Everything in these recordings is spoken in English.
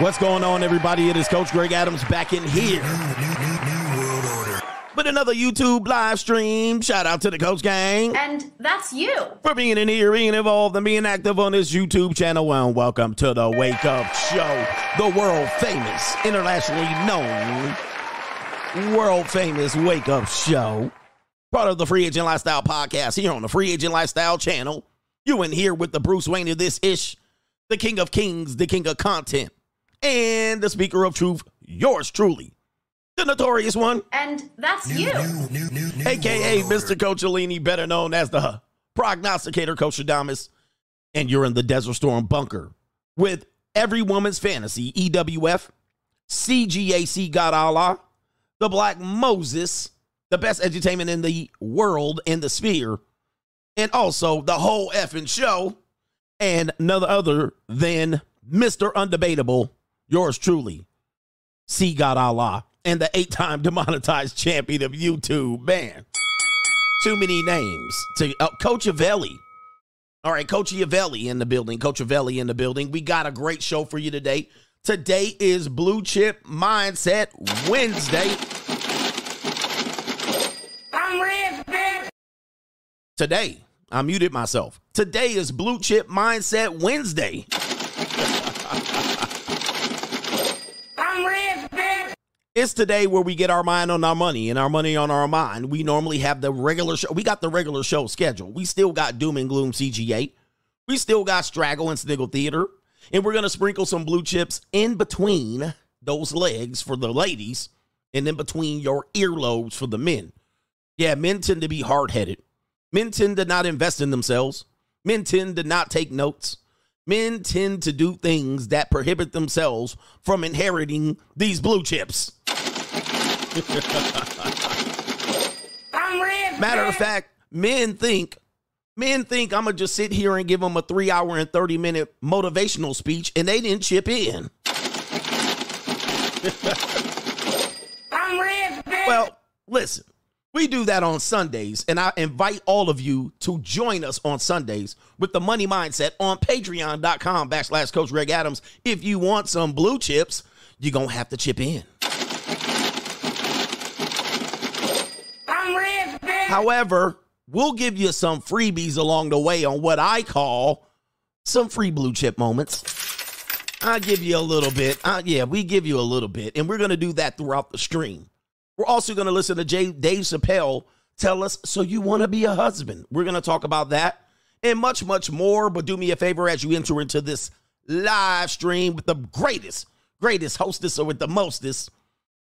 What's going on, everybody? It is Coach Greg Adams back in here with another YouTube live stream. Shout out to the Coach Gang And that's you. for being in here, being involved, and being active on this YouTube channel. And welcome to the Wake Up Show, the world famous, internationally known, world famous Wake Up Show. Part of the Free Agent Lifestyle podcast here on the Free Agent Lifestyle channel. You in here with the Bruce Wayne of this ish, the King of Kings, the King of Content, and the Speaker of Truth, yours truly, the notorious one, And that's you. aka Mr. Coach Alini, better known as the prognosticator Coach Adamas. And you're in the Desert Storm bunker with Every Woman's Fantasy, EWF, CGAC God Allah, the Black Moses, the best entertainment in the world in the sphere, and also the whole effing show, and none other than Mr. Undebatable, yours truly, See God Allah, and the eight time demonetized champion of YouTube. Man, too many names. To uh, Coach Avelli. All right, Coach Avelli in the building. Coach Avelli in the building. We got a great show for you today. Today is Blue Chip Mindset Wednesday. Today, I muted myself. Today is Blue Chip Mindset Wednesday. It's today where we get our mind on our money and our money on our mind. We normally have the regular show. We got the regular show schedule. We still got Doom and Gloom CGA. We still got Straggle and Sniggle Theater. And we're going to sprinkle some blue chips in between those legs for the ladies and in between your earlobes for the men. Yeah, men tend to be hard headed. Men tend to not invest in themselves. Men tend to not take notes. Men tend to do things that prohibit themselves from inheriting these blue chips. Matter of fact, men think men think I'm gonna just sit here and give them a three hour and 30 minute motivational speech and they didn't chip in. I'm red. Man. Well, listen, we do that on Sundays, and I invite all of you to join us on Sundays with the money mindset on patreon.com backslash coach Greg Adams. If you want some blue chips, you're gonna have to chip in. I'm rich. However, we'll give you some freebies along the way on what I call some free blue chip moments. I'll give you a little bit. Uh, yeah, we give you a little bit, and we're going to do that throughout the stream. We're also going to listen to Jay, Dave Chappelle tell us, So you want to be a husband? We're going to talk about that and much, much more. But do me a favor as you enter into this live stream with the greatest, greatest hostess or with the mostest,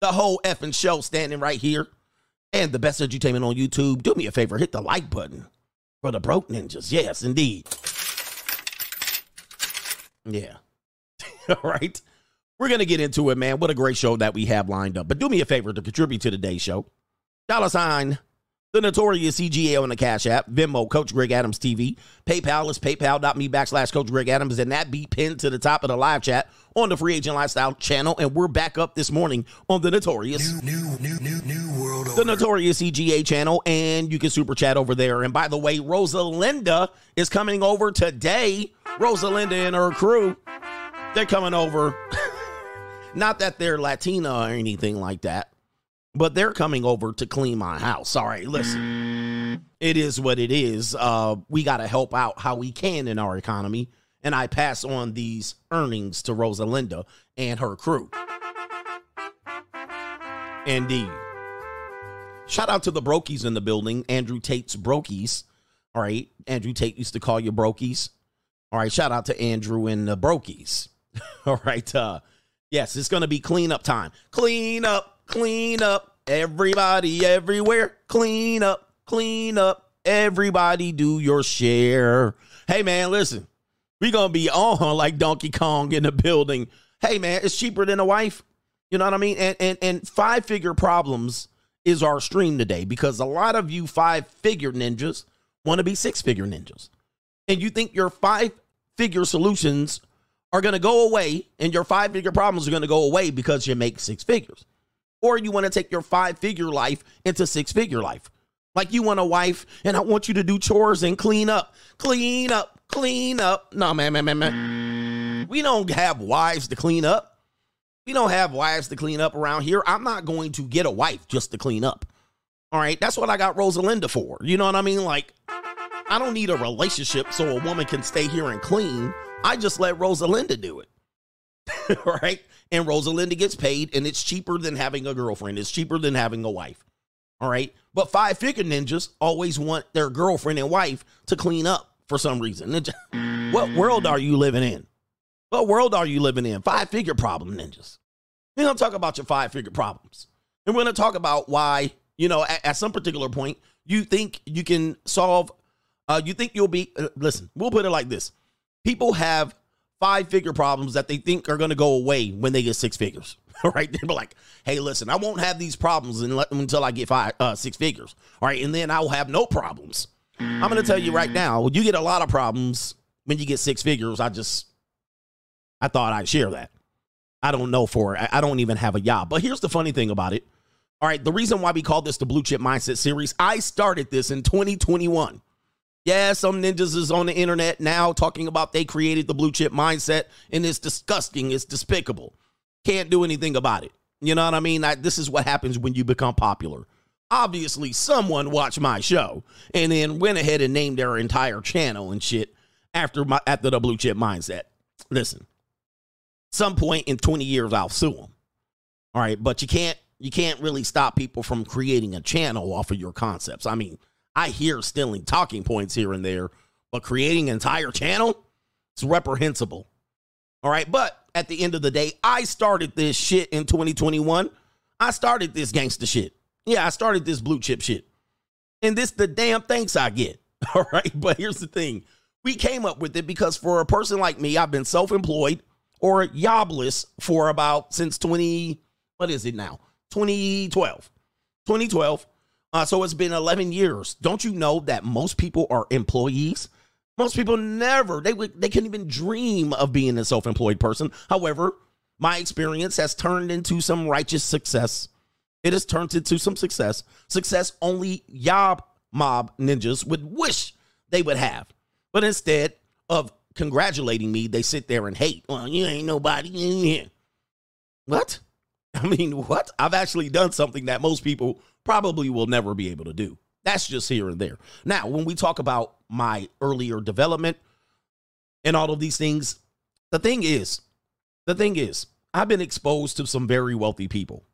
the whole effing show standing right here and the best entertainment on YouTube. Do me a favor, hit the like button for the broke ninjas. Yes, indeed. Yeah. All right. We're going to get into it, man. What a great show that we have lined up. But do me a favor to contribute to today's show. Dollar sign, the notorious CGA on the Cash App, Venmo, Coach Greg Adams TV. PayPal is paypal.me backslash Coach Greg Adams. And that be pinned to the top of the live chat on the Free Agent Lifestyle channel. And we're back up this morning on the notorious New, new, new, new world the notorious CGA channel, and you can super chat over there. And by the way, Rosalinda is coming over today. Rosalinda and her crew, they're coming over. Not that they're Latina or anything like that, but they're coming over to clean my house. All right, listen, it is what it is. Uh, we got to help out how we can in our economy, and I pass on these earnings to Rosalinda and her crew. Indeed. Shout out to the Brokies in the building. Andrew Tate's Brokies. All right. Andrew Tate used to call you Brokies. All right. Shout out to Andrew and the Brokies. All right. Uh, yes, it's going to be cleanup time. Clean up, clean up. Everybody, everywhere. Clean up, clean up. Everybody do your share. Hey, man, listen. we going to be on like Donkey Kong in the building. Hey, man, it's cheaper than a wife. You know what I mean? And, and, and five figure problems is our stream today because a lot of you five figure ninjas want to be six figure ninjas. And you think your five figure solutions are going to go away and your five figure problems are going to go away because you make six figures. Or you want to take your five figure life into six figure life. Like you want a wife and I want you to do chores and clean up, clean up, clean up. No, man, man, man, man. We don't have wives to clean up. We don't have wives to clean up around here. I'm not going to get a wife just to clean up. All right. That's what I got Rosalinda for. You know what I mean? Like, I don't need a relationship so a woman can stay here and clean. I just let Rosalinda do it. right? And Rosalinda gets paid, and it's cheaper than having a girlfriend. It's cheaper than having a wife. All right. But five figure ninjas always want their girlfriend and wife to clean up for some reason. What world are you living in? What world are you living in? Five figure problem ninjas. We're going to talk about your five figure problems. And we're going to talk about why, you know, at, at, some particular point, you think you can solve, uh, you think you'll be, uh, listen, we'll put it like this people have five figure problems that they think are going to go away when they get six figures. All right. They're like, hey, listen, I won't have these problems until I get five, uh, six figures. All right. And then I will have no problems. I'm going to tell you right now, you get a lot of problems when you get six figures. I just, I thought I'd share that. I don't know for it. I don't even have a job. But here's the funny thing about it. All right. The reason why we call this the Blue Chip Mindset series, I started this in 2021. Yeah, some ninjas is on the internet now talking about they created the blue chip mindset and it's disgusting. It's despicable. Can't do anything about it. You know what I mean? I, this is what happens when you become popular. Obviously, someone watched my show and then went ahead and named their entire channel and shit after my after the blue chip mindset. Listen, some point in 20 years I'll sue them. All right, but you can't you can't really stop people from creating a channel off of your concepts. I mean, I hear stealing talking points here and there, but creating an entire channel, it's reprehensible. All right. But at the end of the day, I started this shit in 2021. I started this gangster shit. Yeah, I started this blue chip shit. And this the damn thanks I get. All right. But here's the thing. We came up with it because for a person like me, I've been self-employed or jobless for about since 20, what is it now? 2012. 2012. Uh, so it's been 11 years. Don't you know that most people are employees? Most people never, they would, they can't even dream of being a self employed person. However, my experience has turned into some righteous success. It has turned into some success. Success only yob mob ninjas would wish they would have. But instead of congratulating me, they sit there and hate. Well, you ain't nobody. What? I mean, what? I've actually done something that most people probably will never be able to do. That's just here and there. Now, when we talk about my earlier development and all of these things, the thing is, the thing is, I've been exposed to some very wealthy people.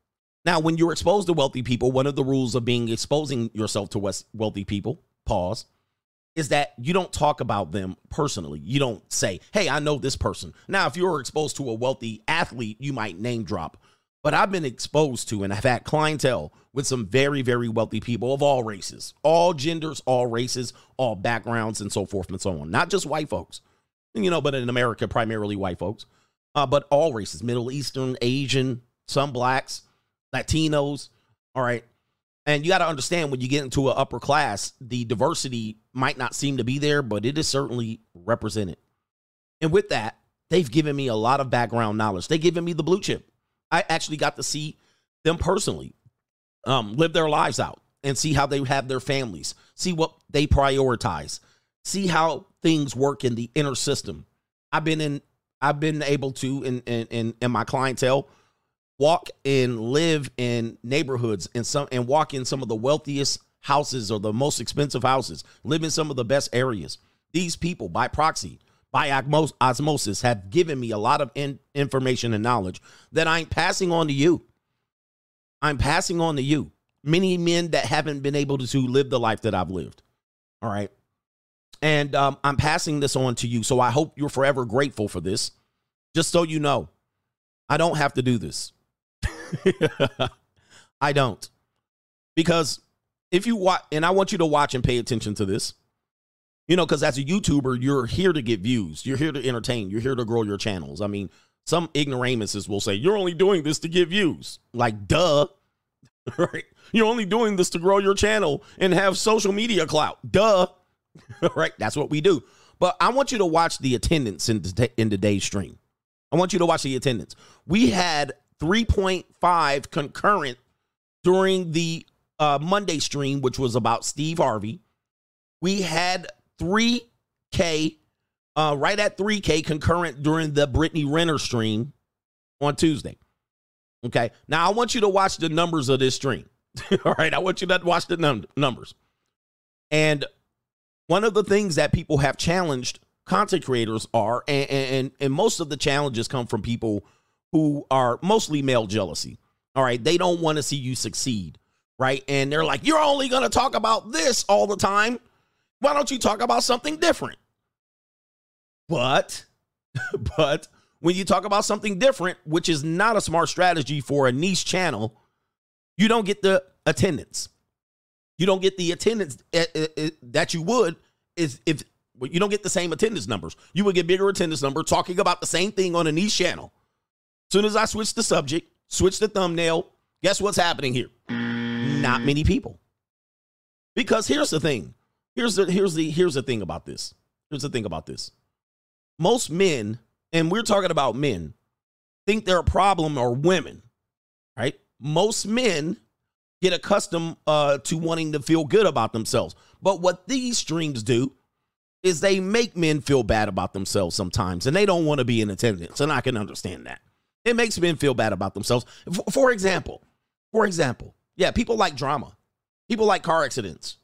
Now, when you're exposed to wealthy people, one of the rules of being exposing yourself to wealthy people, pause, is that you don't talk about them personally. You don't say, hey, I know this person. Now, if you're exposed to a wealthy athlete, you might name drop but I've been exposed to and I've had clientele with some very, very wealthy people of all races, all genders, all races, all backgrounds, and so forth and so on. Not just white folks, you know, but in America, primarily white folks, uh, but all races Middle Eastern, Asian, some blacks, Latinos. All right. And you got to understand when you get into an upper class, the diversity might not seem to be there, but it is certainly represented. And with that, they've given me a lot of background knowledge. They've given me the blue chip. I actually got to see them personally um, live their lives out and see how they have their families, see what they prioritize, see how things work in the inner system. I've been in, I've been able to in in in, in my clientele walk and live in neighborhoods and some and walk in some of the wealthiest houses or the most expensive houses, live in some of the best areas. These people, by proxy, by osmosis have given me a lot of in- information and knowledge that I'm passing on to you. I'm passing on to you. Many men that haven't been able to live the life that I've lived. All right. And um, I'm passing this on to you. So I hope you're forever grateful for this. Just so you know, I don't have to do this. I don't. Because if you watch, and I want you to watch and pay attention to this. You know, because as a YouTuber, you're here to get views. You're here to entertain. You're here to grow your channels. I mean, some ignoramuses will say, you're only doing this to get views. Like, duh. right? You're only doing this to grow your channel and have social media clout. Duh. right? That's what we do. But I want you to watch the attendance in, the, in today's stream. I want you to watch the attendance. We had 3.5 concurrent during the uh, Monday stream, which was about Steve Harvey. We had 3K, uh, right at 3K concurrent during the Brittany Renner stream on Tuesday. Okay. Now I want you to watch the numbers of this stream. All right. I want you to watch the num- numbers. And one of the things that people have challenged content creators are, and, and, and most of the challenges come from people who are mostly male jealousy. All right. They don't want to see you succeed. Right. And they're like, you're only going to talk about this all the time. Why don't you talk about something different? But, but when you talk about something different, which is not a smart strategy for a niche channel, you don't get the attendance. You don't get the attendance eh, eh, eh, that you would is if you don't get the same attendance numbers. You would get bigger attendance number talking about the same thing on a niche channel. Soon as I switch the subject, switch the thumbnail, guess what's happening here? Not many people. Because here's the thing. Here's the here's the here's the thing about this. Here's the thing about this. Most men and we're talking about men, think their problem are women, right? Most men get accustomed uh, to wanting to feel good about themselves. But what these streams do is they make men feel bad about themselves sometimes, and they don't want to be in attendance. And I can understand that. It makes men feel bad about themselves. For, for example, for example, yeah, people like drama. People like car accidents.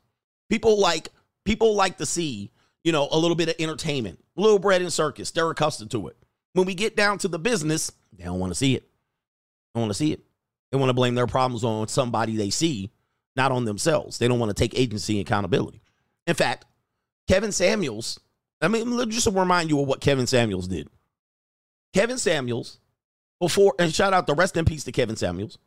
People like people like to see, you know, a little bit of entertainment, a little bread and circus. They're accustomed to it. When we get down to the business, they don't want to see it. They want to see it. They want to blame their problems on somebody they see, not on themselves. They don't want to take agency and accountability. In fact, Kevin Samuels, I mean, just to remind you of what Kevin Samuels did. Kevin Samuels, before, and shout out the rest in peace to Kevin Samuels.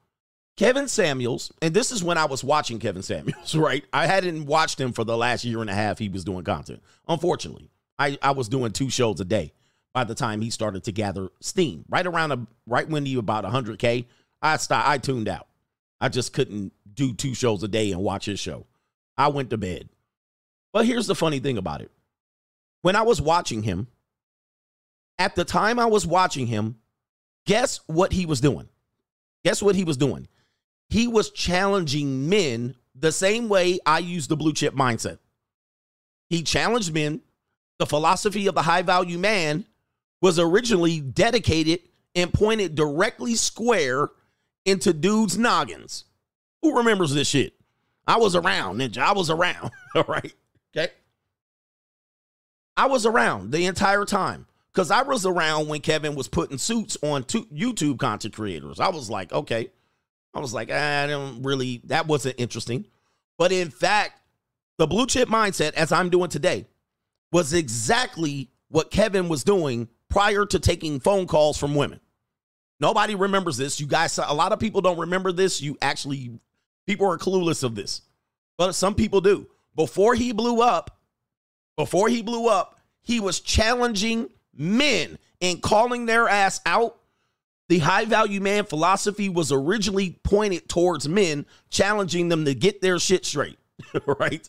Kevin Samuels, and this is when I was watching Kevin Samuels, right? I hadn't watched him for the last year and a half he was doing content. Unfortunately, I, I was doing two shows a day by the time he started to gather steam. Right around a, right when he about 100k, I stopped. I tuned out. I just couldn't do two shows a day and watch his show. I went to bed. But here's the funny thing about it. When I was watching him, at the time I was watching him, guess what he was doing? Guess what he was doing? He was challenging men the same way I use the blue chip mindset. He challenged men. The philosophy of the high value man was originally dedicated and pointed directly square into dudes' noggins. Who remembers this shit? I was around, Ninja. I was around. All right. Okay. I was around the entire time because I was around when Kevin was putting suits on YouTube content creators. I was like, okay. I was like, ah, I don't really, that wasn't interesting. But in fact, the blue chip mindset, as I'm doing today, was exactly what Kevin was doing prior to taking phone calls from women. Nobody remembers this. You guys, a lot of people don't remember this. You actually, people are clueless of this, but some people do. Before he blew up, before he blew up, he was challenging men and calling their ass out. The high value man philosophy was originally pointed towards men, challenging them to get their shit straight, right?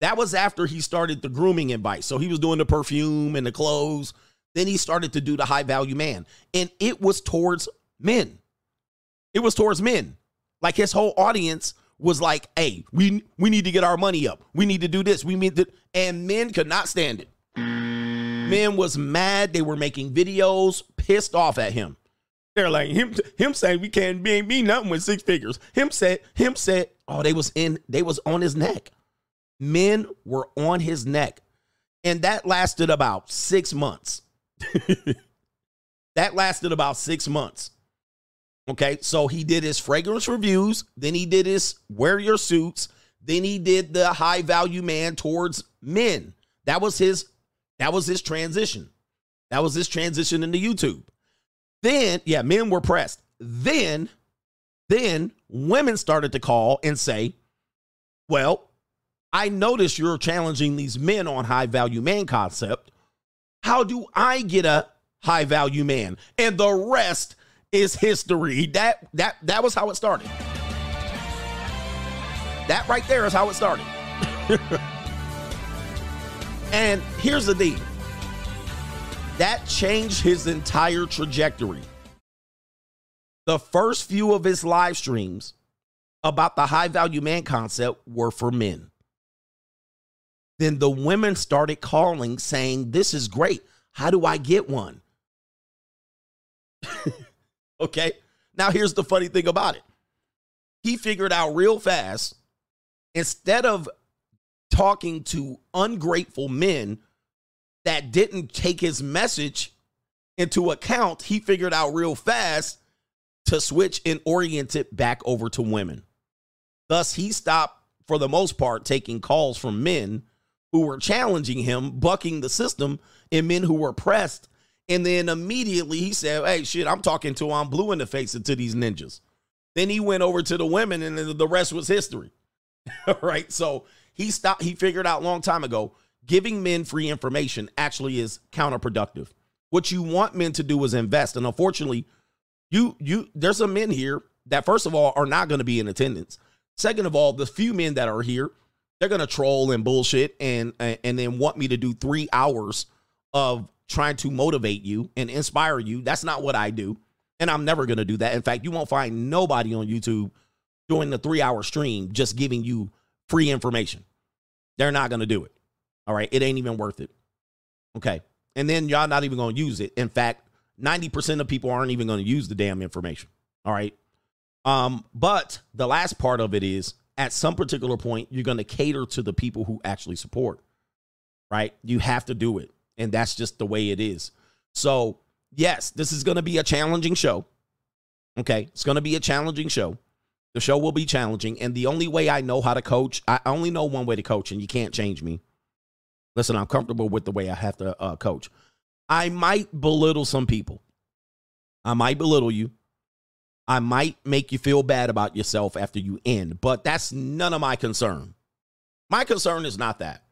That was after he started the grooming advice. So he was doing the perfume and the clothes then he started to do the high value man. And it was towards men. It was towards men. Like his whole audience was like, hey, we we need to get our money up. We need to do this. We need to and men could not stand it. Men was mad. They were making videos, pissed off at him. They're like him him saying we can't be, be nothing with six figures. Him said, him said, oh, they was in, they was on his neck. Men were on his neck. And that lasted about six months. that lasted about six months. Okay, so he did his fragrance reviews, then he did his wear your suits, then he did the high value man towards men. That was his that was his transition. That was his transition into YouTube. Then, yeah, men were pressed. Then, then women started to call and say, "Well, I notice you're challenging these men on high value man concept. How do I get a high value man? And the rest is history. That that that was how it started. That right there is how it started. and here's the deal. That changed his entire trajectory. The first few of his live streams about the high value man concept were for men then the women started calling saying, This is great. How do I get one? okay. Now, here's the funny thing about it. He figured out real fast, instead of talking to ungrateful men that didn't take his message into account, he figured out real fast to switch and orient it back over to women. Thus, he stopped, for the most part, taking calls from men who were challenging him, bucking the system, and men who were pressed. And then immediately he said, Hey, shit, I'm talking to, I'm blue in the face to these ninjas. Then he went over to the women, and the rest was history. right. So he stopped, he figured out long time ago giving men free information actually is counterproductive. What you want men to do is invest. And unfortunately, you you there's some men here that first of all are not going to be in attendance. Second of all, the few men that are here, they're going to troll and bullshit and and then want me to do 3 hours of trying to motivate you and inspire you. That's not what I do. And I'm never going to do that. In fact, you won't find nobody on YouTube doing the 3-hour stream just giving you free information. They're not going to do it. All right, it ain't even worth it. Okay. And then y'all not even going to use it. In fact, 90% of people aren't even going to use the damn information. All right. Um, but the last part of it is at some particular point, you're going to cater to the people who actually support, right? You have to do it. And that's just the way it is. So, yes, this is going to be a challenging show. Okay. It's going to be a challenging show. The show will be challenging. And the only way I know how to coach, I only know one way to coach, and you can't change me. Listen, I'm comfortable with the way I have to uh, coach. I might belittle some people. I might belittle you. I might make you feel bad about yourself after you end, but that's none of my concern. My concern is not that.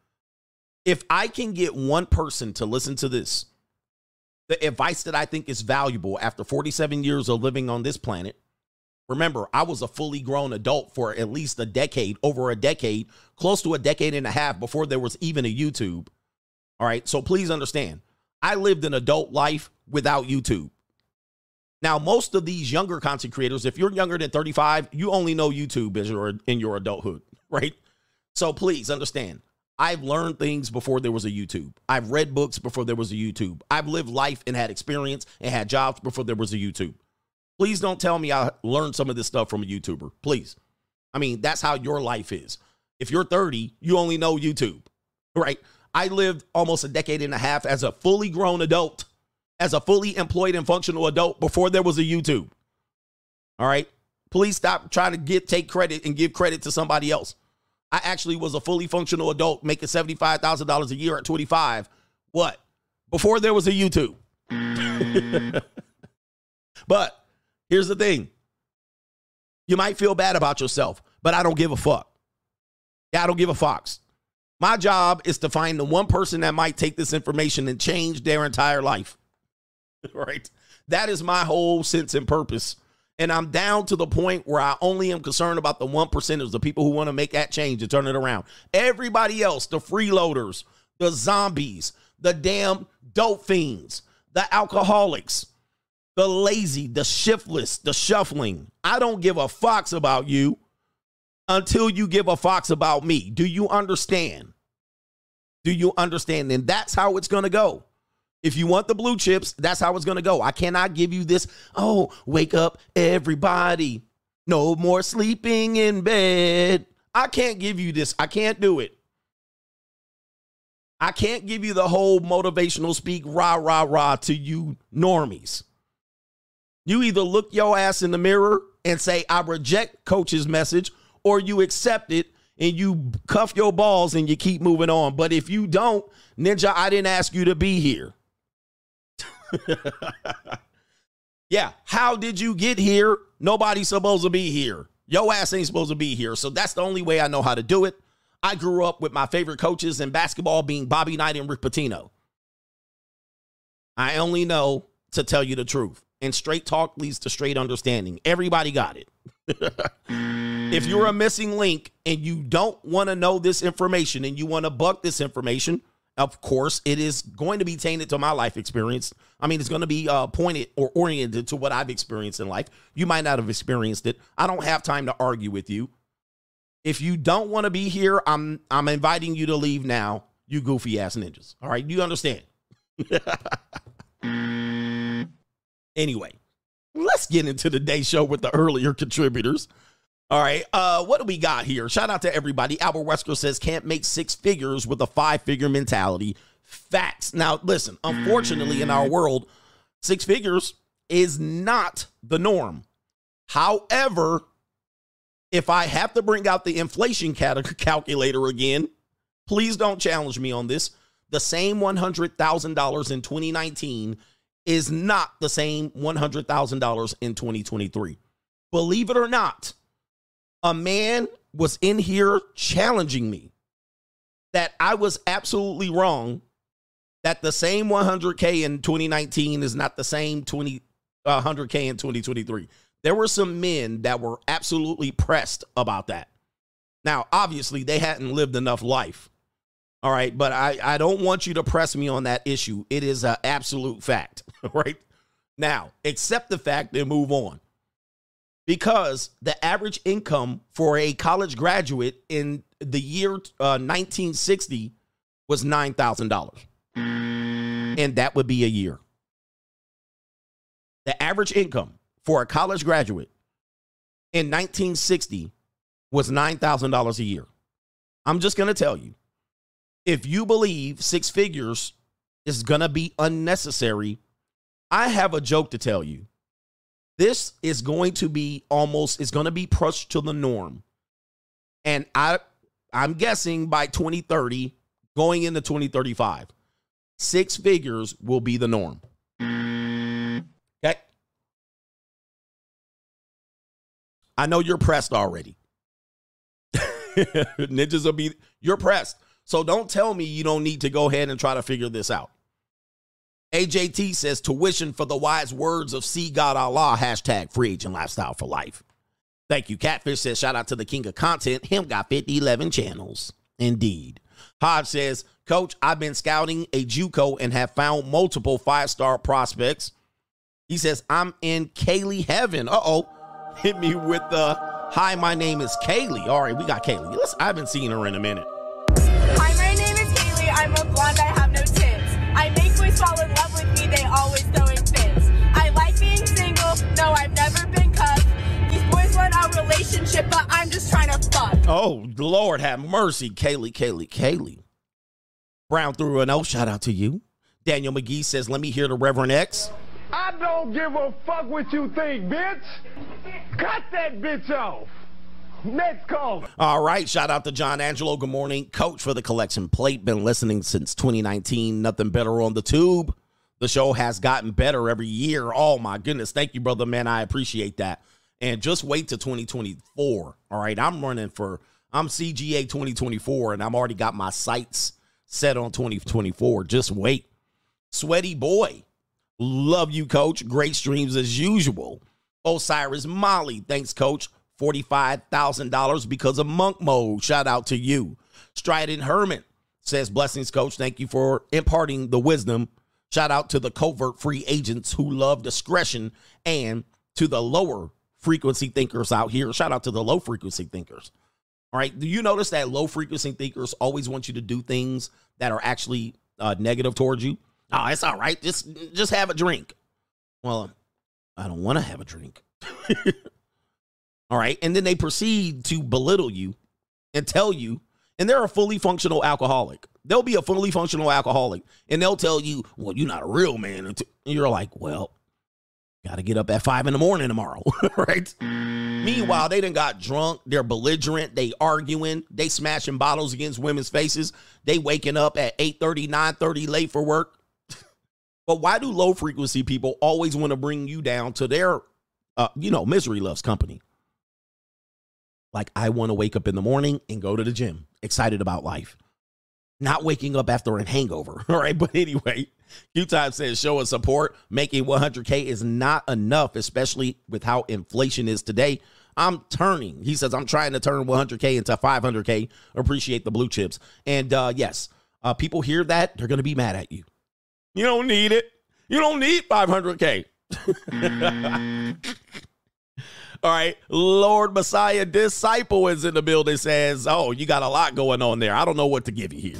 If I can get one person to listen to this, the advice that I think is valuable after 47 years of living on this planet, remember, I was a fully grown adult for at least a decade, over a decade, close to a decade and a half before there was even a YouTube. All right. So please understand, I lived an adult life without YouTube. Now, most of these younger content creators, if you're younger than 35, you only know YouTube as your in your adulthood, right? So please understand, I've learned things before there was a YouTube. I've read books before there was a YouTube. I've lived life and had experience and had jobs before there was a YouTube. Please don't tell me I learned some of this stuff from a YouTuber. Please. I mean, that's how your life is. If you're 30, you only know YouTube, right? I lived almost a decade and a half as a fully grown adult, as a fully employed and functional adult before there was a YouTube. All right. Please stop trying to get take credit and give credit to somebody else. I actually was a fully functional adult making $75,000 a year at 25. What? Before there was a YouTube. but here's the thing. You might feel bad about yourself, but I don't give a fuck. Yeah, I don't give a fox. My job is to find the one person that might take this information and change their entire life. right? That is my whole sense and purpose. And I'm down to the point where I only am concerned about the one percenters, the people who want to make that change and turn it around. Everybody else, the freeloaders, the zombies, the damn dope fiends, the alcoholics, the lazy, the shiftless, the shuffling. I don't give a fox about you until you give a fox about me. Do you understand? Do you understand? And that's how it's going to go. If you want the blue chips, that's how it's going to go. I cannot give you this, oh, wake up, everybody. No more sleeping in bed. I can't give you this. I can't do it. I can't give you the whole motivational speak, rah, rah, rah to you normies. You either look your ass in the mirror and say, I reject coach's message, or you accept it and you cuff your balls and you keep moving on. But if you don't, Ninja, I didn't ask you to be here. yeah, how did you get here? Nobody's supposed to be here. Yo ass ain't supposed to be here. So that's the only way I know how to do it. I grew up with my favorite coaches in basketball being Bobby Knight and Rick Pitino. I only know to tell you the truth. And straight talk leads to straight understanding. Everybody got it. if you're a missing link and you don't want to know this information and you want to buck this information, of course, it is going to be tainted to my life experience. I mean, it's going to be uh, pointed or oriented to what I've experienced in life. You might not have experienced it. I don't have time to argue with you. If you don't want to be here, I'm I'm inviting you to leave now. You goofy ass ninjas. All right, you understand? anyway, let's get into today's show with the earlier contributors. All right, uh, what do we got here? Shout out to everybody. Albert Wesker says can't make six figures with a five figure mentality. Facts. Now, listen, unfortunately, in our world, six figures is not the norm. However, if I have to bring out the inflation cal- calculator again, please don't challenge me on this. The same $100,000 in 2019 is not the same $100,000 in 2023. Believe it or not, a man was in here challenging me that I was absolutely wrong that the same 100k in 2019 is not the same 20 uh, 100k in 2023. There were some men that were absolutely pressed about that. Now, obviously, they hadn't lived enough life. All right, but I, I don't want you to press me on that issue. It is an absolute fact, right? Now, accept the fact and move on. Because the average income for a college graduate in the year uh, 1960 was $9,000. And that would be a year. The average income for a college graduate in 1960 was $9,000 a year. I'm just going to tell you if you believe six figures is going to be unnecessary, I have a joke to tell you. This is going to be almost it's going to be pushed to the norm. And I I'm guessing by 2030 going into 2035 six figures will be the norm. Okay? I know you're pressed already. Ninjas will be you're pressed. So don't tell me you don't need to go ahead and try to figure this out. AJT says tuition for the wise words of See God Allah, hashtag free agent lifestyle for life. Thank you. Catfish says shout out to the king of content. Him got 50, 11 channels. Indeed. Hodge says, Coach, I've been scouting a Juco and have found multiple five star prospects. He says, I'm in Kaylee heaven. Uh oh. Hit me with the hi, my name is Kaylee. All right, we got Kaylee. Listen, I haven't seen her in a minute. Hi, my name is Kaylee. I'm a blonde. I have no tits. I make boys fall relationship, but I'm just trying to fuck. Oh, Lord have mercy. Kaylee, Kaylee, Kaylee. Brown through an O. Shout out to you. Daniel McGee says, let me hear the Reverend X. I don't give a fuck what you think, bitch. Cut that bitch off. Next caller. All right. Shout out to John Angelo. Good morning. Coach for the collection plate. Been listening since 2019. Nothing better on the tube. The show has gotten better every year. Oh, my goodness. Thank you, brother, man. I appreciate that. And just wait to 2024. All right. I'm running for, I'm CGA 2024, and I'm already got my sights set on 2024. Just wait. Sweaty boy. Love you, coach. Great streams as usual. Osiris Molly. Thanks, coach. $45,000 because of monk mode. Shout out to you. Strident Herman says, Blessings, coach. Thank you for imparting the wisdom. Shout out to the covert free agents who love discretion and to the lower frequency thinkers out here. Shout out to the low frequency thinkers. All right. Do you notice that low frequency thinkers always want you to do things that are actually uh, negative towards you? Oh, it's all right. Just just have a drink. Well, I don't want to have a drink. all right. And then they proceed to belittle you and tell you, and they're a fully functional alcoholic. They'll be a fully functional alcoholic and they'll tell you, well, you're not a real man. And you're like, well, got to get up at five in the morning tomorrow. right. Meanwhile, they done got drunk. They're belligerent. They arguing. They smashing bottles against women's faces. They waking up at 8 30, 9 30 late for work. But why do low frequency people always want to bring you down to their, uh, you know, misery loves company? Like, I want to wake up in the morning and go to the gym, excited about life, not waking up after a hangover. All right. But anyway, Q Time says show us support. Making 100K is not enough, especially with how inflation is today. I'm turning. He says, I'm trying to turn 100K into 500K. Appreciate the blue chips. And uh, yes, uh, people hear that, they're going to be mad at you. You don't need it. You don't need 500K. All right. Lord Messiah Disciple is in the building says, Oh, you got a lot going on there. I don't know what to give you here.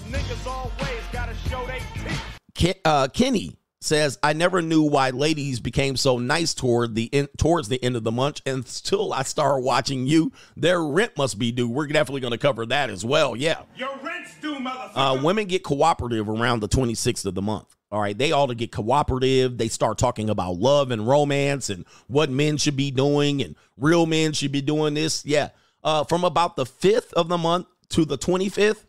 Ken, uh, Kenny says, "I never knew why ladies became so nice toward the in, towards the end of the month, and until I started watching you, their rent must be due. We're definitely going to cover that as well. Yeah, Your rent's due, motherfucker. uh, women get cooperative around the 26th of the month. All right, they all to get cooperative. They start talking about love and romance and what men should be doing, and real men should be doing this. Yeah, uh, from about the 5th of the month to the 25th."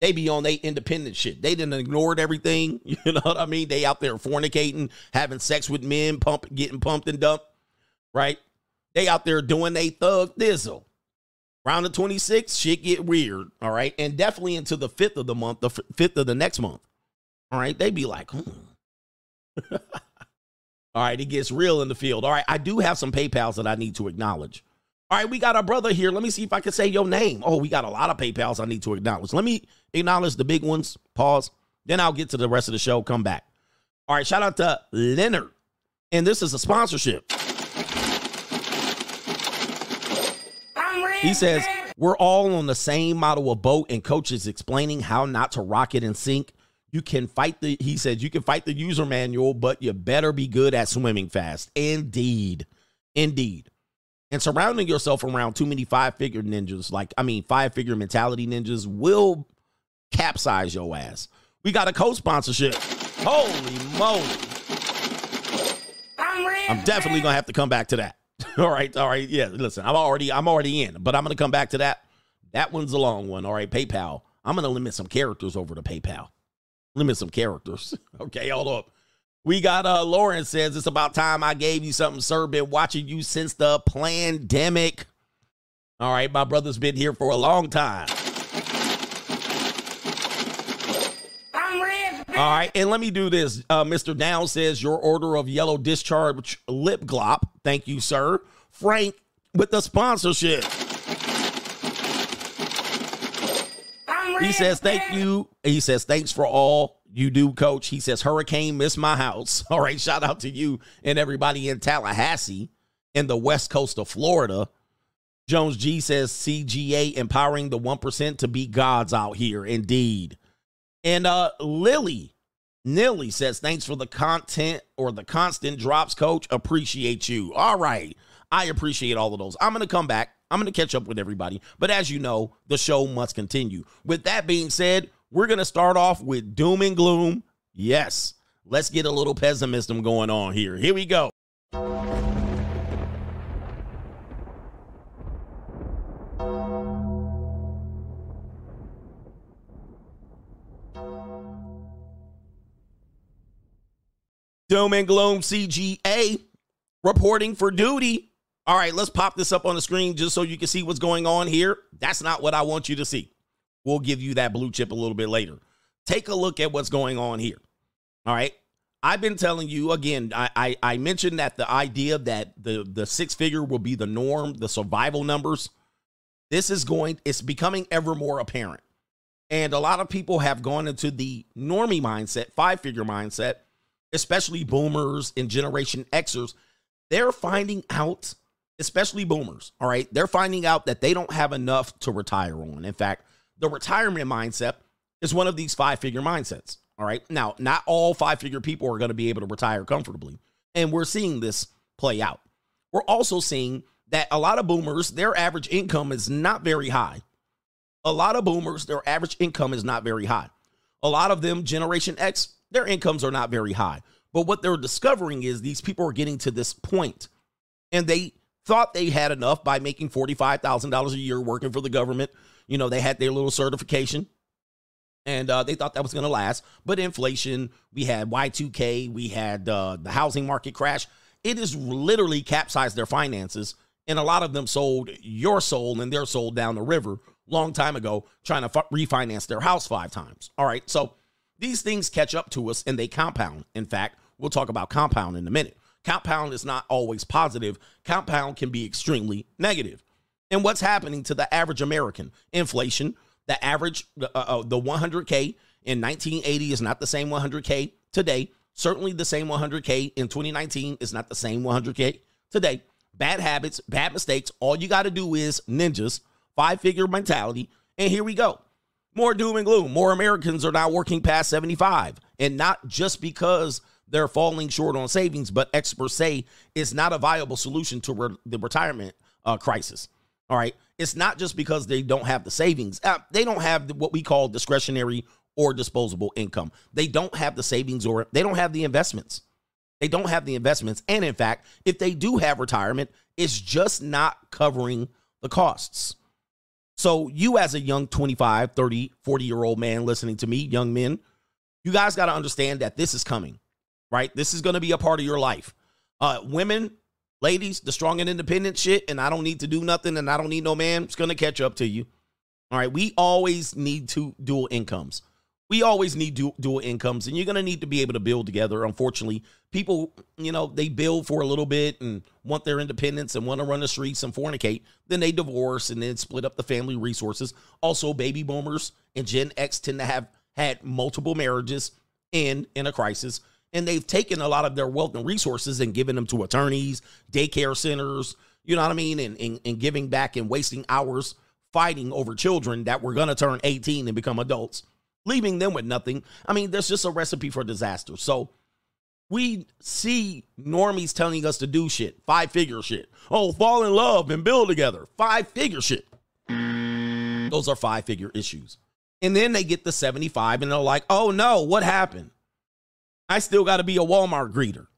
They be on they independent shit. They didn't ignored everything. You know what I mean? They out there fornicating, having sex with men, pump, getting pumped and dumped. Right? They out there doing they thug thizzle. Round the 26th, shit get weird. All right. And definitely into the fifth of the month, the f- fifth of the next month. All right. They be like, hmm. all right. It gets real in the field. All right. I do have some PayPals that I need to acknowledge. All right, we got our brother here. Let me see if I can say your name. Oh, we got a lot of PayPals I need to acknowledge. Let me acknowledge the big ones. Pause. Then I'll get to the rest of the show. Come back. All right, shout out to Leonard. And this is a sponsorship. He says, We're all on the same model of boat, and coach is explaining how not to rock it and sink. You can fight the, he says, you can fight the user manual, but you better be good at swimming fast. Indeed. Indeed and surrounding yourself around too many five figure ninjas, like I mean, five figure mentality ninjas, will capsize your ass. We got a co sponsorship. Holy moly. I'm definitely gonna have to come back to that. all right, all right. Yeah, listen, I'm already I'm already in, but I'm gonna come back to that. That one's a long one. All right, PayPal. I'm gonna limit some characters over to PayPal. Limit some characters. okay, hold up. We got uh Lauren says it's about time I gave you something, sir. Been watching you since the pandemic. All right, my brother's been here for a long time. All right, and let me do this. Uh, Mr. Down says your order of yellow discharge lip glop. Thank you, sir. Frank with the sponsorship. He says, thank you. He says, thanks for all you do, coach. He says, Hurricane missed my house. All right. Shout out to you and everybody in Tallahassee in the west coast of Florida. Jones G says, CGA empowering the 1% to be gods out here. Indeed. And uh Lily, Nilly says, thanks for the content or the constant drops, coach. Appreciate you. All right. I appreciate all of those. I'm going to come back. I'm going to catch up with everybody. But as you know, the show must continue. With that being said, we're going to start off with doom and gloom. Yes, let's get a little pessimism going on here. Here we go. Doom and gloom CGA reporting for duty. All right, let's pop this up on the screen just so you can see what's going on here. That's not what I want you to see. We'll give you that blue chip a little bit later. Take a look at what's going on here. All right. I've been telling you again, I, I, I mentioned that the idea that the, the six figure will be the norm, the survival numbers. This is going, it's becoming ever more apparent. And a lot of people have gone into the normie mindset, five figure mindset, especially boomers and Generation Xers. They're finding out, especially boomers, all right, they're finding out that they don't have enough to retire on. In fact, the retirement mindset is one of these five figure mindsets. All right. Now, not all five figure people are going to be able to retire comfortably. And we're seeing this play out. We're also seeing that a lot of boomers, their average income is not very high. A lot of boomers, their average income is not very high. A lot of them, Generation X, their incomes are not very high. But what they're discovering is these people are getting to this point and they thought they had enough by making $45,000 a year working for the government. You know, they had their little certification and uh, they thought that was going to last. But inflation, we had Y2K, we had uh, the housing market crash. It has literally capsized their finances. And a lot of them sold your soul and their soul down the river long time ago, trying to f- refinance their house five times. All right. So these things catch up to us and they compound. In fact, we'll talk about compound in a minute. Compound is not always positive, compound can be extremely negative. And what's happening to the average American? Inflation, the average, uh, uh, the 100K in 1980 is not the same 100K today. Certainly the same 100K in 2019 is not the same 100K today. Bad habits, bad mistakes. All you got to do is ninjas, five figure mentality. And here we go. More doom and gloom. More Americans are now working past 75. And not just because they're falling short on savings, but experts say it's not a viable solution to re- the retirement uh, crisis. All right. It's not just because they don't have the savings, uh, they don't have the, what we call discretionary or disposable income. They don't have the savings or they don't have the investments. They don't have the investments. And in fact, if they do have retirement, it's just not covering the costs. So, you as a young 25, 30, 40 year old man listening to me, young men, you guys got to understand that this is coming, right? This is going to be a part of your life. Uh, women, ladies, the strong and independent shit, and I don't need to do nothing and I don't need no man, it's to catch up to you. All right. We always need two dual incomes we always need dual, dual incomes and you're to need to be able to build together unfortunately people you know they build for a little bit and want their independence and want to run the streets and fornicate then they divorce and then split up the family resources also baby boomers and gen x tend to have had multiple marriages and in a crisis and they've taken a lot of their wealth and resources and given them to attorneys daycare centers you know what i mean and, and, and giving back and wasting hours fighting over children that were going to turn 18 and become adults leaving them with nothing. I mean, there's just a recipe for disaster. So we see normies telling us to do shit, five figure shit. Oh, fall in love and build together, five figure shit. Those are five figure issues. And then they get the 75 and they're like, oh no, what happened? I still got to be a Walmart greeter.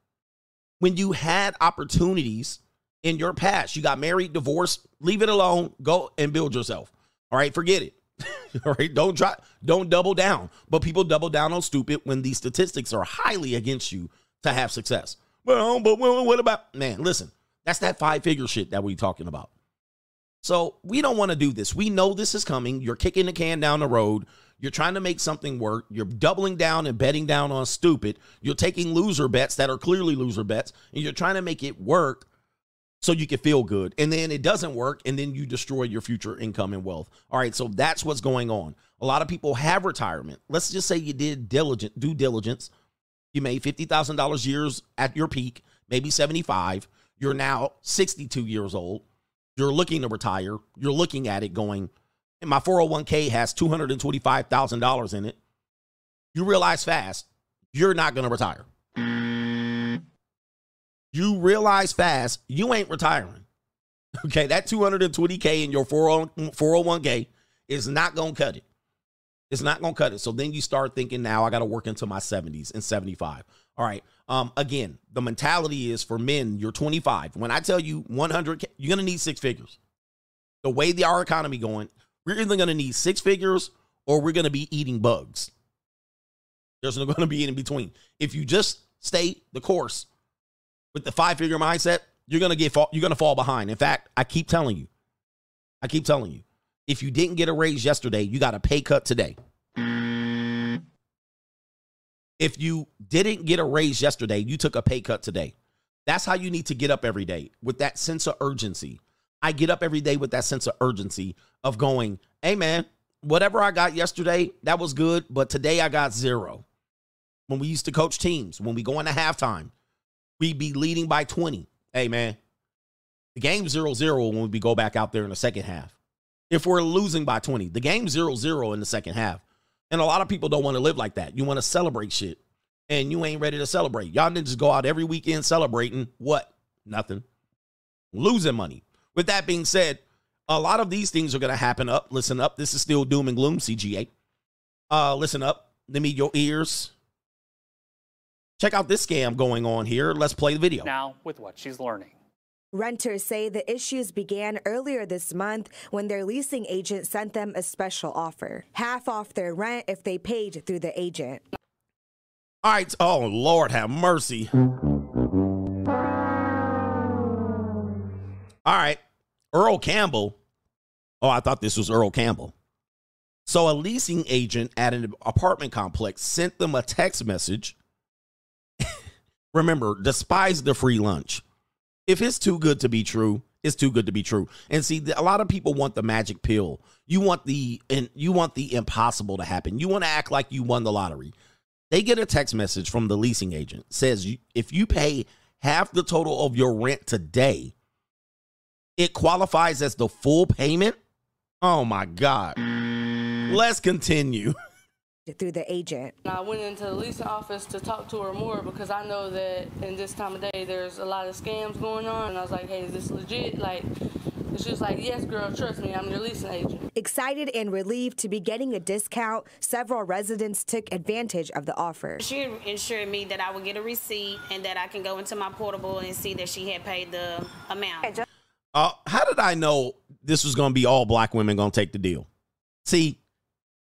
When you had opportunities in your past, you got married, divorced, leave it alone, go and build yourself. All right, forget it. All right, don't try, don't double down. But people double down on stupid when these statistics are highly against you to have success. Well, but what about man? Listen, that's that five figure shit that we're talking about. So we don't want to do this. We know this is coming. You're kicking the can down the road. You're trying to make something work. You're doubling down and betting down on stupid. You're taking loser bets that are clearly loser bets, and you're trying to make it work so you can feel good. And then it doesn't work, and then you destroy your future income and wealth. All right, so that's what's going on. A lot of people have retirement. Let's just say you did diligent due diligence. You made fifty thousand dollars years at your peak, maybe seventy five. You're now sixty two years old. You're looking to retire. You're looking at it going, and my 401k has $225,000 in it. You realize fast, you're not going to retire you realize fast you ain't retiring. Okay, that 220K in your 401k is not going to cut it. It's not going to cut it. So then you start thinking now I got to work into my 70s and 75. All right. Um again, the mentality is for men, you're 25. When I tell you 100 you're going to need six figures. The way the our economy going, we're either going to need six figures or we're going to be eating bugs. There's no going to be in between. If you just stay the course, with the five figure mindset, you're gonna get you're gonna fall behind. In fact, I keep telling you, I keep telling you, if you didn't get a raise yesterday, you got a pay cut today. If you didn't get a raise yesterday, you took a pay cut today. That's how you need to get up every day with that sense of urgency. I get up every day with that sense of urgency of going, hey man, whatever I got yesterday, that was good, but today I got zero. When we used to coach teams, when we go into halftime, we'd be leading by 20. Hey, man, the game 0 0 when we go back out there in the second half. If we're losing by 20, the game 0 0 in the second half. And a lot of people don't want to live like that. You want to celebrate shit, and you ain't ready to celebrate. Y'all didn't just go out every weekend celebrating what? Nothing. Losing money. With that being said, a lot of these things are going to happen up. Listen up. This is still doom and gloom, CGA. Uh, listen up. Let me your ears. Check out this scam going on here. Let's play the video. Now, with what she's learning. Renters say the issues began earlier this month when their leasing agent sent them a special offer half off their rent if they paid through the agent. All right. Oh, Lord, have mercy. All right. Earl Campbell. Oh, I thought this was Earl Campbell. So, a leasing agent at an apartment complex sent them a text message remember, despise the free lunch. If it's too good to be true, it's too good to be true. And see, a lot of people want the magic pill. You want the and you want the impossible to happen. You want to act like you won the lottery. They get a text message from the leasing agent says if you pay half the total of your rent today, it qualifies as the full payment. Oh my god. Let's continue. through the agent. I went into the leasing office to talk to her more because I know that in this time of day there's a lot of scams going on. And I was like, hey, is this legit? Like, she was like, yes, girl, trust me, I'm your leasing agent. Excited and relieved to be getting a discount, several residents took advantage of the offer. She assured me that I would get a receipt and that I can go into my portable and see that she had paid the amount. Uh, how did I know this was going to be all black women going to take the deal? See,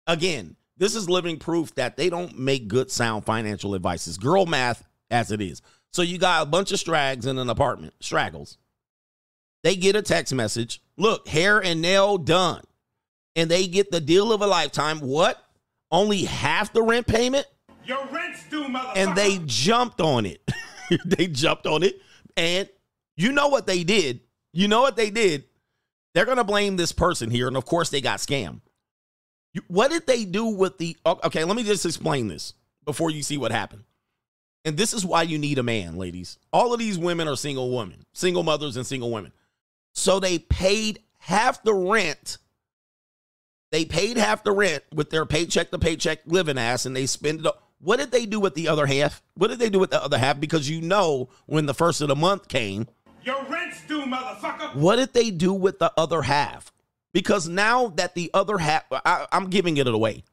again, this is living proof that they don't make good, sound financial advice. It's girl math as it is. So you got a bunch of strags in an apartment, straggles. They get a text message. Look, hair and nail done. And they get the deal of a lifetime. What? Only half the rent payment? Your rent's due, motherfucker. And they jumped on it. they jumped on it. And you know what they did? You know what they did? They're going to blame this person here. And of course, they got scammed. You- What did they do with the. Okay, let me just explain this before you see what happened. And this is why you need a man, ladies. All of these women are single women, single mothers, and single women. So they paid half the rent. They paid half the rent with their paycheck to paycheck living ass, and they spend it. up. What did they do with the other half? What did they do with the other half? Because you know when the first of the month came, Your rent's due, motherfucker. what did they do with the other half? Because now that the other half, I, I'm giving it away.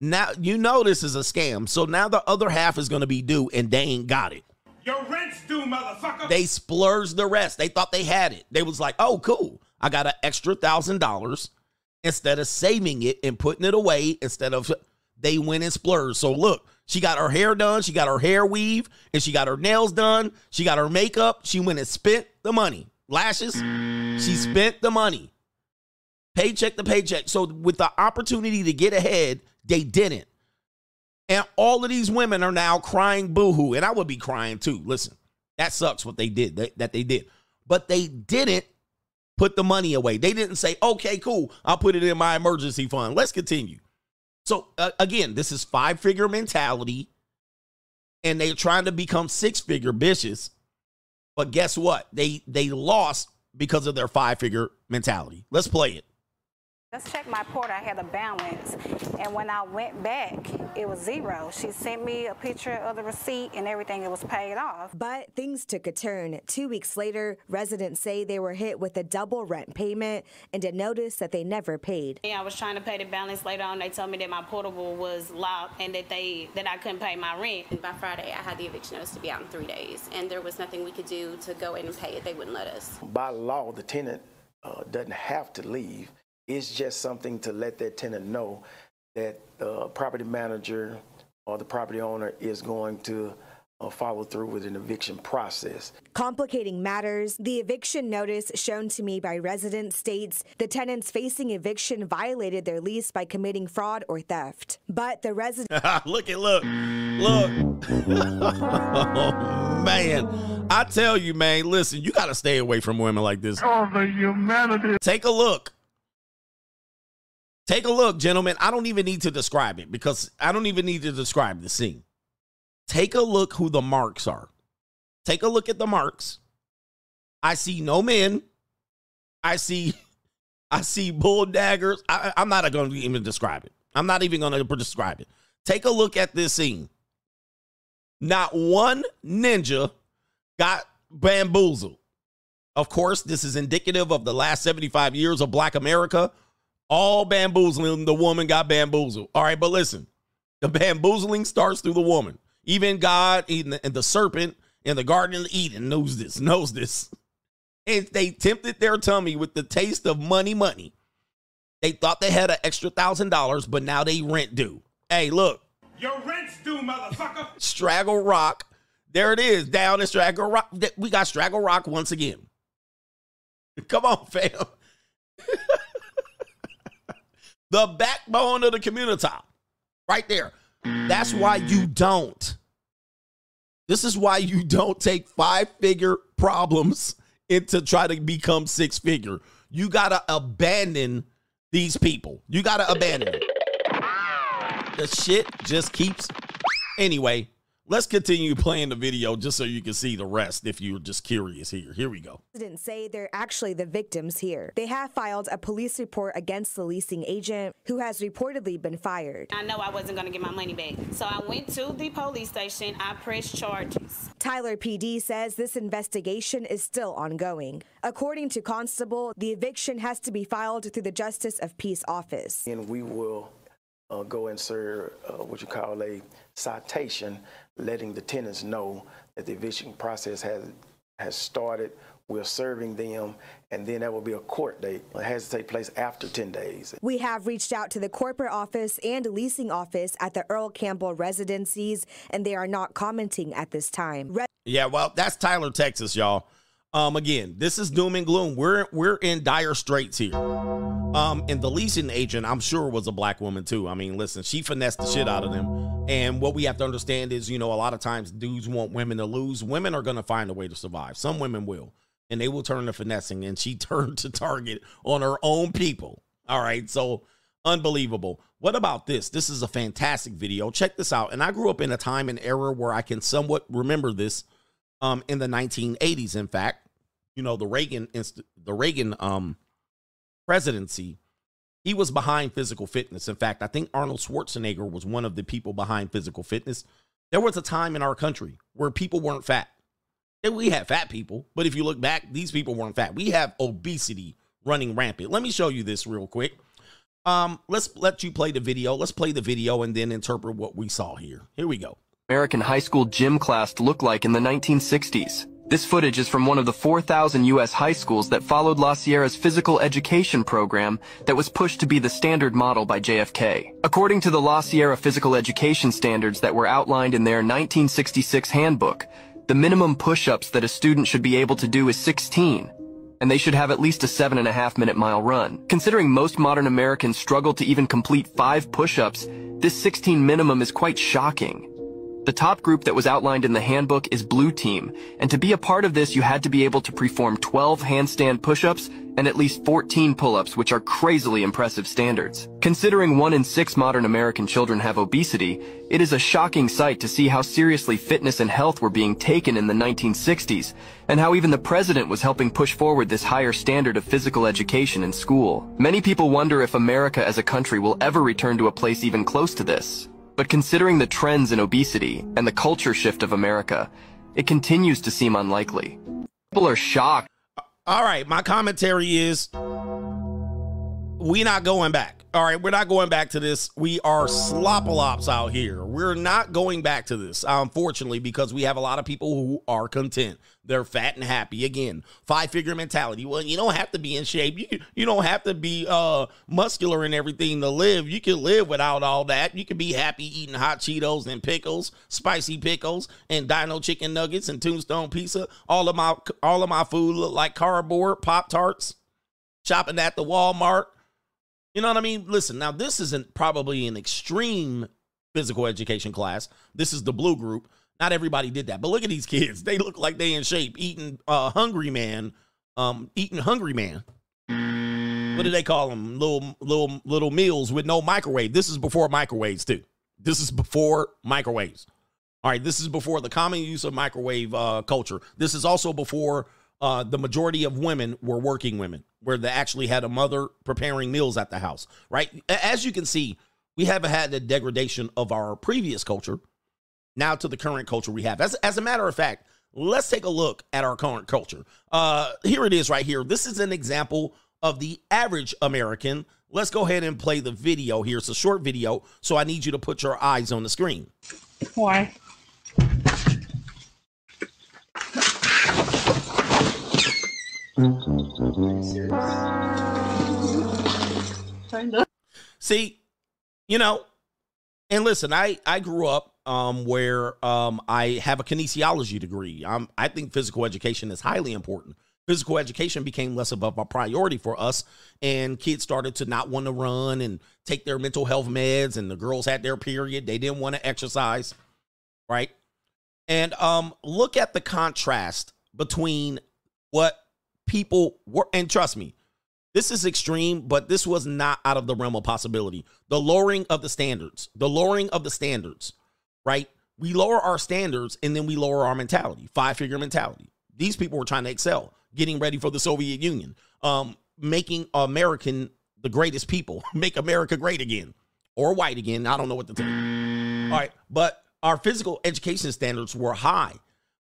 Now you know this is a scam. So now the other half is going to be due, and they ain't got it. Your rent's due, motherfucker. They splurged the rest. They thought they had it. They was like, "Oh, cool! I got an extra thousand dollars." Instead of saving it and putting it away, instead of they went and splurged. So look, she got her hair done, she got her hair weave, and she got her nails done. She got her makeup. She went and spent the money. Lashes. She spent the money. Paycheck to paycheck. So with the opportunity to get ahead, they didn't. And all of these women are now crying boohoo. And I would be crying too. Listen, that sucks what they did, that, that they did. But they didn't put the money away. They didn't say, okay, cool, I'll put it in my emergency fund. Let's continue. So uh, again, this is five figure mentality. And they're trying to become six figure bitches. But guess what? They they lost because of their five figure mentality. Let's play it. Just checked my port, I had a balance. And when I went back, it was zero. She sent me a picture of the receipt and everything, it was paid off. But things took a turn. Two weeks later, residents say they were hit with a double rent payment and a notice that they never paid. Yeah, I was trying to pay the balance later on. They told me that my portable was locked and that they that I couldn't pay my rent. And by Friday, I had the eviction notice to be out in three days, and there was nothing we could do to go in and pay it. They wouldn't let us. By law, the tenant uh, doesn't have to leave. It's just something to let that tenant know that the property manager or the property owner is going to uh, follow through with an eviction process. Complicating matters, the eviction notice shown to me by residents states the tenants facing eviction violated their lease by committing fraud or theft. But the resident look at look, look. oh, man, I tell you, man. Listen, you got to stay away from women like this. Oh, the humanity. Take a look. Take a look, gentlemen. I don't even need to describe it because I don't even need to describe the scene. Take a look who the marks are. Take a look at the marks. I see no men. I see, I see bull daggers. I, I'm not going to even describe it. I'm not even going to describe it. Take a look at this scene. Not one ninja got bamboozled. Of course, this is indicative of the last 75 years of Black America. All bamboozling, the woman got bamboozled. All right, but listen, the bamboozling starts through the woman. Even God and the, and the serpent in the Garden of Eden knows this, knows this. And they tempted their tummy with the taste of money, money. They thought they had an extra thousand dollars, but now they rent due. Hey, look, Your rent's due, motherfucker. Straggle Rock. There it is, down in Straggle Rock. We got Straggle Rock once again. Come on, fam. the backbone of the community. Right there. That's why you don't. This is why you don't take five figure problems into try to become six figure. You got to abandon these people. You got to abandon it. The shit just keeps. Anyway, Let's continue playing the video just so you can see the rest if you're just curious here. Here we go. Residents say they're actually the victims here. They have filed a police report against the leasing agent who has reportedly been fired. I know I wasn't going to get my money back. So I went to the police station. I pressed charges. Tyler PD says this investigation is still ongoing. According to Constable, the eviction has to be filed through the Justice of Peace office. And we will uh, go and serve uh, what you call a citation, letting the tenants know that the eviction process has has started. We're serving them, and then that will be a court date. It has to take place after 10 days. We have reached out to the corporate office and leasing office at the Earl Campbell residencies, and they are not commenting at this time. Re- Yeah, well, that's Tyler, Texas, y'all. Um, again, this is doom and gloom. We're we're in dire straits here. Um, and the leasing agent, I'm sure, was a black woman too. I mean, listen, she finessed the shit out of them. And what we have to understand is, you know, a lot of times dudes want women to lose. Women are gonna find a way to survive. Some women will, and they will turn to finessing. And she turned to target on her own people. All right, so unbelievable. What about this? This is a fantastic video. Check this out. And I grew up in a time and era where I can somewhat remember this. Um, in the 1980s, in fact, you know, the Reagan inst- the Reagan um presidency, he was behind physical fitness. In fact, I think Arnold Schwarzenegger was one of the people behind physical fitness. There was a time in our country where people weren't fat. And we had fat people, but if you look back, these people weren't fat. We have obesity running rampant. Let me show you this real quick. Um, let's let you play the video. Let's play the video and then interpret what we saw here. Here we go. American high school gym class looked like in the 1960s. This footage is from one of the 4,000 U.S. high schools that followed La Sierra's physical education program that was pushed to be the standard model by JFK. According to the La Sierra physical education standards that were outlined in their 1966 handbook, the minimum push-ups that a student should be able to do is 16, and they should have at least a seven and a half minute mile run. Considering most modern Americans struggle to even complete five push-ups, this 16 minimum is quite shocking. The top group that was outlined in the handbook is Blue Team, and to be a part of this you had to be able to perform 12 handstand push-ups and at least 14 pull-ups, which are crazily impressive standards. Considering one in six modern American children have obesity, it is a shocking sight to see how seriously fitness and health were being taken in the 1960s, and how even the president was helping push forward this higher standard of physical education in school. Many people wonder if America as a country will ever return to a place even close to this. But considering the trends in obesity and the culture shift of America, it continues to seem unlikely. People are shocked. All right, my commentary is we not going back. All right, we're not going back to this. We are slopalops out here. We're not going back to this, unfortunately, because we have a lot of people who are content. They're fat and happy. Again, five figure mentality. Well, you don't have to be in shape. You you don't have to be uh muscular and everything to live. You can live without all that. You can be happy eating hot Cheetos and pickles, spicy pickles, and Dino chicken nuggets and Tombstone pizza. All of my all of my food look like cardboard pop tarts. Shopping at the Walmart. You know what I mean? Listen, now this isn't probably an extreme physical education class. This is the blue group. Not everybody did that. But look at these kids. They look like they in shape, eating uh hungry man, um, eating hungry man. What do they call them? Little little little meals with no microwave. This is before microwaves, too. This is before microwaves. All right, this is before the common use of microwave uh, culture. This is also before uh, the majority of women were working women, where they actually had a mother preparing meals at the house, right? As you can see, we haven't had the degradation of our previous culture now to the current culture we have. As, as a matter of fact, let's take a look at our current culture. Uh, here it is right here. This is an example of the average American. Let's go ahead and play the video here. It's a short video, so I need you to put your eyes on the screen. Why? See, you know, and listen, I I grew up um where um I have a kinesiology degree. I'm, I think physical education is highly important. Physical education became less of a priority for us, and kids started to not want to run and take their mental health meds. And the girls had their period; they didn't want to exercise, right? And um, look at the contrast between what people were, and trust me, this is extreme, but this was not out of the realm of possibility. The lowering of the standards, the lowering of the standards, right? we lower our standards and then we lower our mentality, five figure mentality. These people were trying to excel, getting ready for the Soviet Union, um, making American the greatest people, make America great again or white again. I don't know what to tell you. All right. But our physical education standards were high,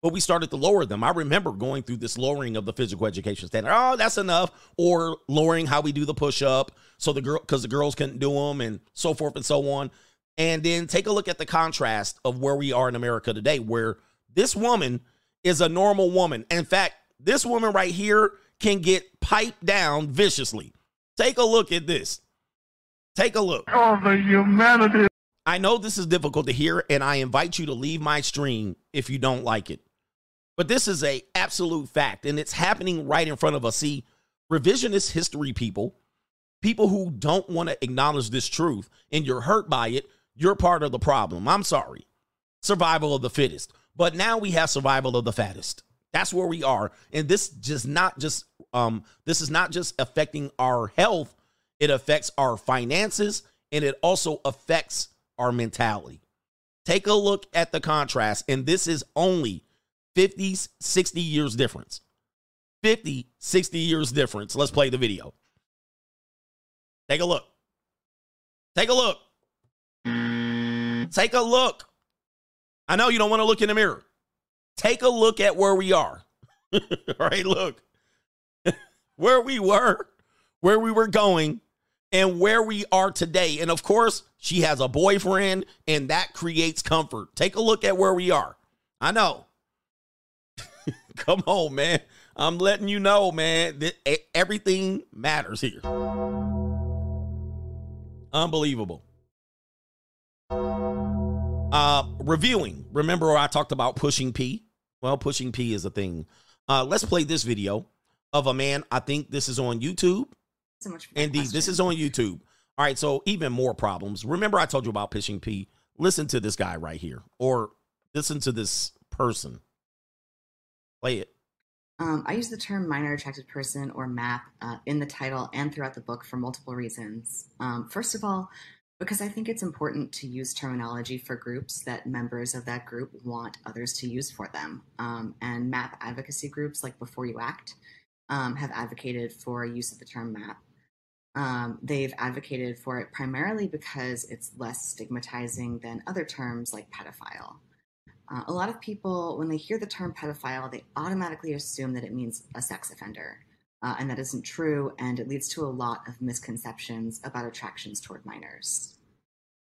but we started to lower them. I remember going through this lowering of the physical education standard. Oh, that's enough. Or lowering how we do the push up so the girl, because the girls couldn't do them and so forth and so on. And then take a look at the contrast of where we are in America today, where this woman is a normal woman. In fact, this woman right here can get piped down viciously. Take a look at this. Take a look. Oh, the humanity. I know this is difficult to hear, and I invite you to leave my stream if you don't like it. But this is a absolute fact, and it's happening right in front of us. See, revisionist history people, people who don't want to acknowledge this truth, and you're hurt by it, you're part of the problem. I'm sorry. Survival of the fittest. But now we have survival of the fattest. That's where we are. And this just not just um this is not just affecting our health, it affects our finances and it also affects our mentality. Take a look at the contrast and this is only 50 60 years difference. 50 60 years difference. Let's play the video. Take a look. Take a look. Take a look. I know you don't want to look in the mirror. Take a look at where we are. All right, look. where we were, where we were going, and where we are today. And of course, she has a boyfriend, and that creates comfort. Take a look at where we are. I know. Come on, man. I'm letting you know, man, that everything matters here. Unbelievable. Uh, reviewing. Remember, I talked about pushing P. Well, pushing P is a thing. Uh, let's play this video of a man. I think this is on YouTube. So much Indeed, this is on YouTube. All right, so even more problems. Remember, I told you about pushing P. Listen to this guy right here, or listen to this person. Play it. Um, I use the term minor attracted person or MAP uh, in the title and throughout the book for multiple reasons. Um, first of all, because I think it's important to use terminology for groups that members of that group want others to use for them. Um, and MAP advocacy groups like B4U-ACT um, have advocated for use of the term MAP. Um, they've advocated for it primarily because it's less stigmatizing than other terms like pedophile. Uh, a lot of people, when they hear the term pedophile, they automatically assume that it means a sex offender. Uh, and that isn't true, and it leads to a lot of misconceptions about attractions toward minors.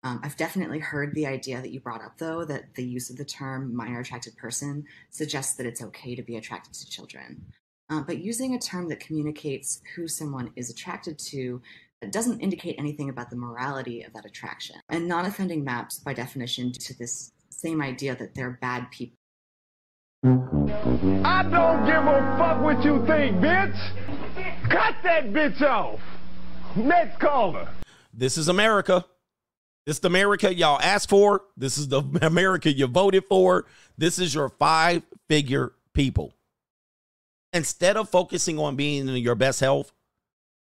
Um, I've definitely heard the idea that you brought up, though, that the use of the term minor attracted person suggests that it's okay to be attracted to children. Uh, but using a term that communicates who someone is attracted to doesn't indicate anything about the morality of that attraction. And non offending maps, by definition, to this same idea that they're bad people. I don't give a fuck what you think, bitch. Cut that bitch off. Next caller. This is America. This is the America y'all asked for. This is the America you voted for. This is your five figure people. Instead of focusing on being in your best health,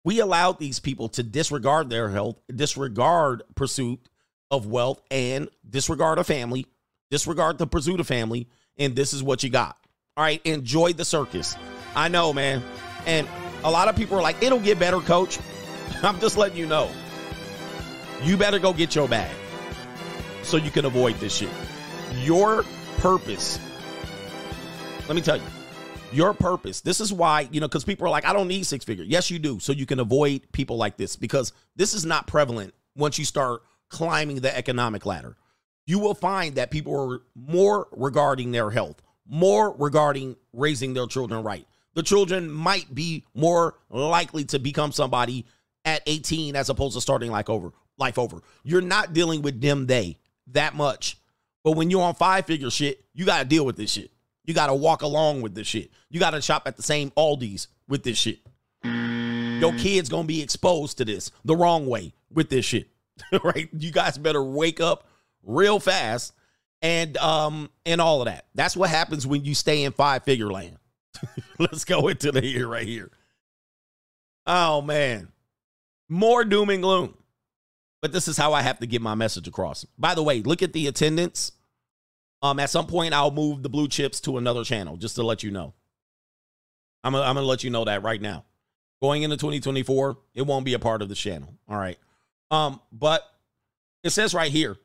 we allowed these people to disregard their health, disregard pursuit of wealth, and disregard a family, disregard the pursuit of family, and this is what you got. All right, enjoy the circus. I know, man. And a lot of people are like, it'll get better, coach. I'm just letting you know. You better go get your bag so you can avoid this shit. Your purpose. Let me tell you, your purpose. This is why, you know, because people are like, I don't need six figure. Yes, you do. So you can avoid people like this because this is not prevalent once you start climbing the economic ladder you will find that people are more regarding their health, more regarding raising their children right. The children might be more likely to become somebody at 18 as opposed to starting like over life over. You're not dealing with them they that much. But when you're on five figure shit, you got to deal with this shit. You got to walk along with this shit. You got to shop at the same Aldi's with this shit. Your kids to be exposed to this the wrong way with this shit. right? You guys better wake up real fast and um and all of that. That's what happens when you stay in five figure land. Let's go into the here right here. Oh man. More doom and gloom. But this is how I have to get my message across. By the way, look at the attendance. Um, at some point, I'll move the blue chips to another channel just to let you know. I'm gonna, I'm gonna let you know that right now. Going into 2024, it won't be a part of the channel. All right. Um, but it says right here,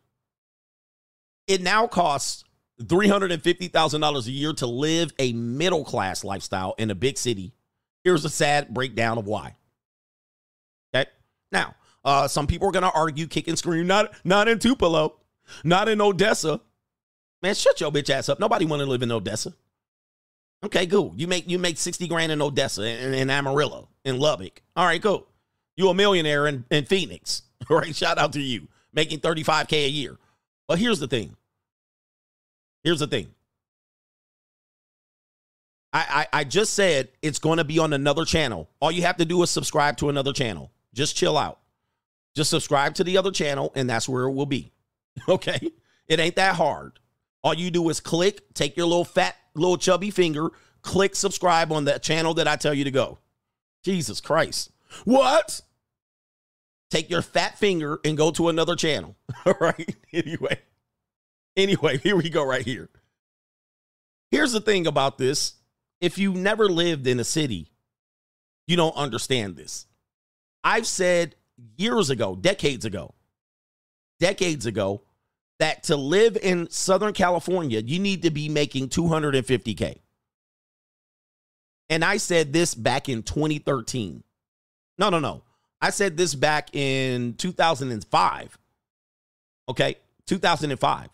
it now costs $350,000 a year to live a middle class lifestyle in a big city. Here's a sad breakdown of why. Okay. Now, uh, some people are going to argue, kick and scream, not, not in Tupelo, not in Odessa. Man, shut your bitch ass up. Nobody want to live in Odessa. Okay, cool. You make you make 60 grand in Odessa and in, in Amarillo, in Lubbock. All right, cool. You a millionaire in, in Phoenix. All right, shout out to you. Making 35K a year. But here's the thing. Here's the thing. I, I, I just said it's going to be on another channel. All you have to do is subscribe to another channel. Just chill out. Just subscribe to the other channel, and that's where it will be. Okay? It ain't that hard. All you do is click, take your little fat, little chubby finger, click subscribe on that channel that I tell you to go. Jesus Christ. What? Take your fat finger and go to another channel. All right. Anyway. Anyway, here we go right here. Here's the thing about this. If you never lived in a city, you don't understand this. I've said years ago, decades ago, decades ago, that to live in Southern California, you need to be making 250K. And I said this back in 2013. No, no, no. I said this back in 2005. Okay, 2005.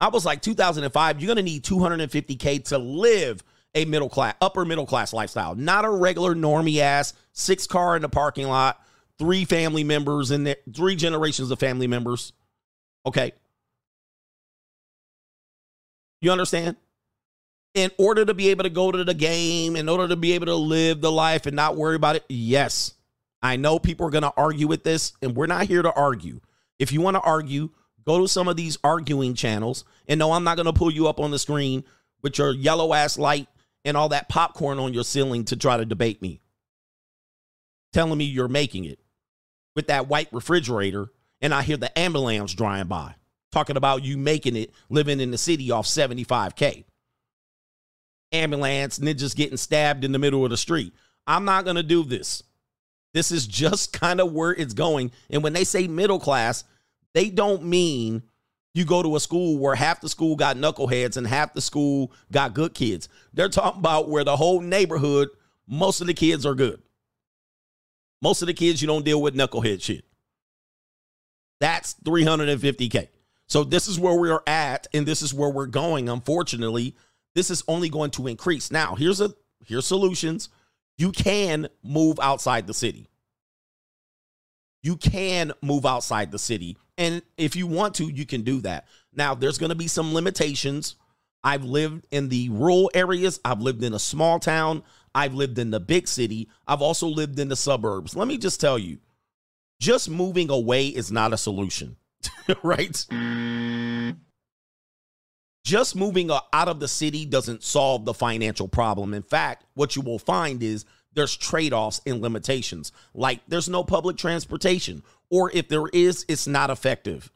I was like 2005, you're to need 250k to live a middle class, upper middle class lifestyle, not a regular normie ass six car in the parking lot, three family members in there, three generations of family members. Okay. You understand? In order to be able to go to the game, in order to be able to live the life and not worry about it, yes. I know people are going to argue with this, and we're not here to argue. If you want to argue, go to some of these arguing channels. And no, I'm not going to pull you up on the screen with your yellow ass light and all that popcorn on your ceiling to try to debate me. Telling me you're making it with that white refrigerator, and I hear the ambulance driving by talking about you making it living in the city off 75K. Ambulance, ninjas getting stabbed in the middle of the street. I'm not going to do this. This is just kind of where it's going. And when they say middle class, they don't mean you go to a school where half the school got knuckleheads and half the school got good kids. They're talking about where the whole neighborhood, most of the kids are good. Most of the kids, you don't deal with knucklehead shit. That's 350K. So this is where we're at, and this is where we're going. Unfortunately, this is only going to increase. Now, here's a here's solutions. You can move outside the city. You can move outside the city. And if you want to, you can do that. Now, there's going to be some limitations. I've lived in the rural areas, I've lived in a small town, I've lived in the big city, I've also lived in the suburbs. Let me just tell you just moving away is not a solution, right? Just moving uh, out of the city doesn't solve the financial problem. In fact, what you will find is there's trade offs and limitations. Like there's no public transportation, or if there is, it's not effective.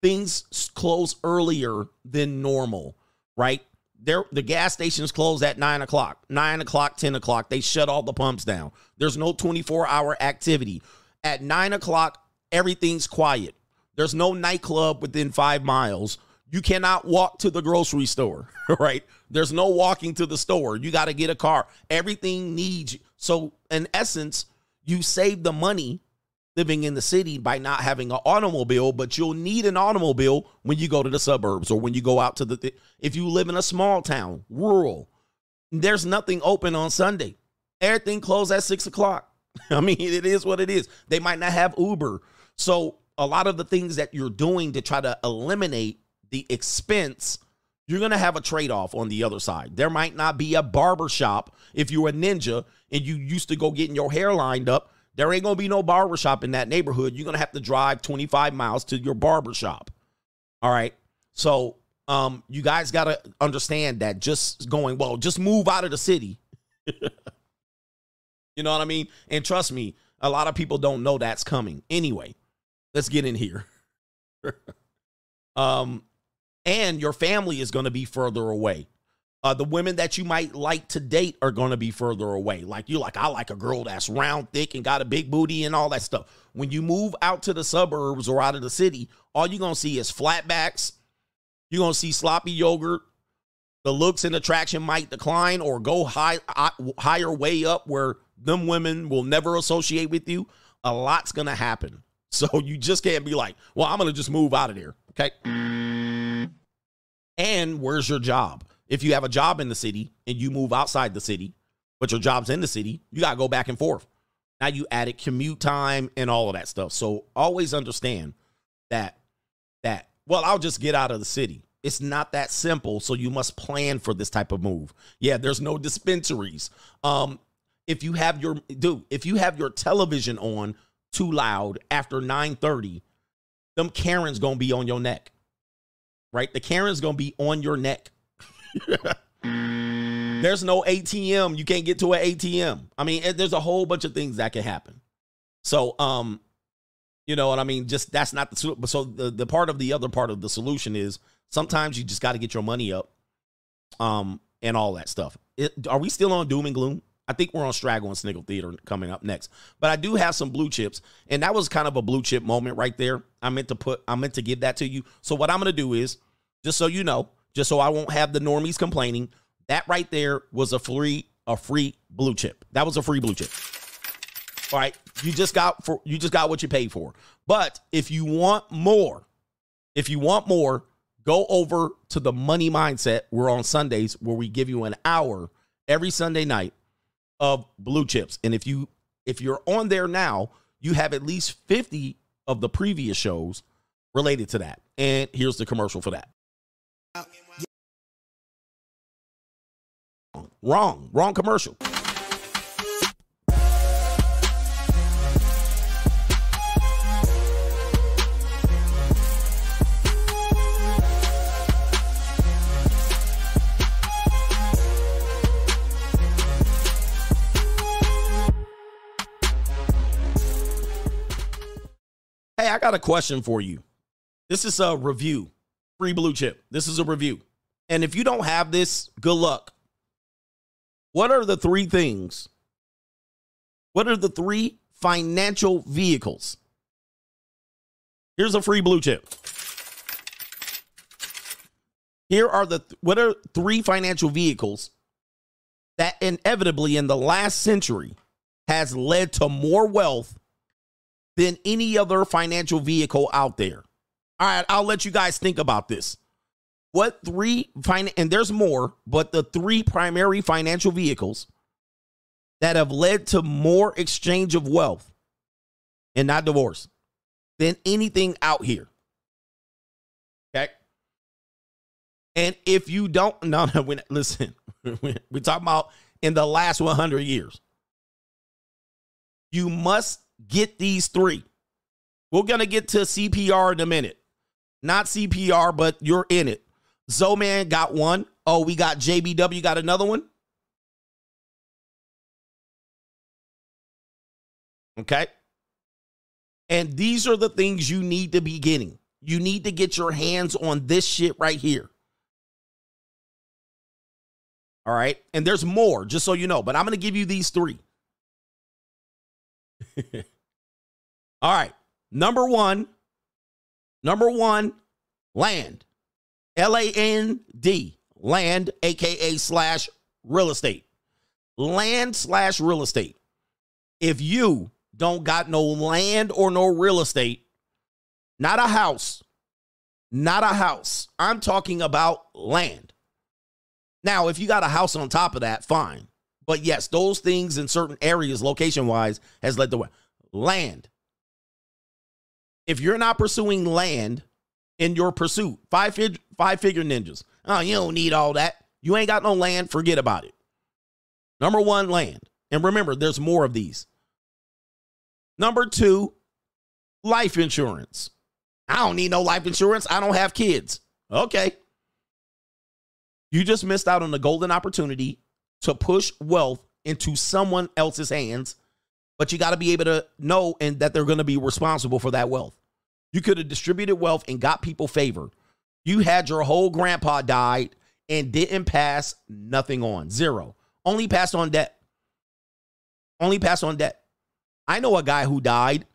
Things close earlier than normal, right? There, the gas stations close at nine o'clock, nine o'clock, 10 o'clock. They shut all the pumps down. There's no 24 hour activity. At nine o'clock, everything's quiet. There's no nightclub within five miles. You cannot walk to the grocery store, right? There's no walking to the store. You got to get a car. Everything needs you. so in essence, you save the money living in the city by not having an automobile, but you'll need an automobile when you go to the suburbs or when you go out to the if you live in a small town, rural. There's nothing open on Sunday. Everything closed at six o'clock. I mean, it is what it is. They might not have Uber. So a lot of the things that you're doing to try to eliminate the expense, you're going to have a trade off on the other side. There might not be a barber shop if you're a ninja and you used to go getting your hair lined up. There ain't going to be no barber shop in that neighborhood. You're going to have to drive 25 miles to your barber shop. All right. So, um, you guys got to understand that just going, well, just move out of the city. you know what I mean? And trust me, a lot of people don't know that's coming. Anyway, let's get in here. um, And your family is going to be further away. Uh, the women that you might like to date are going to be further away. Like you like, I like a girl that's round, thick, and got a big booty and all that stuff. When you move out to the suburbs or out of the city, all you're going to see is flatbacks. You're going to see sloppy yogurt. The looks and attraction might decline or go high, higher way up where them women will never associate with you. A lot's going to happen. So you just can't be like, well, I'm going to just move out of there. Okay. And where's your job? If you have a job in the city and you move outside the city, but your job's in the city, you got to go back and forth. Now you added commute time and all of that stuff. So always understand that that well, I'll just get out of the city. It's not that simple, so you must plan for this type of move. Yeah, there's no dispensaries. Um if you have your dude, if you have your television on too loud after 9:30, them Karens to be on your neck. Right? The Karen's to be on your neck there's no ATM. You can't get to an ATM. I mean, there's a whole bunch of things that can happen. So, um, you know what I mean? Just that's not the so the, the part of the other part of the solution is sometimes you just got to get your money up, um, and all that stuff. It, are we still on doom and gloom? I think we're on Straggle and Sniggle Theater coming up next. But I do have some blue chips, and that was kind of a blue chip moment right there. I meant to put, I meant to give that to you. So what I'm gonna do is, just so you know, just so I won't have the normies complaining. That right there was a free a free blue chip. That was a free blue chip. All right, you just got for you just got what you paid for. But if you want more, if you want more, go over to the Money Mindset. We're on Sundays where we give you an hour every Sunday night of blue chips. And if you if you're on there now, you have at least 50 of the previous shows related to that. And here's the commercial for that. Wrong. Wrong commercial. I got a question for you. This is a review. Free blue chip. This is a review. And if you don't have this, good luck. What are the three things? What are the three financial vehicles? Here's a free blue chip. Here are the what are three financial vehicles that inevitably in the last century has led to more wealth than any other financial vehicle out there. All right, I'll let you guys think about this. What three and there's more, but the three primary financial vehicles that have led to more exchange of wealth and not divorce than anything out here. Okay. And if you don't, no, no, we, listen, we're talking about in the last 100 years. You must get these three. We're going to get to CPR in a minute. Not CPR, but you're in it. Zoman got one. Oh, we got JBW got another one. Okay. And these are the things you need to be getting. You need to get your hands on this shit right here. All right. And there's more, just so you know, but I'm going to give you these three. All right. Number one, number one, land. L A N D, land, AKA slash real estate. Land slash real estate. If you don't got no land or no real estate, not a house, not a house. I'm talking about land. Now, if you got a house on top of that, fine. But yes, those things in certain areas, location wise, has led the way. land. If you're not pursuing land in your pursuit, five five figure ninjas. Oh, you don't need all that. You ain't got no land. Forget about it. Number one, land. And remember, there's more of these. Number two, life insurance. I don't need no life insurance. I don't have kids. Okay. You just missed out on the golden opportunity to push wealth into someone else's hands, but you got to be able to know and that they're going to be responsible for that wealth. You could have distributed wealth and got people favor You had your whole grandpa died and didn't pass nothing on. Zero. Only passed on debt. Only passed on debt. I know a guy who died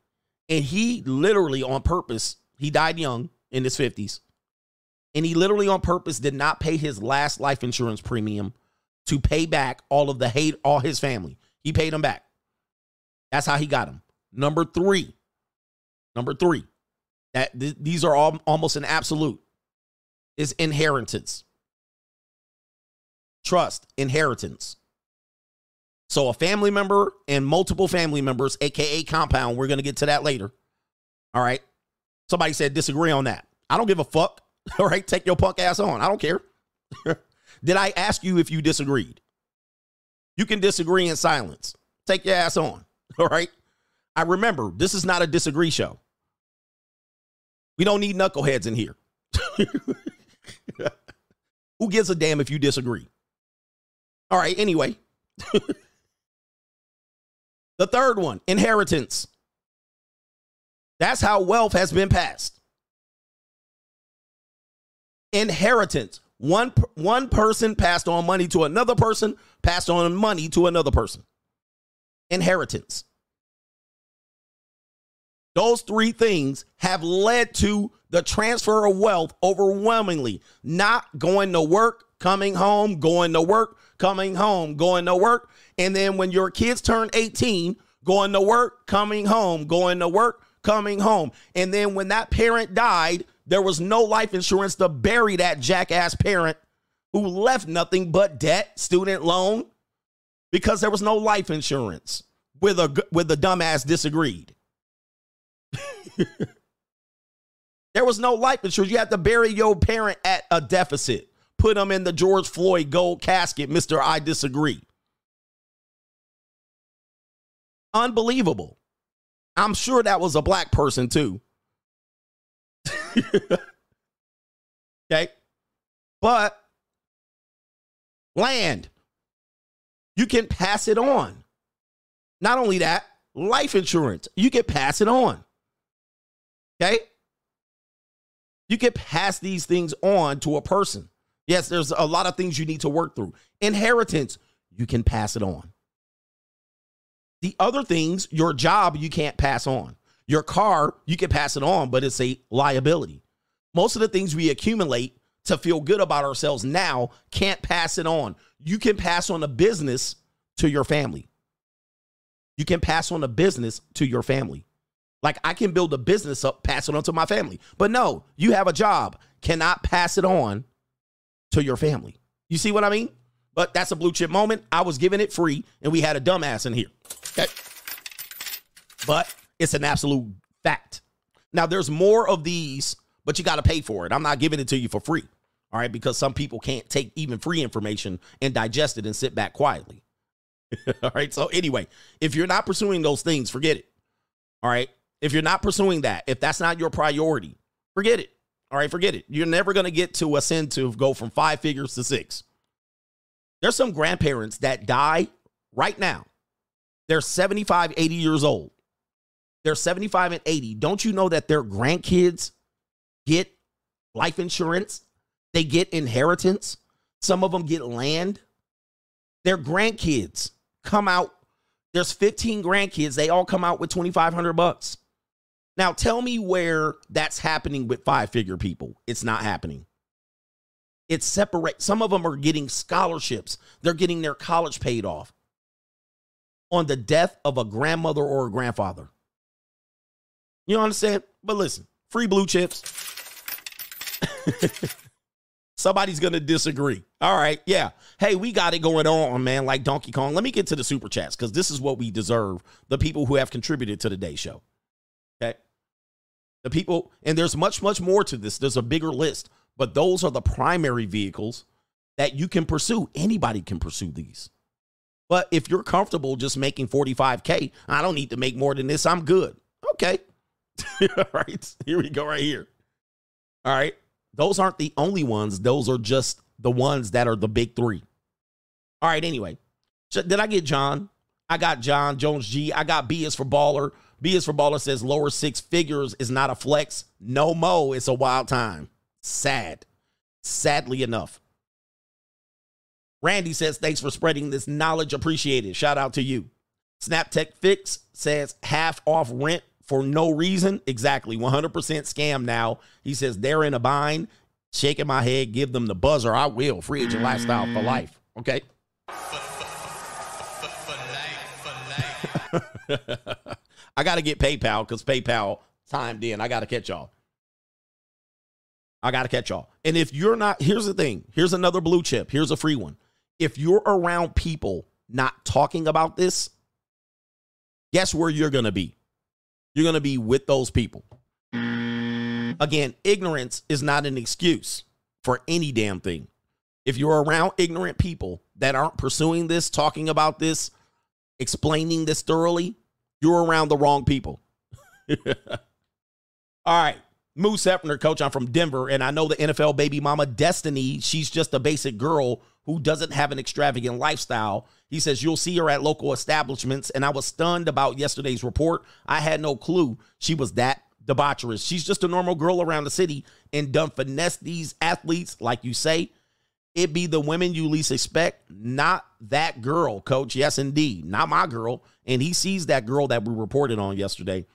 and he literally on purpose, he died young in his 50s. And he literally on purpose did not pay his last life insurance premium to pay back all of the hate, all his family. He paid them back. That's how he got them. Number three, number three, that th- these are all almost an absolute is inheritance. Trust, inheritance. So a family member and multiple family members, aka compound, we're gonna get to that later. All right. Somebody said disagree on that. I don't give a fuck. All right, take your punk ass on. I don't care. Did I ask you if you disagreed? You can disagree in silence. Take your ass on. All right. I remember this is not a disagree show. We don't need knuckleheads in here. Who gives a damn if you disagree? All right, anyway. the third one inheritance. That's how wealth has been passed. Inheritance. One, one person passed on money to another person, passed on money to another person. Inheritance. Those three things have led to the transfer of wealth overwhelmingly. Not going to work, coming home, going to work, coming home, going to work. And then when your kids turn 18, going to work, coming home, going to work, coming home. And then when that parent died, there was no life insurance to bury that jackass parent who left nothing but debt, student loan, because there was no life insurance. With a with the dumbass disagreed. there was no life insurance. You had to bury your parent at a deficit. Put them in the George Floyd gold casket, Mister. I disagree. Unbelievable. I'm sure that was a black person too. okay. But land, you can pass it on. Not only that, life insurance, you can pass it on. Okay. You can pass these things on to a person. Yes, there's a lot of things you need to work through. Inheritance, you can pass it on. The other things, your job, you can't pass on. Your car, you can pass it on, but it's a liability. Most of the things we accumulate to feel good about ourselves now can't pass it on. You can pass on a business to your family. You can pass on a business to your family. Like I can build a business up, pass it on to my family. But no, you have a job, cannot pass it on to your family. You see what I mean? But that's a blue chip moment. I was giving it free and we had a dumbass in here. Okay. But it's an absolute fact. Now there's more of these, but you got to pay for it. I'm not giving it to you for free. All right, because some people can't take even free information and digest it and sit back quietly. all right. So anyway, if you're not pursuing those things, forget it. All right. If you're not pursuing that, if that's not your priority, forget it. All right, forget it. You're never going to get to ascend to go from five figures to six. There's some grandparents that die right now. They're 75, 80 years old. They're 75 and 80. Don't you know that their grandkids get life insurance? They get inheritance. Some of them get land. Their grandkids come out. There's 15 grandkids. They all come out with 2,500 bucks. Now tell me where that's happening with five figure people. It's not happening. It's separate. Some of them are getting scholarships. They're getting their college paid off on the death of a grandmother or a grandfather. You understand? But listen, free blue chips. Somebody's to disagree. All right. Yeah. Hey, we got it going on, man, like Donkey Kong. Let me get to the super chats because this is what we deserve the people who have contributed to today's show. Okay. The people, and there's much, much more to this. There's a bigger list, but those are the primary vehicles that you can pursue. Anybody can pursue these. But if you're comfortable just making 45K, I don't need to make more than this. I'm good. Okay. All right. Here we go, right here. All right. Those aren't the only ones. Those are just the ones that are the big three. All right. Anyway, did I get John? I got John Jones G. I got B is for baller. B is for baller says lower six figures is not a flex. No mo. It's a wild time. sad. Sadly enough. Randy says, thanks for spreading this knowledge. Appreciated. Shout out to you. Snap Tech Fix says half off rent for no reason. Exactly. 100% scam now. He says they're in a bind. Shaking my head, give them the buzzer. I will. Free agent lifestyle for mm. life. Okay. I got to get PayPal because PayPal timed in. I got to catch y'all. I got to catch y'all. And if you're not, here's the thing here's another blue chip. Here's a free one. If you're around people not talking about this, guess where you're going to be? You're going to be with those people. Mm. Again, ignorance is not an excuse for any damn thing. If you're around ignorant people that aren't pursuing this, talking about this, explaining this thoroughly, you're around the wrong people. All right. Moose Hefner, coach, I'm from Denver, and I know the NFL baby mama Destiny. She's just a basic girl who doesn't have an extravagant lifestyle. He says you'll see her at local establishments, and I was stunned about yesterday's report. I had no clue she was that debaucherous. She's just a normal girl around the city and done finesse these athletes, like you say. It be the women you least expect, not that girl, coach. Yes, indeed. Not my girl. And he sees that girl that we reported on yesterday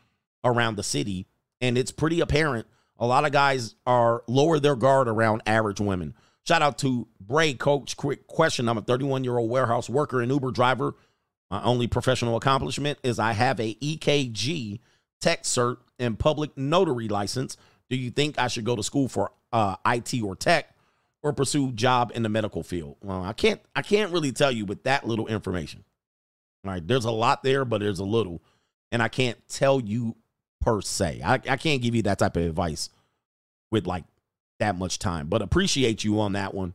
around the city. And it's pretty apparent a lot of guys are lower their guard around average women. Shout out to Bray, coach. Quick question. I'm a 31 year old warehouse worker and Uber driver. My only professional accomplishment is I have a EKG tech cert and public notary license. Do you think I should go to school for uh, IT or tech? or pursue job in the medical field? Well, I can't I can't really tell you with that little information. All right, there's a lot there, but there's a little, and I can't tell you per se. I, I can't give you that type of advice with like that much time. But appreciate you on that one.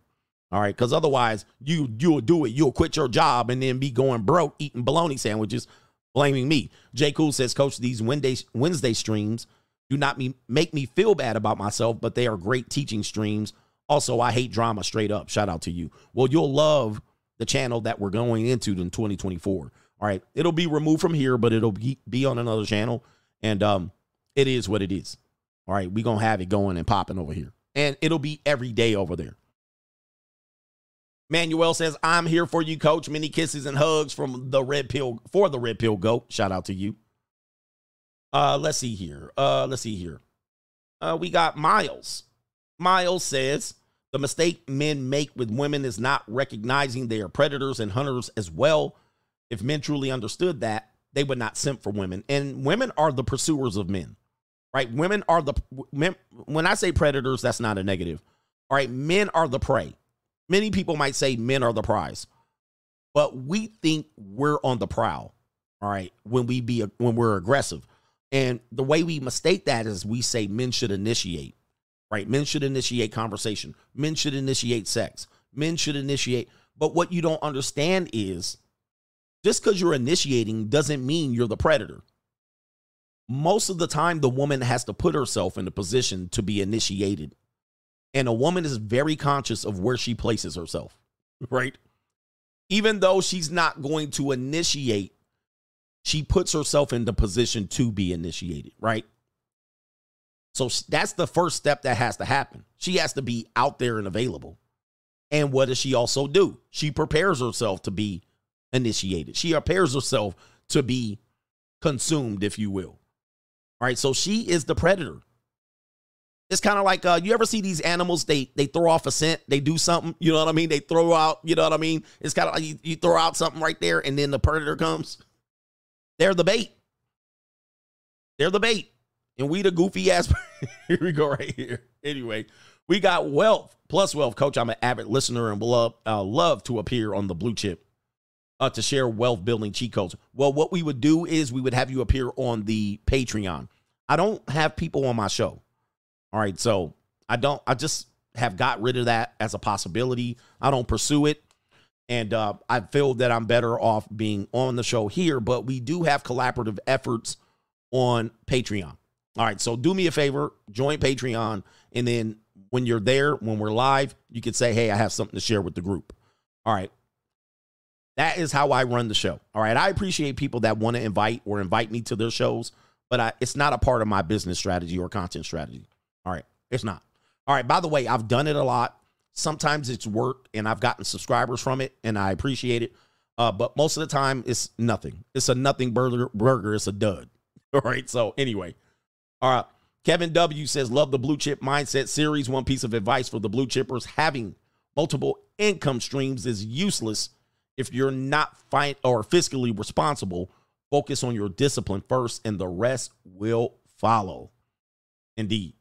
All right, because otherwise you you'll do it. You'll quit your job and then be going broke eating bologna sandwiches, blaming me. J. Cool says, Coach, these Wednesday Wednesday streams do not me, make me feel bad about myself, but they are great teaching streams also, I hate drama straight up. Shout out to you. Well, you'll love the channel that we're going into in 2024. All right. It'll be removed from here, but it'll be, be on another channel. And um, it is what it is. All right. We're going to have it going and popping over here. And it'll be every day over there. Manuel says, I'm here for you, coach. Many kisses and hugs from the red pill for the red pill goat. Shout out to you. Uh, let's see here. Uh, let's see here. Uh, we got Miles. Miles says, the mistake men make with women is not recognizing they are predators and hunters as well. If men truly understood that, they would not simp for women. And women are the pursuers of men, right? Women are the, men, when I say predators, that's not a negative. All right, men are the prey. Many people might say men are the prize, but we think we're on the prowl, all right, when we be, when we're aggressive. And the way we mistake that is we say men should initiate right? Men should initiate conversation. Men should initiate sex. Men should initiate. But what you don't understand is just because you're initiating doesn't mean you're the predator. Most of the time, the woman has to put herself in a position to be initiated. And a woman is very conscious of where she places herself, right? Even though she's not going to initiate, she puts herself in the position to be initiated, right? So that's the first step that has to happen. She has to be out there and available. And what does she also do? She prepares herself to be initiated. She prepares herself to be consumed, if you will. Right. So she is the predator. It's kind of like uh, you ever see these animals? They they throw off a scent. They do something. You know what I mean? They throw out. You know what I mean? It's kind of like you, you throw out something right there, and then the predator comes. They're the bait. They're the bait and we the goofy ass. here we go right here. Anyway, we got wealth plus wealth, coach. I'm an avid listener and love uh, love to appear on the blue chip uh, to share wealth building cheat codes. Well, what we would do is we would have you appear on the Patreon. I don't have people on my show. All right, so I don't. I just have got rid of that as a possibility. I don't pursue it. And uh, I feel that I'm better off being on the show here, but we do have collaborative efforts on Patreon. All right, so do me a favor, join Patreon, and then when you're there, when we're live, you can say, "Hey, I have something to share with the group." All right. That is how I run the show. All right. I appreciate people that want to invite or invite me to their shows, but I, it's not a part of my business strategy or content strategy. All right. It's not. All right, by the way, I've done it a lot. Sometimes it's work and I've gotten subscribers from it and I appreciate it. Uh, but most of the time it's nothing. It's a nothing burger burger. It's a dud. All right. So anyway. All right. Kevin W says, love the blue chip mindset series. One piece of advice for the blue chippers having multiple income streams is useless if you're not fi- or fiscally responsible. Focus on your discipline first, and the rest will follow. Indeed.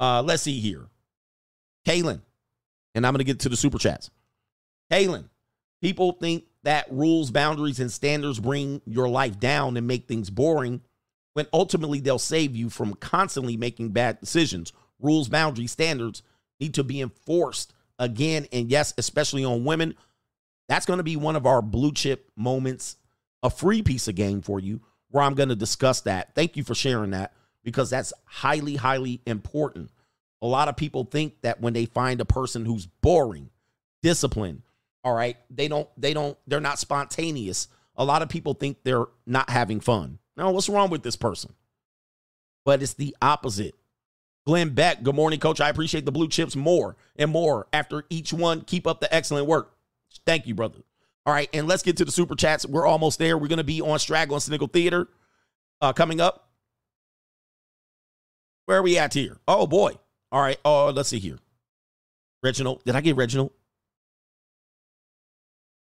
Uh, let's see here. Kaylin, and I'm going to get to the super chats. Kaylin, people think that rules, boundaries, and standards bring your life down and make things boring when ultimately they'll save you from constantly making bad decisions. Rules, boundaries, standards need to be enforced again. And yes, especially on women. That's going to be one of our blue chip moments, a free piece of game for you, where I'm going to discuss that. Thank you for sharing that because that's highly, highly important. A lot of people think that when they find a person who's boring, disciplined, all right, they don't, they don't, they're not spontaneous. A lot of people think they're not having fun. Now, what's wrong with this person? But it's the opposite. Glenn Beck, good morning, coach. I appreciate the blue chips more and more after each one. Keep up the excellent work. Thank you, brother. All right, and let's get to the super chats. We're almost there. We're to be on Straggle and Theater uh, coming up. Where are we at here? Oh, boy. All right. Oh, let's see here. Reginald. Did I get Reginald?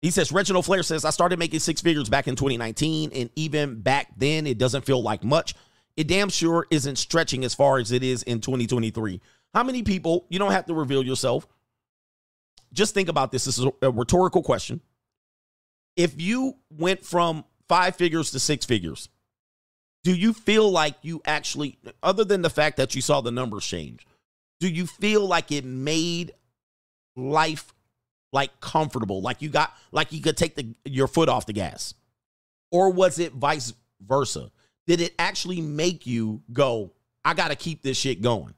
He says, Reginald Flair says, I started making six figures back in 2019, and even back then, it doesn't feel like much. It damn sure isn't stretching as far as it is in 2023. How many people, you don't have to reveal yourself. Just think about this. This is a rhetorical question. If you went from five figures to six figures, do you feel like you actually, other than the fact that you saw the numbers change, do you feel like it made life like comfortable, like you got like you could take the your foot off the gas? Or was it vice versa? Did it actually make you go, I got to keep this shit going?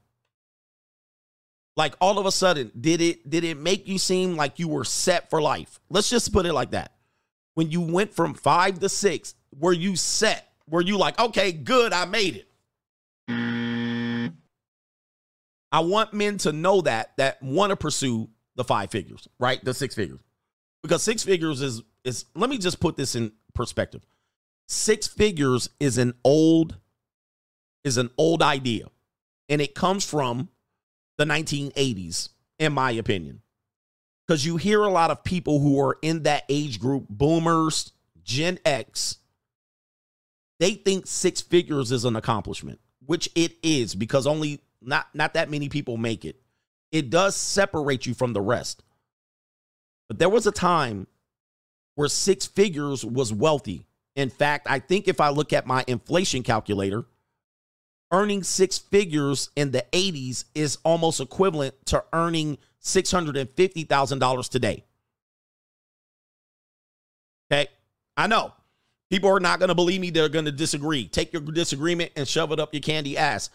Like all of a sudden, did it did it make you seem like you were set for life? Let's just put it like that. When you went from 5 to 6, were you set? Were you like, "Okay, good, I made it." I want men to know that that want to pursue the five figures, right? The six figures. Because six figures is is let me just put this in perspective. Six figures is an old is an old idea. And it comes from the 1980s in my opinion. Cuz you hear a lot of people who are in that age group, boomers, Gen X, they think six figures is an accomplishment, which it is because only not not that many people make it it does separate you from the rest. But there was a time where six figures was wealthy. In fact, I think if I look at my inflation calculator, earning six figures in the 80s is almost equivalent to earning $650,000 today. Okay. I know people are not going to believe me. They're going to disagree. Take your disagreement and shove it up your candy ass.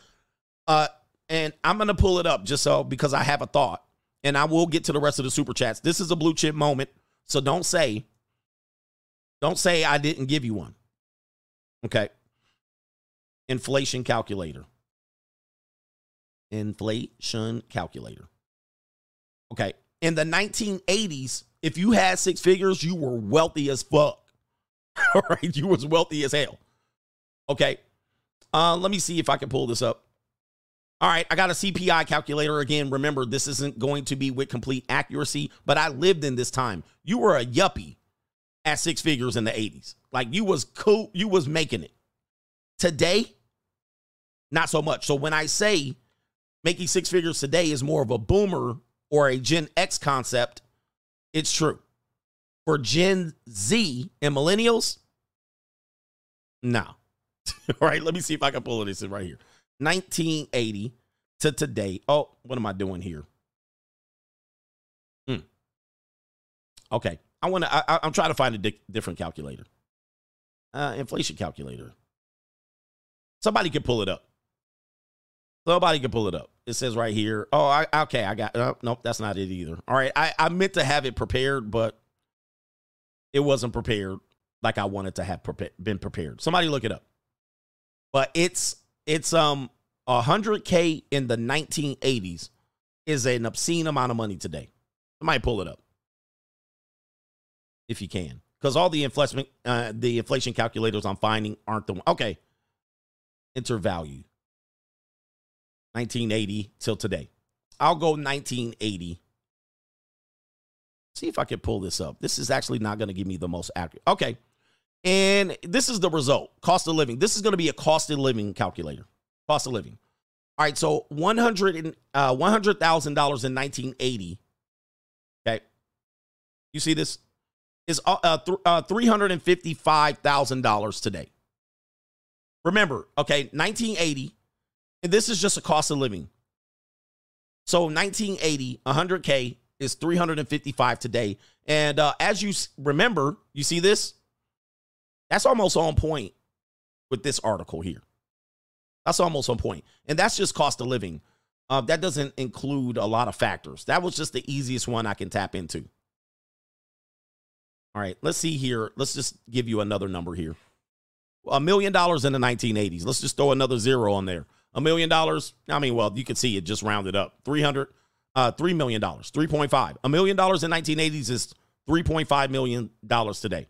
Uh, and I'm going to pull it up just so because I have a thought. And I will get to the rest of the super chats. This is a blue chip moment. So don't say, don't say I didn't give you one. Okay. Inflation calculator. Inflation calculator. Okay. In the 1980s, if you had six figures, you were wealthy as fuck. All right. You was wealthy as hell. Okay. Uh, let me see if I can pull this up. All right, I got a CPI calculator again. Remember, this isn't going to be with complete accuracy, but I lived in this time. You were a yuppie at six figures in the 80s. Like you was cool, you was making it. Today, not so much. So when I say making six figures today is more of a boomer or a Gen X concept, it's true. For Gen Z and millennials, no. All right, let me see if I can pull this in right here. 1980 to today. Oh, what am I doing here? Hmm. Okay. I want to, I, am trying to find a di- different calculator. Uh, inflation calculator. Somebody can pull it up. Somebody can pull it up. It says right here. Oh, I, okay. I got, uh, nope, that's not it either. All right. I, I meant to have it prepared, but it wasn't prepared like I wanted to have been prepared. Somebody look it up. But it's it's um 100k in the 1980s is an obscene amount of money today. I might pull it up if you can, because all the inflation uh, the inflation calculators I'm finding aren't the one. Okay, enter value 1980 till today. I'll go 1980. See if I can pull this up. This is actually not going to give me the most accurate. Okay. And this is the result cost of living. This is going to be a cost of living calculator. Cost of living. All right. So 100 uh, $100,000 in 1980. Okay. You see this? Is uh, uh, uh, $355,000 today. Remember, okay, 1980, and this is just a cost of living. So 1980, 100K is 355 today. And uh, as you remember, you see this? That's almost on point with this article here. That's almost on point. And that's just cost of living. Uh, that doesn't include a lot of factors. That was just the easiest one I can tap into. All right, let's see here. Let's just give you another number here. A million dollars in the 1980s. Let's just throw another zero on there. A million dollars. I mean, well, you can see it just rounded up. 300, uh, $3 million, 3.5. A million dollars in 1980s is $3.5 million today.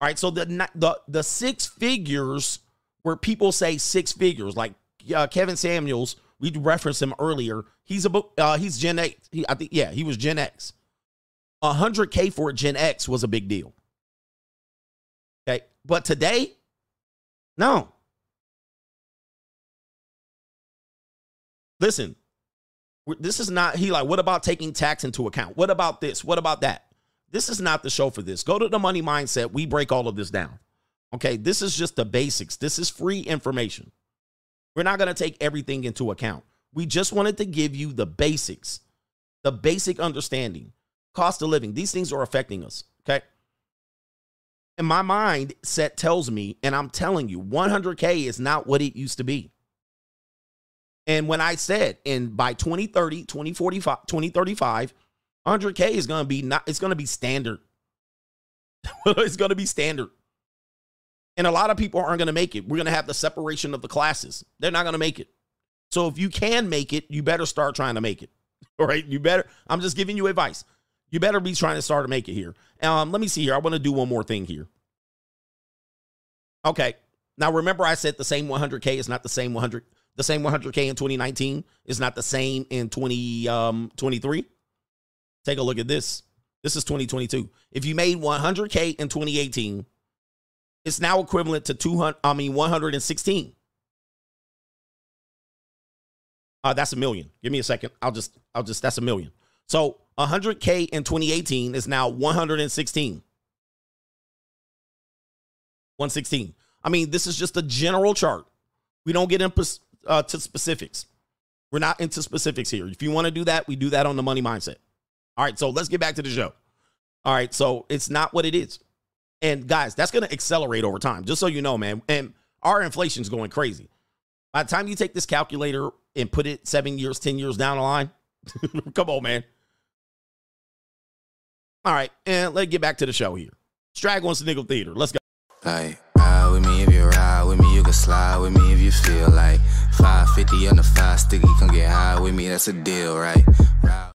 All right, so the the the six figures where people say six figures, like uh, Kevin Samuels, we referenced him earlier. He's a uh, he's Gen X. He, I think yeah, he was Gen X. hundred K for a Gen X was a big deal. Okay, but today, no. Listen, this is not he like. What about taking tax into account? What about this? What about that? This is not the show for this. Go to the money mindset. We break all of this down. Okay, this is just the basics. This is free information. We're not going to take everything into account. We just wanted to give you the basics, the basic understanding. Cost of living, these things are affecting us. Okay. And my mind set tells me, and I'm telling you, 100K is not what it used to be. And when I said, and by 2030, 2045, 2035, 100K is going to be not, it's going to be standard. it's going to be standard. And a lot of people aren't going to make it. We're going to have the separation of the classes. They're not going to make it. So if you can make it, you better start trying to make it. All right. You better, I'm just giving you advice. You better be trying to start to make it here. Um, let me see here. I want to do one more thing here. Okay. Now remember, I said the same 100K is not the same 100. The same 100K in 2019 is not the same in 2023. Um, Take a look at this. This is 2022. If you made 100K in 2018, it's now equivalent to 200, I mean, 116. Uh, that's a million. Give me a second. I'll just, I'll just, that's a million. So 100K in 2018 is now 116. 116. I mean, this is just a general chart. We don't get into uh, to specifics. We're not into specifics here. If you want to do that, we do that on the money mindset. All right, so let's get back to the show. All right, so it's not what it is. And guys, that's going to accelerate over time, just so you know, man. And our inflation is going crazy. By the time you take this calculator and put it seven years, 10 years down the line, come on, man. All right, and let's get back to the show here. Strag wants to nickel theater. Let's go. Ride with me if you ride with me, you can slide with me if you feel like 550 on the sticky, come get high with me, that's a deal, right? Ride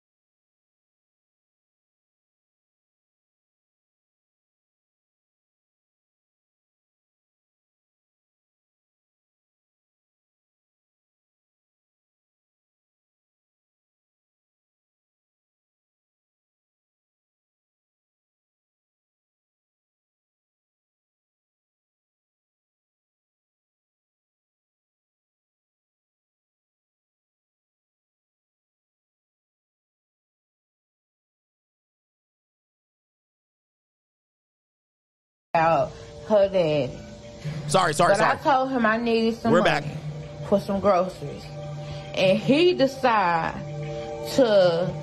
out her dad. Sorry, sorry, but sorry. I told him I needed some We're money back. for some groceries. And he decided to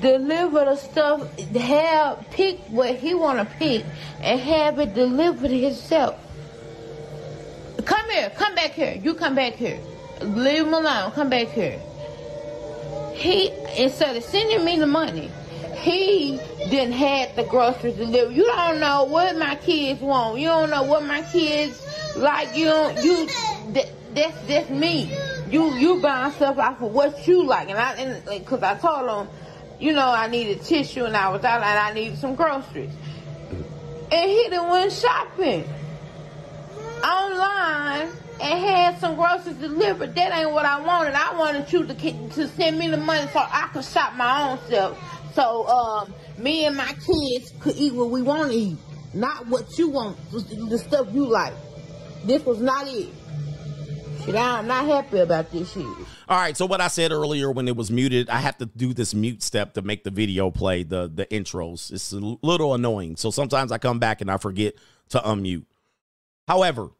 deliver the stuff, have pick what he want to pick and have it delivered himself. Come here, come back here. You come back here. Leave him alone. Come back here. He instead of sending me the money, he didn't have the groceries delivered. You don't know what my kids want. You don't know what my kids like. You don't. You. That, that's that's me. You you buying stuff off of what you like, and I and because I told him, you know, I needed tissue and I was out and I needed some groceries, and he done went shopping online and had some groceries delivered. That ain't what I wanted. I wanted you to to send me the money so I could shop my own stuff. So um, me and my kids could eat what we want to eat, not what you want, the stuff you like. This was not it. Shit, I'm not happy about this shit. All right, so what I said earlier when it was muted, I have to do this mute step to make the video play the the intros. It's a little annoying. So sometimes I come back and I forget to unmute. However,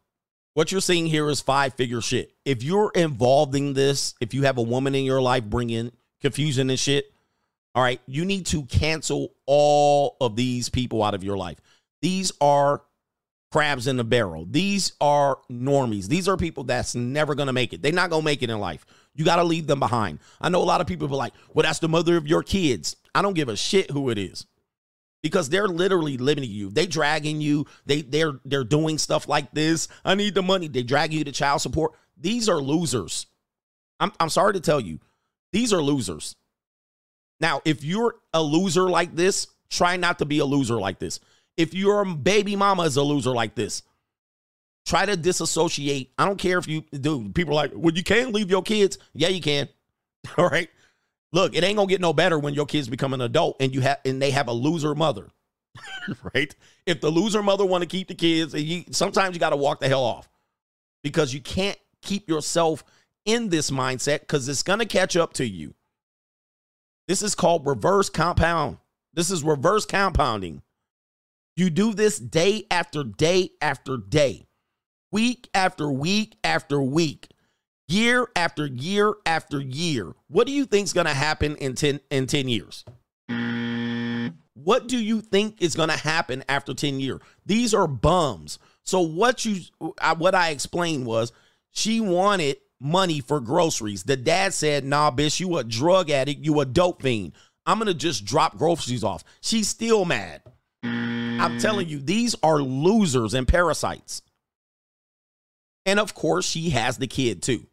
what you're seeing here is five figure shit. If you're involved in this, if you have a woman in your life bringing confusion and shit, all right, you need to cancel all of these people out of your life. These are crabs in the barrel. These are normies. These are people that's never going to make it. They're not going to make it in life. You got to leave them behind. I know a lot of people are like, well, that's the mother of your kids. I don't give a shit who it is because they're literally limiting you. They dragging you. They they're they're doing stuff like this. I need the money. They drag you to child support. These are losers. I'm I'm sorry to tell you. These are losers. Now, if you're a loser like this, try not to be a loser like this. If your baby mama is a loser like this, try to disassociate. I don't care if you do. People are like, well, you can't leave your kids. Yeah, you can. All right. Look, it ain't gonna get no better when your kids become an adult and you have and they have a loser mother. right? If the loser mother want to keep the kids, you, sometimes you got to walk the hell off because you can't keep yourself in this mindset because it's gonna catch up to you. This is called reverse compound. This is reverse compounding. You do this day after day after day, week after week after week, year after year after year. What do you think is going to happen in 10 in 10 years? What do you think is going to happen after 10 years? These are bums. So what you uh, what I explained was she wanted money for groceries. The dad said, "Nah, bitch, you a drug addict, you a dope fiend. I'm to just drop groceries off." She's still mad. I'm telling you, these are losers and parasites. And of course, she has the kid too.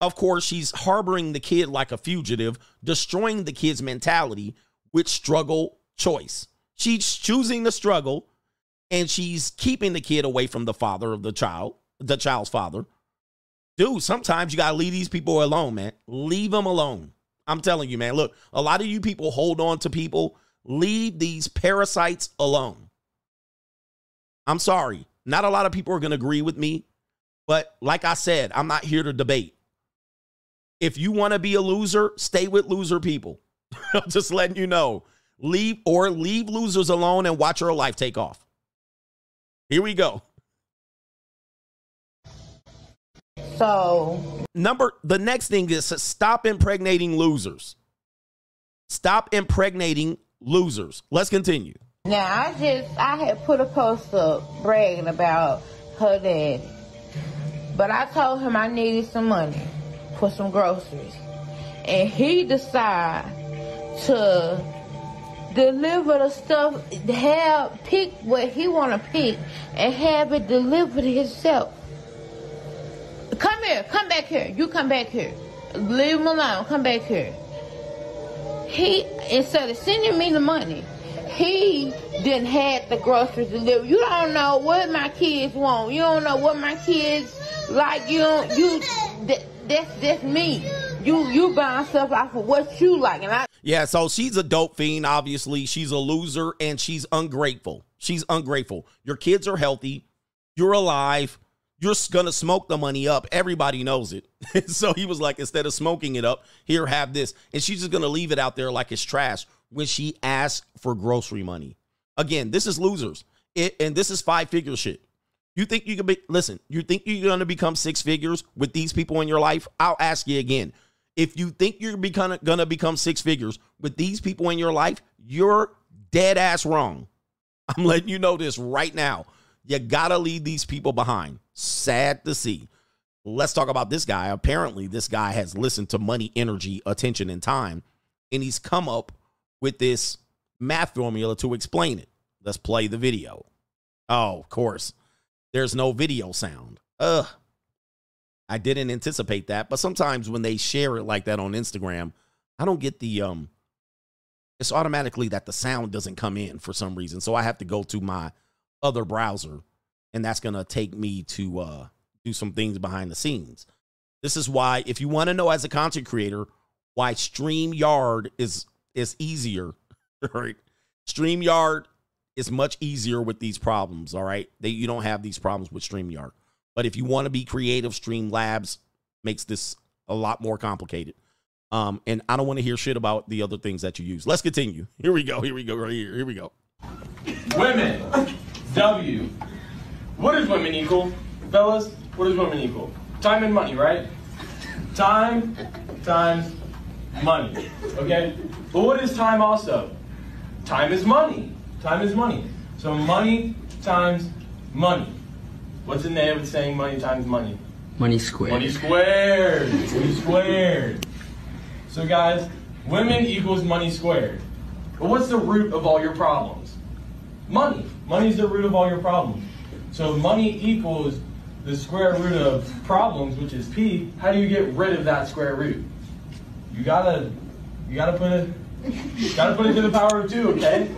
Of course, she's harboring the kid like a fugitive, destroying the kid's mentality with struggle choice. She's choosing the struggle and she's keeping the kid away from the father of the child, the child's father. Dude, sometimes you got to leave these people alone, man. Leave them alone. I'm telling you, man. Look, a lot of you people hold on to people. Leave these parasites alone. I'm sorry. Not a lot of people are going to agree with me. But like I said, I'm not here to debate. If you want to be a loser, stay with loser people. I'm just letting you know. Leave or leave losers alone and watch your life take off. Here we go. So, number the next thing is stop impregnating losers. Stop impregnating losers. Let's continue. Now, I just I had put a post up bragging about her daddy, but I told him I needed some money for some groceries, and he decided to deliver the stuff, have pick what he want to pick, and have it delivered himself. Come here, come back here. You come back here. Leave him alone. Come back here. He instead of sending me the money, he didn't have the groceries delivered. You don't know what my kids want. You don't know what my kids like. You don't. You that, that's that's me. You you buying stuff off of what you like, and I. Yeah, so she's a dope fiend. Obviously, she's a loser and she's ungrateful. She's ungrateful. Your kids are healthy. You're alive you're gonna smoke the money up. Everybody knows it. so he was like, instead of smoking it up, here, have this. And she's just gonna leave it out there like it's trash when she asks for grocery money. Again, this is losers. It, and this is five figure shit. You think you can be listen, you think you're gonna become six figures with these people in your life? I'll ask you again. If you think you're become, gonna become six figures with these people in your life, you're dead ass wrong. I'm letting you know this right now. You gotta leave these people behind. Sad to see. Let's talk about this guy. Apparently, this guy has listened to money, energy, attention, and time, and he's come up with this math formula to explain it. Let's play the video. Oh, of course. There's no video sound. Ugh. I didn't anticipate that. But sometimes when they share it like that on Instagram, I don't get the um it's automatically that the sound doesn't come in for some reason. So I have to go to my other browser and that's going to take me to uh do some things behind the scenes. This is why if you want to know as a content creator why StreamYard is is easier, right? StreamYard is much easier with these problems, all right? You don't have these problems with StreamYard. But if you want to be creative, Streamlabs makes this a lot more complicated. Um, and I don't want to hear shit about the other things that you use. Let's continue. Here we go. Here we go. Right here. Here we go. Women. W. What is women equal? Fellas, what is women equal? Time and money, right? Time times money. Okay? But what is time also? Time is money. Time is money. So money times money. What's the name of saying money times money? Money squared. Money squared. Money squared. So guys, women equals money squared. But what's the root of all your problems? Money. Money is the root of all your problems. So money equals the square root of problems, which is P. How do you get rid of that square root? You gotta, you gotta put it, gotta put it to the power of two, okay?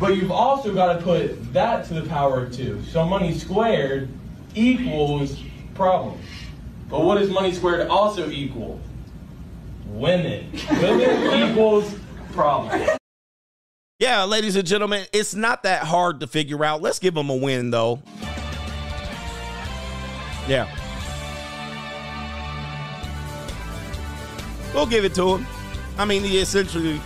But you've also gotta put that to the power of two. So money squared equals problems. But what does money squared also equal? Women. Women equals problem. Yeah, ladies and gentlemen, it's not that hard to figure out. Let's give them a win, though. Yeah. We'll give it to him. I mean, he essentially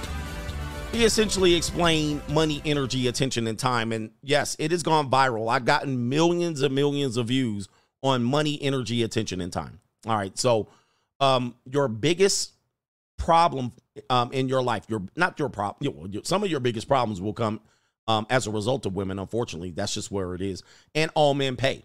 he essentially explained money, energy, attention, and time. And yes, it has gone viral. I've gotten millions and millions of views on money, energy, attention, and time. All right. So um your biggest problem um, in your life, your not your problem, some of your biggest problems will come um, as a result of women. Unfortunately, that's just where it is. And all men pay.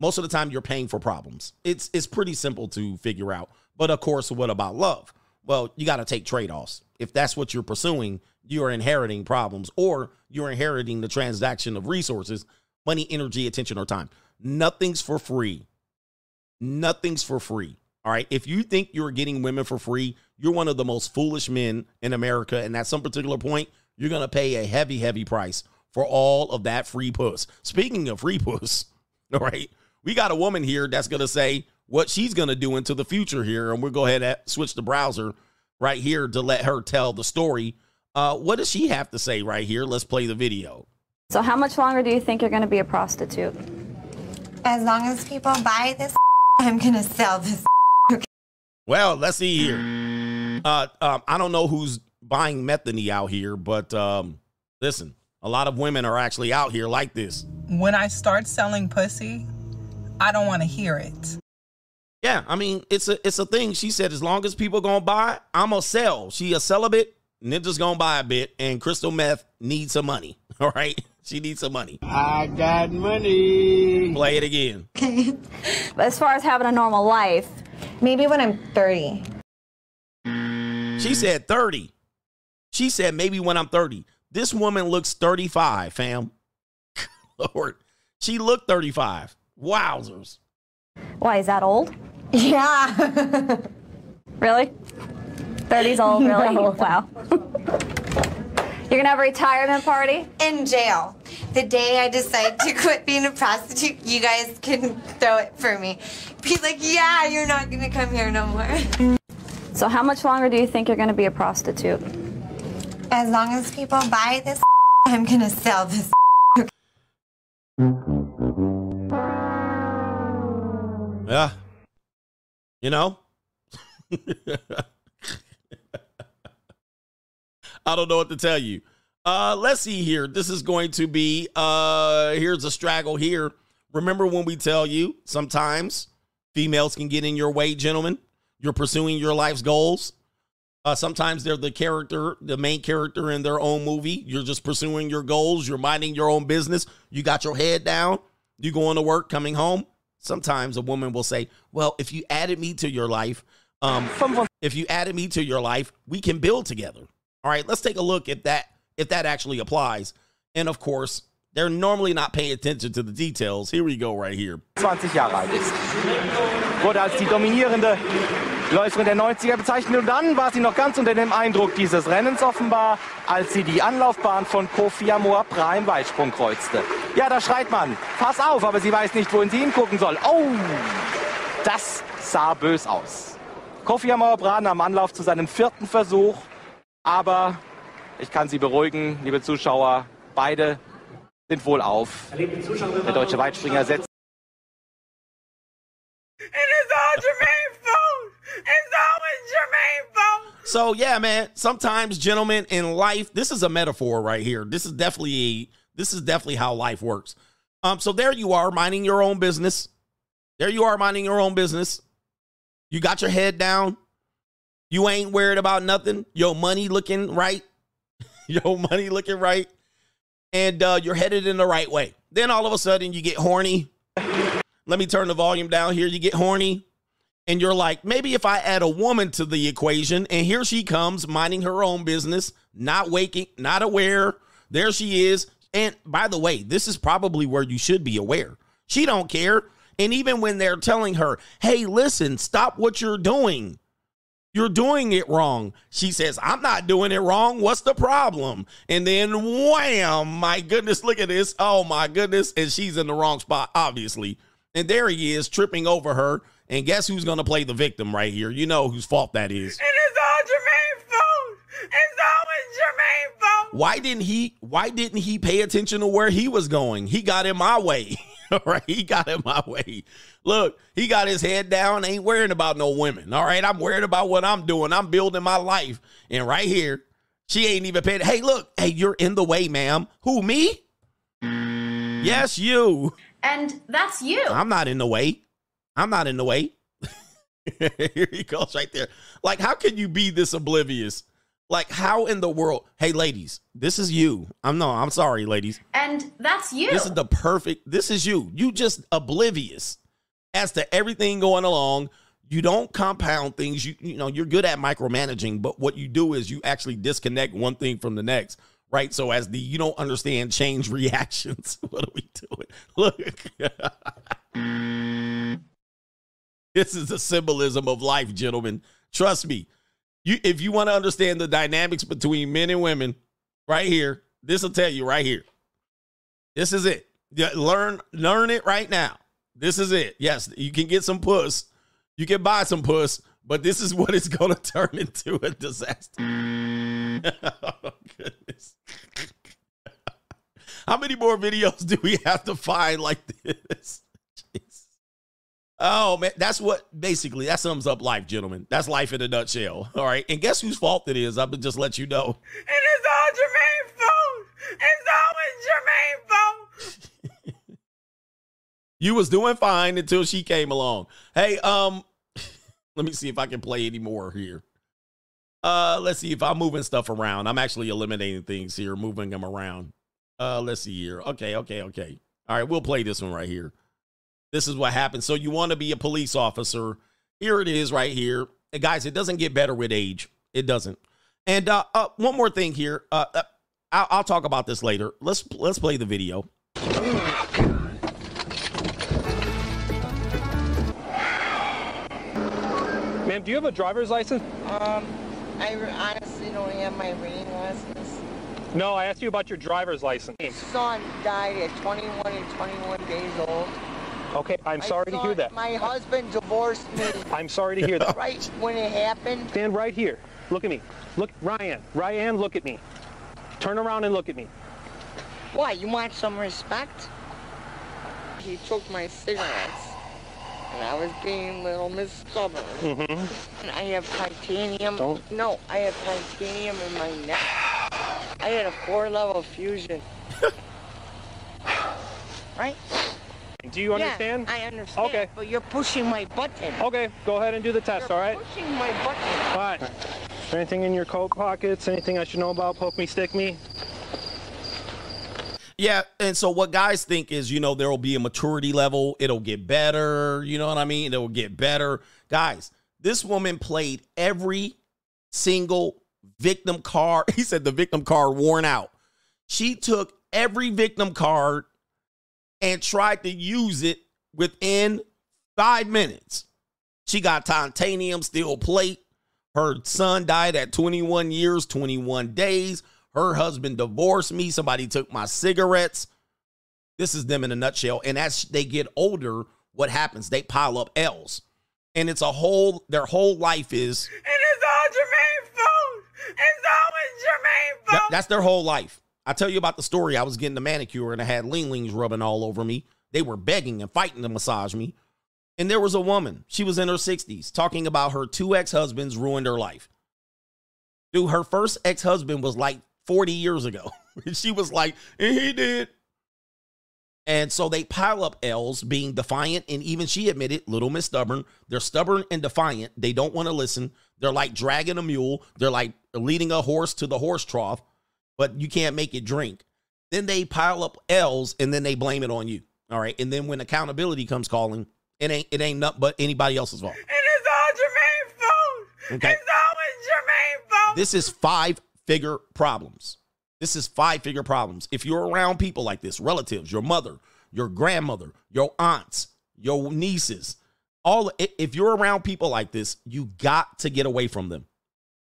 Most of the time, you're paying for problems. It's it's pretty simple to figure out. But of course, what about love? Well, you got to take trade offs. If that's what you're pursuing, you are inheriting problems, or you're inheriting the transaction of resources, money, energy, attention, or time. Nothing's for free. Nothing's for free. All right. If you think you're getting women for free, you're one of the most foolish men in America. And at some particular point, you're going to pay a heavy, heavy price for all of that free puss. Speaking of free puss, all right, we got a woman here that's going to say what she's going to do into the future here. And we'll go ahead and switch the browser right here to let her tell the story. Uh, what does she have to say right here? Let's play the video. So, how much longer do you think you're going to be a prostitute? As long as people buy this, I'm going to sell this. Well, let's see here. Uh, um, I don't know who's buying methany out here, but um, listen, a lot of women are actually out here like this. When I start selling pussy, I don't want to hear it. Yeah, I mean it's a it's a thing. She said as long as people gonna buy, I'm gonna sell. She a celibate, Ninja's gonna buy a bit, and crystal meth needs some money. All right, she needs some money. I got money. Play it again. But as far as having a normal life, maybe when I'm 30. She said 30. She said maybe when I'm 30. This woman looks 35, fam. Lord, she looked 35. Wowzers. why is that old? Yeah. Really? 30's old, really? No. Wow. You're gonna have a retirement party? In jail. The day I decide to quit being a prostitute, you guys can throw it for me. Be like, yeah, you're not gonna come here no more. So, how much longer do you think you're gonna be a prostitute? As long as people buy this, I'm gonna sell this. Yeah. You know? I don't know what to tell you. Uh let's see here. This is going to be uh here's a straggle here. Remember when we tell you sometimes females can get in your way, gentlemen? You're pursuing your life's goals. Uh, sometimes they're the character, the main character in their own movie. You're just pursuing your goals. You're minding your own business. You got your head down. You going to work, coming home. Sometimes a woman will say, "Well, if you added me to your life, um, if you added me to your life, we can build together." All right, let's take a look at that if that actually applies. And of course, They're normally not paying attention to the details. Here we go, right here. 20 Jahre alt ist. Wurde als die dominierende Läuferin der 90er bezeichnet und dann war sie noch ganz unter dem Eindruck dieses Rennens offenbar, als sie die Anlaufbahn von Kofi Amor Bra im Weitsprung kreuzte. Ja, da schreit man, pass auf, aber sie weiß nicht, wohin sie hingucken soll. Oh, das sah bös aus. Kofi Amor Bra nahm Anlauf zu seinem vierten Versuch, aber ich kann Sie beruhigen, liebe Zuschauer, beide sind wohl auf. Der deutsche Weitspringer setzt And it's all Jermaine's fault. It's always Jermaine's fault. So yeah, man. Sometimes, gentlemen, in life, this is a metaphor right here. This is definitely a, this is definitely how life works. Um, so there you are, minding your own business. There you are, minding your own business. You got your head down. You ain't worried about nothing. Your money looking right. your money looking right. And uh, you're headed in the right way. Then all of a sudden you get horny. Let me turn the volume down here. You get horny and you're like, maybe if I add a woman to the equation, and here she comes minding her own business, not waking, not aware. There she is. And by the way, this is probably where you should be aware. She don't care. And even when they're telling her, hey, listen, stop what you're doing. You're doing it wrong. She says, I'm not doing it wrong. What's the problem? And then wham, my goodness, look at this. Oh my goodness. And she's in the wrong spot, obviously. And there he is tripping over her. And guess who's going to play the victim right here? You know whose fault that is. It is all Jermaine's fault. It's always Jermaine's fault. Why didn't he why didn't he pay attention to where he was going? He got in my way. All right, he got in my way. Look, he got his head down, ain't worrying about no women. All right, I'm worried about what I'm doing. I'm building my life. And right here, she ain't even paying. Hey, look, hey, you're in the way, ma'am. Who, me? Yes, you. And that's you. I'm not in the way. I'm not in the way. Here he goes right there. Like, how can you be this oblivious? Like, how in the world? Hey, ladies, this is you. I'm no, I'm sorry, ladies. And that's you. This is the perfect. This is you. You just oblivious as to everything going along. You don't compound things. You you know you're good at micromanaging, but what you do is you actually disconnect one thing from the next, right? So as the you don't understand change reactions. What are we doing? Look. this is the symbolism of life, gentlemen. Trust me. You if you want to understand the dynamics between men and women, right here, this will tell you right here. This is it. Learn learn it right now. This is it. Yes, you can get some puss. You can buy some puss, but this is what it's going to turn into a disaster. oh, goodness. How many more videos do we have to find like this? Jeez. Oh man, that's what basically that sums up life, gentlemen. That's life in a nutshell. All right, and guess whose fault it is? I'm gonna just let you know. And it's all Jermaine's fault. It's always Jermaine's fault. You was doing fine until she came along. Hey, um, let me see if I can play any more here. Uh, let's see if I'm moving stuff around. I'm actually eliminating things here, moving them around. Uh, let's see here. Okay, okay, okay. All right, we'll play this one right here. This is what happens. So you want to be a police officer. Here it is right here. And guys, it doesn't get better with age. It doesn't. And uh, uh one more thing here. Uh, uh I'll, I'll talk about this later. Let's let's play the video. Ma'am, do you have a driver's license? Um, I honestly don't have my reading license. No, I asked you about your driver's license. My son died at 21 and 21 days old. Okay, I'm My sorry to hear that. My husband divorced me. I'm sorry to hear that. right when it happened. Stand right here. Look at me. Look, Ryan. Ryan, look at me. Turn around and look at me. Why? You want some respect? He took my cigarettes, and I was being a little Miss Stubborn. Mm-hmm. And I have titanium. Don't- No, I have titanium in my neck. I had a four-level fusion. right? Do you understand? Yeah, I understand. Okay. But you're pushing my button. Okay, go ahead and do the test, all right? Pushing my button. All right. Is there anything in your coat pockets? Anything I should know about? Poke me, stick me? Yeah, and so what guys think is, you know, there will be a maturity level. It'll get better. You know what I mean? It'll get better. Guys, this woman played every single victim card. He said the victim card worn out. She took every victim card and tried to use it within five minutes. She got titanium steel plate. Her son died at 21 years, 21 days. Her husband divorced me. Somebody took my cigarettes. This is them in a nutshell. And as they get older, what happens? They pile up L's. And it's a whole, their whole life is And it's all Jermaine's fault. It's always Jermaine's fault. that's their whole life. I tell you about the story. I was getting a manicure and I had Ling Lings rubbing all over me. They were begging and fighting to massage me. And there was a woman, she was in her 60s, talking about her two ex husbands ruined her life. Dude, her first ex husband was like 40 years ago. she was like, and he did. And so they pile up L's being defiant. And even she admitted, little Miss Stubborn, they're stubborn and defiant. They don't want to listen. They're like dragging a mule. They're like leading a horse to the horse trough, but you can't make it drink. Then they pile up L's and then they blame it on you. All right. And then when accountability comes calling, it ain't it ain't nothing but anybody else's fault. And it's all Jermaine's fault. Okay. It's always Jermaine's fault. This is five figure problems. This is five figure problems. If you're around people like this, relatives, your mother, your grandmother, your aunts, your nieces, all if you're around people like this, you got to get away from them.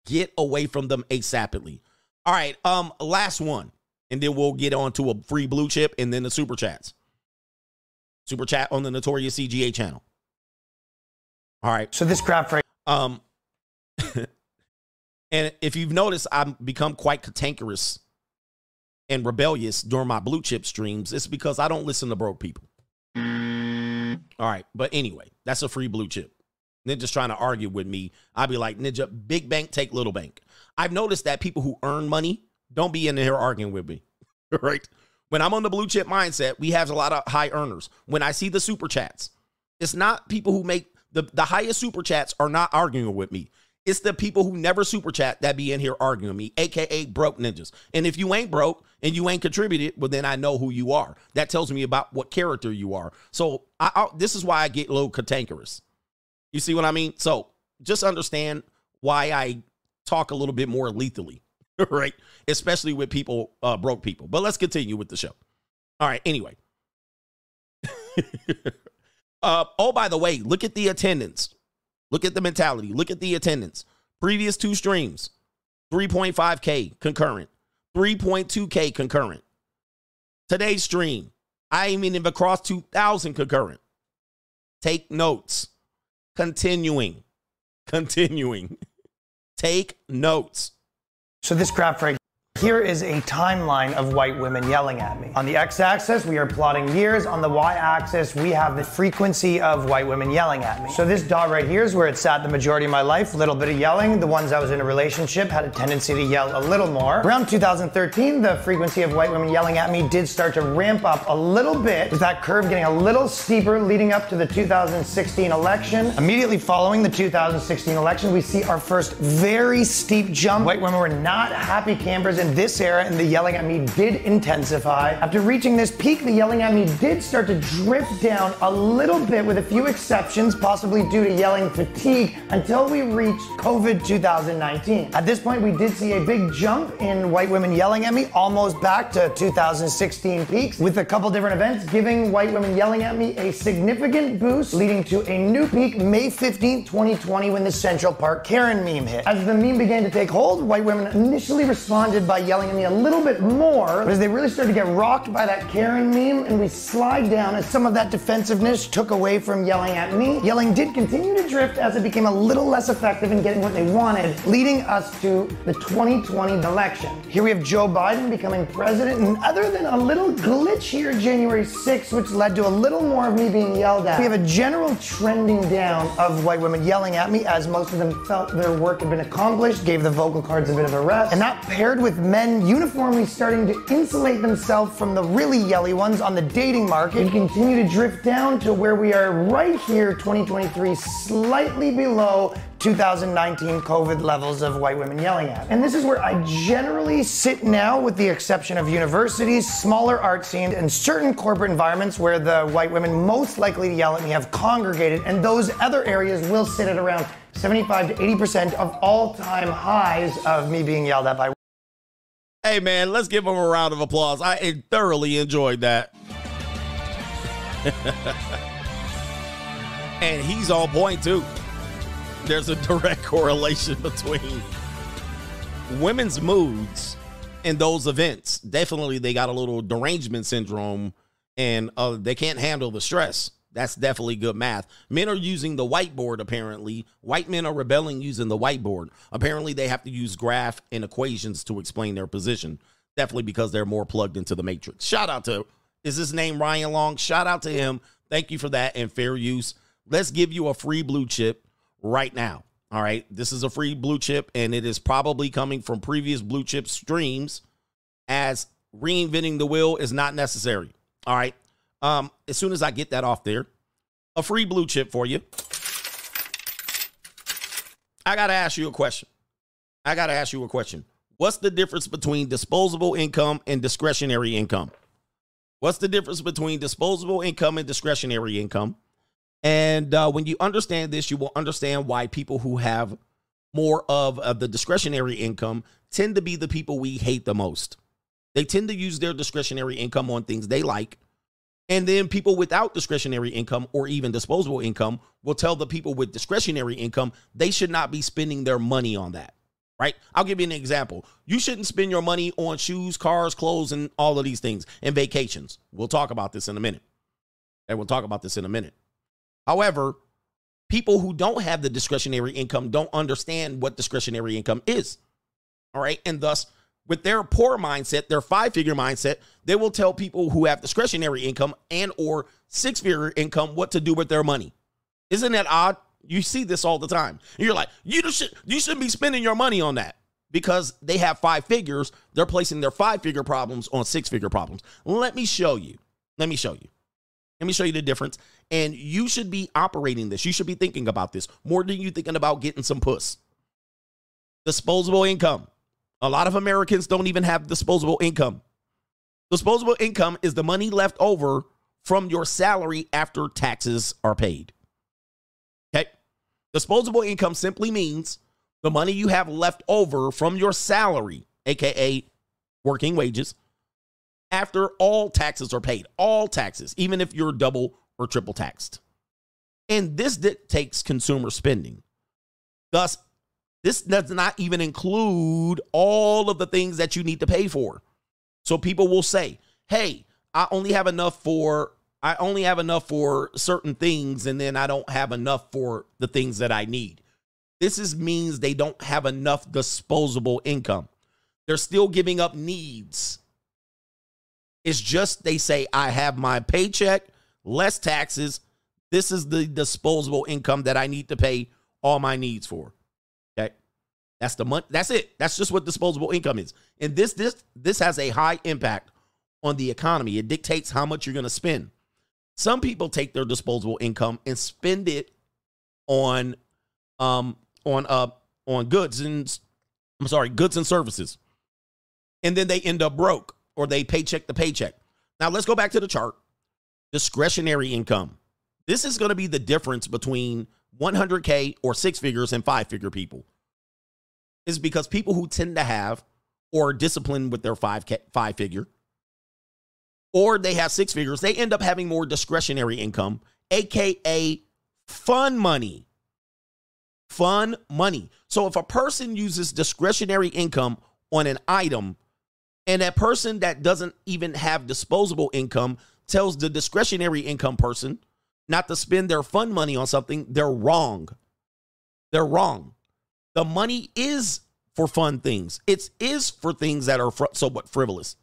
Get away from them ASAPidly. All right, um, last one, and then we'll get on to a free blue chip and then the super chats. Super chat on the Notorious CGA channel. All right. So this crap right Um, and if you've noticed, I've become quite cantankerous and rebellious during my blue chip streams. It's because I don't listen to broke people. All right, but anyway, that's a free blue chip. Ninja's trying to argue with me. I'd be like, Ninja, big bank, take little bank. I've noticed that people who earn money don't be in here arguing with me. right? When I'm on the blue chip mindset, we have a lot of high earners. When I see the super chats, it's not people who make the, the highest super chats are not arguing with me. It's the people who never super chat that be in here arguing me, aka broke ninjas. And if you ain't broke and you ain't contributed, well, then I know who you are. That tells me about what character you are. So I, I, this is why I get a little cantankerous. You see what I mean? So just understand why I talk a little bit more lethally, right? Especially with people, uh, broke people. But let's continue with the show. All right. Anyway. uh, oh, by the way, look at the attendance. Look at the mentality. Look at the attendance. Previous two streams 3.5K concurrent, 3.2K concurrent. Today's stream, I ain't even across 2,000 concurrent. Take notes. Continuing. Continuing. Take notes. So this crap right here is a timeline of white women yelling at me. On the x-axis, we are plotting years. On the y-axis, we have the frequency of white women yelling at me. So this dot right here is where it sat the majority of my life. A little bit of yelling. The ones I was in a relationship had a tendency to yell a little more. Around 2013, the frequency of white women yelling at me did start to ramp up a little bit, with that curve getting a little steeper leading up to the 2016 election. Immediately following the 2016 election, we see our first very steep jump. White women were not happy campers this era, and the yelling at me did intensify. After reaching this peak, the yelling at me did start to drift down a little bit, with a few exceptions, possibly due to yelling fatigue, until we reached COVID 2019. At this point, we did see a big jump in white women yelling at me, almost back to 2016 peaks, with a couple different events giving white women yelling at me a significant boost, leading to a new peak May 15, 2020, when the Central Park Karen meme hit. As the meme began to take hold, white women initially responded by yelling at me a little bit more, as they really started to get rocked by that Karen meme, and we slide down as some of that defensiveness took away from yelling at me, yelling did continue to drift as it became a little less effective in getting what they wanted, leading us to the 2020 election. Here we have Joe Biden becoming president, and other than a little glitch here January 6th, which led to a little more of me being yelled at, we have a general trending down of white women yelling at me as most of them felt their work had been accomplished, gave the vocal cards a bit of a rest, and that paired with men uniformly starting to insulate themselves from the really yelly ones on the dating market, we continue to drift down to where we are right here, 2023, slightly below 2019 COVID levels of white women yelling at. And this is where I generally sit now, with the exception of universities, smaller art scenes, and certain corporate environments where the white women most likely to yell at me have congregated, and those other areas will sit at around 75 to 80% of all time highs of me being yelled at by Hey man, let's give him a round of applause. I thoroughly enjoyed that. and he's on point too. There's a direct correlation between women's moods and those events. Definitely, they got a little derangement syndrome and uh, they can't handle the stress. That's definitely good math. Men are using the whiteboard, apparently. White men are rebelling using the whiteboard. Apparently, they have to use graph and equations to explain their position. Definitely because they're more plugged into the matrix. Shout out to, is his name Ryan Long? Shout out to him. Thank you for that and fair use. Let's give you a free blue chip right now. All right. This is a free blue chip, and it is probably coming from previous blue chip streams as reinventing the wheel is not necessary. All right. Um, as soon as I get that off there, a free blue chip for you. I got to ask you a question. I got to ask you a question. What's the difference between disposable income and discretionary income? What's the difference between disposable income and discretionary income? And uh, when you understand this, you will understand why people who have more of, of the discretionary income tend to be the people we hate the most. They tend to use their discretionary income on things they like. And then people without discretionary income or even disposable income will tell the people with discretionary income they should not be spending their money on that. Right? I'll give you an example. You shouldn't spend your money on shoes, cars, clothes, and all of these things and vacations. We'll talk about this in a minute. And we'll talk about this in a minute. However, people who don't have the discretionary income don't understand what discretionary income is. All right. And thus, with their poor mindset, their five-figure mindset, they will tell people who have discretionary income and or six-figure income what to do with their money. Isn't that odd? You see this all the time. You're like, you should you shouldn't be spending your money on that because they have five figures. They're placing their five-figure problems on six-figure problems. Let me show you. Let me show you. Let me show you the difference. And you should be operating this. You should be thinking about this more than you thinking about getting some puss. Disposable income. A lot of Americans don't even have disposable income. Disposable income is the money left over from your salary after taxes are paid. Okay? Disposable income simply means the money you have left over from your salary, aka working wages, after all taxes are paid. All taxes, even if you're double or triple taxed. And this dictates consumer spending. Thus, this does not even include all of the things that you need to pay for. So people will say, "Hey, I only have enough for I only have enough for certain things and then I don't have enough for the things that I need." This is means they don't have enough disposable income. They're still giving up needs. It's just they say I have my paycheck, less taxes. This is the disposable income that I need to pay all my needs for. That's the month. That's it. That's just what disposable income is. And this this this has a high impact on the economy. It dictates how much you're going to spend. Some people take their disposable income and spend it on um on uh on goods and I'm sorry, goods and services. And then they end up broke or they paycheck to paycheck. Now let's go back to the chart. Discretionary income. This is going to be the difference between 100K or six figures and five figure people. Is because people who tend to have or disciplined with their five five figure or they have six figures, they end up having more discretionary income, aka fun money. Fun money. So if a person uses discretionary income on an item and that person that doesn't even have disposable income tells the discretionary income person not to spend their fun money on something, they're wrong. They're wrong. The money is for fun things. It is is for things that are fr- what frivolous.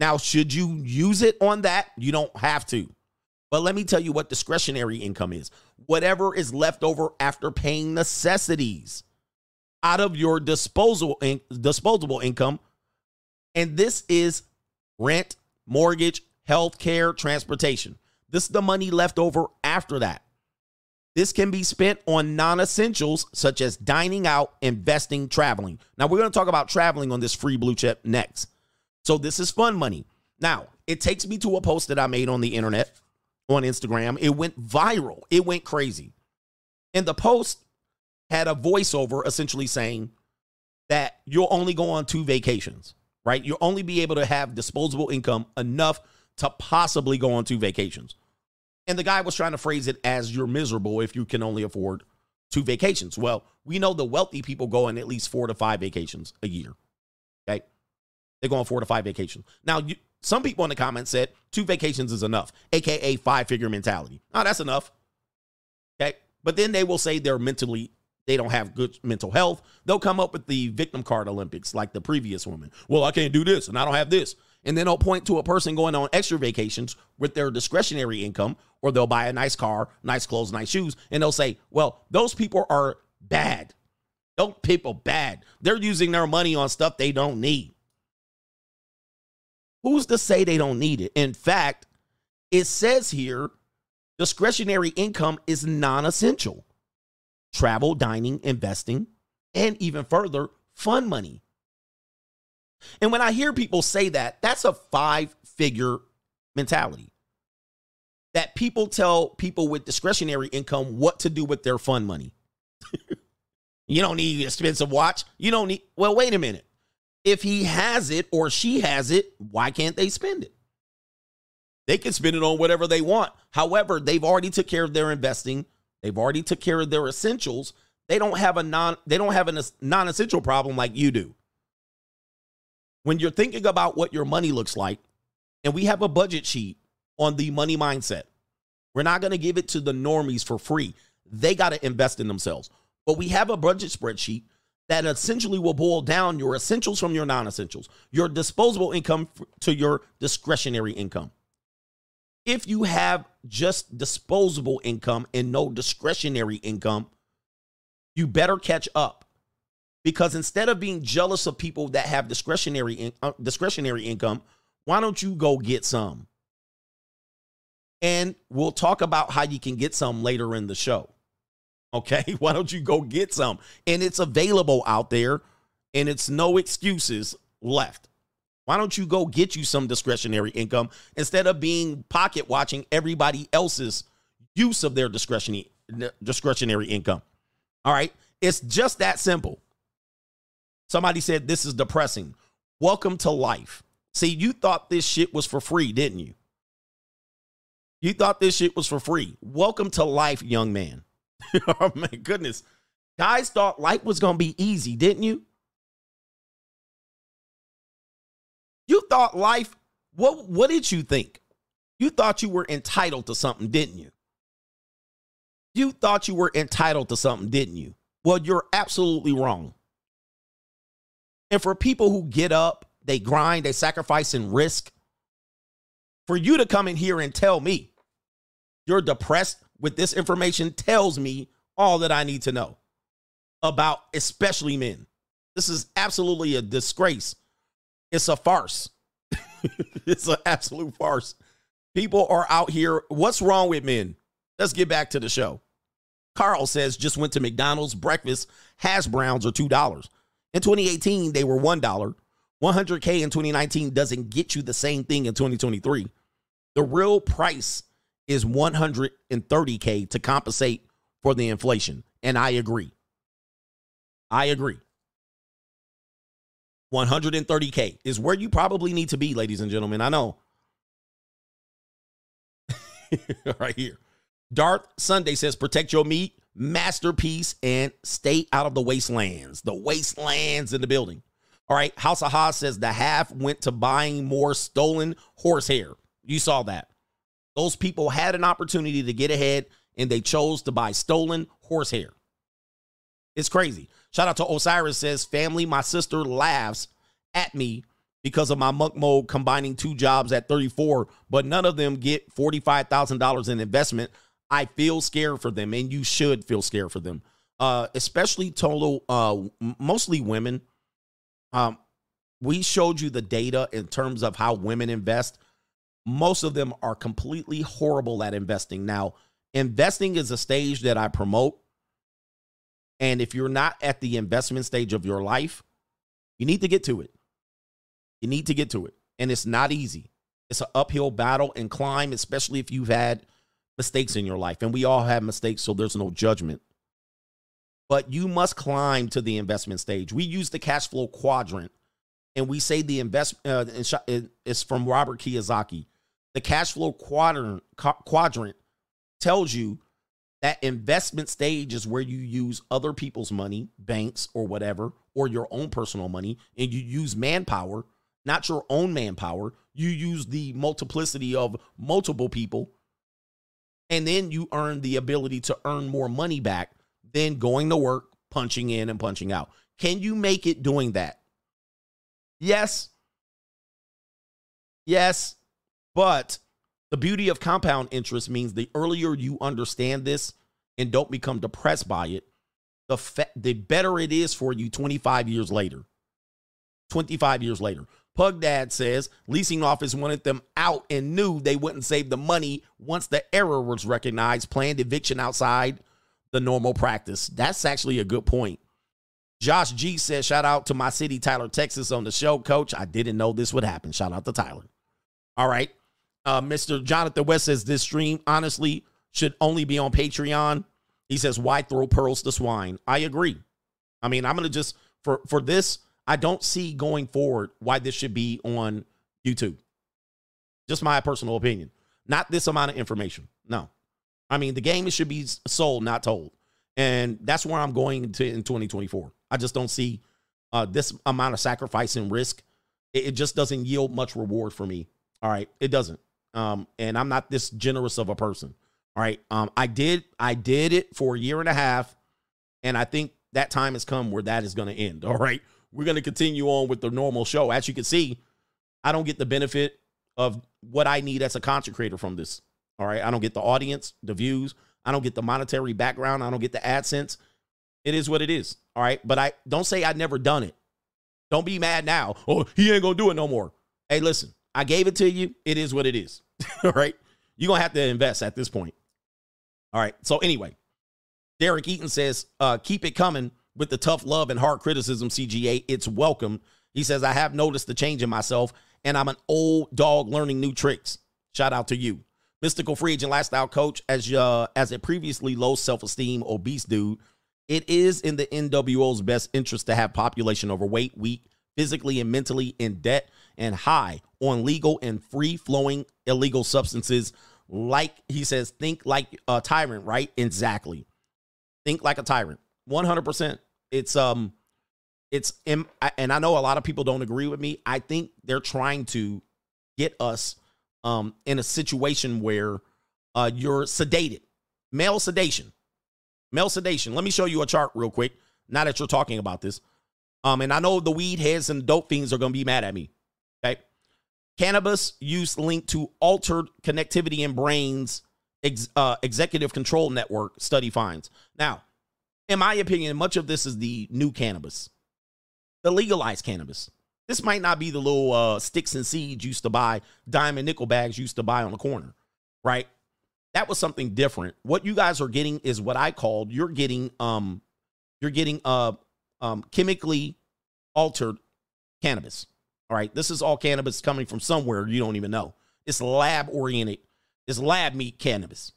Now, should you use it on that? You don't have to. But let me tell you what discretionary income is. Whatever is left over after paying necessities out of your disposable in- disposable income and this is rent, mortgage, health care, transportation. This is the money left over after that. This can be spent on non essentials such as dining out, investing, traveling. Now, we're going to talk about traveling on this free blue chip next. So, this is fun money. Now, it takes me to a post that I made on the internet, on Instagram. It went viral, it went crazy. And the post had a voiceover essentially saying that you'll only go on two vacations right? You'll only be able to have disposable income enough to possibly go on two vacations. And the guy was trying to phrase it as you're miserable if you can only afford two vacations. Well, we know the wealthy people go on at least four to five vacations a year. Okay. They're going four to five vacations. Now, you, some people in the comments said two vacations is enough, aka five figure mentality. Oh, that's enough. Okay. But then they will say they're mentally, they don't have good mental health. They'll come up with the victim card Olympics like the previous woman. Well, I can't do this and I don't have this. And then they'll point to a person going on extra vacations with their discretionary income, or they'll buy a nice car, nice clothes, nice shoes, and they'll say, well, those people are bad. Those people bad. They're using their money on stuff they don't need. Who's to say they don't need it? In fact, it says here discretionary income is non essential. Travel, dining, investing, and even further, fun money. And when I hear people say that, that's a five figure mentality. That people tell people with discretionary income what to do with their fun money. you don't need an expensive watch. You don't need, well, wait a minute. If he has it or she has it, why can't they spend it? They can spend it on whatever they want. However, they've already took care of their investing. They've already took care of their essentials. They don't have a non they don't have a non-essential problem like you do when you're thinking about what your money looks like, and we have a budget sheet on the money mindset, we're not going to give it to the normies for free. They got to invest in themselves. But we have a budget spreadsheet that essentially will boil down your essentials from your non essentials, your disposable income to your discretionary income. If you have just disposable income and no discretionary income, you better catch up because instead of being jealous of people that have discretionary in, uh, discretionary income, why don't you go get some? And we'll talk about how you can get some later in the show. Okay? Why don't you go get some? And it's available out there and it's no excuses left. Why don't you go get you some discretionary income instead of being pocket watching everybody else's use of their discretionary discretionary income? All right? It's just that simple. Somebody said this is depressing. Welcome to life. See, you thought this shit was for free, didn't you? You thought this shit was for free. Welcome to life, young man. oh my goodness. Guys thought life was going to be easy, didn't you? You thought life what what did you think? You thought you were entitled to something, didn't you? You thought you were entitled to something, didn't you? Well, you're absolutely wrong. And for people who get up, they grind, they sacrifice and risk, for you to come in here and tell me you're depressed with this information tells me all that I need to know about especially men. This is absolutely a disgrace. It's a farce. it's an absolute farce. People are out here. What's wrong with men? Let's get back to the show. Carl says just went to McDonald's breakfast hash browns are $2. In 2018, they were $1. 100K in 2019 doesn't get you the same thing in 2023. The real price is 130K to compensate for the inflation. And I agree. I agree. 130K is where you probably need to be, ladies and gentlemen. I know. right here. Darth Sunday says, protect your meat masterpiece and stay out of the wastelands. The wastelands in the building. All right. House of Haas says the half went to buying more stolen horsehair. You saw that. Those people had an opportunity to get ahead and they chose to buy stolen horsehair. It's crazy. Shout out to Osiris says, family, my sister laughs at me because of my monk mode combining two jobs at 34, but none of them get $45,000 in investment I feel scared for them, and you should feel scared for them, uh, especially total, uh, mostly women. Um, we showed you the data in terms of how women invest. Most of them are completely horrible at investing. Now, investing is a stage that I promote. And if you're not at the investment stage of your life, you need to get to it. You need to get to it. And it's not easy. It's an uphill battle and climb, especially if you've had mistakes in your life, and we all have mistakes, so there's no judgment. But you must climb to the investment stage. We use the cash flow quadrant, and we say the invest uh, it's from Robert Kiyosaki. The cash flow quadrant quadrant tells you that investment stage is where you use other people's money, banks or whatever, or your own personal money, and you use manpower, not your own manpower. You use the multiplicity of multiple people, and then you earn the ability to earn more money back than going to work, punching in and punching out. Can you make it doing that? Yes. Yes. But the beauty of compound interest means the earlier you understand this and don't become depressed by it, the the better it is for you 25 years later. 25 years later. Pug Dad says leasing office wanted them out and knew they wouldn't save the money once the error was recognized, planned eviction outside the normal practice. That's actually a good point. Josh G says, shout out to my city, Tyler, Texas, on the show, coach. I didn't know this would happen. Shout out to Tyler. All right. Uh, Mr. Jonathan West says, this stream honestly should only be on Patreon. He says, why throw pearls to swine? I agree. I mean, I'm going to just, for, for this, I don't see going forward why this should be on YouTube. Just my personal opinion. Not this amount of information. No. I mean, the game should be sold, not told. And that's where I'm going to in 2024. I just don't see uh, this amount of sacrifice and risk. It, it, just doesn't yield much reward for me. All right, it doesn't. Um, and I'm not this generous of a person. All right, um, I did I did it for a year and a half, and I think that time has come where that is going to end. All right, we're going to continue on with the normal show. As you can see, I don't get the benefit of what I need as a content creator from this. All right, I don't get the audience, the views. I don't get the monetary background. I don't get the AdSense. It is what it is. All right. But I don't say I never done it. Don't be mad now. Oh, he ain't gonna do it no more. Hey, listen, I gave it to you. It is what it is. All right. You're gonna have to invest at this point. All right. So anyway, Derek Eaton says, uh, keep it coming with the tough love and hard criticism, CGA. It's welcome. He says, I have noticed the change in myself, and I'm an old dog learning new tricks. Shout out to you. Mystical free agent lifestyle coach, as uh, as a previously low self-esteem, obese dude it is in the NWO's best interest to have population overweight, weak, physically and mentally in debt, and high on legal and free flowing illegal substances. Like he says, think like a tyrant, right? Exactly. Think like a tyrant. 100%. It's, um, it's, and I know a lot of people don't agree with me. I think they're trying to get us, um, in a situation where, uh, you're sedated, male sedation Male sedation. Let me show you a chart real quick. Now that you're talking about this. Um, and I know the weed heads and dope fiends are gonna be mad at me. Okay. Cannabis use linked to altered connectivity in brains ex, uh, executive control network study finds. Now, in my opinion, much of this is the new cannabis, the legalized cannabis. This might not be the little uh, sticks and seeds used to buy, diamond nickel bags used to buy on the corner, right? That was something different. What you guys are getting is what I called you're getting um you're getting uh um chemically altered cannabis. All right, this is all cannabis coming from somewhere you don't even know. It's lab oriented. It's lab meat cannabis.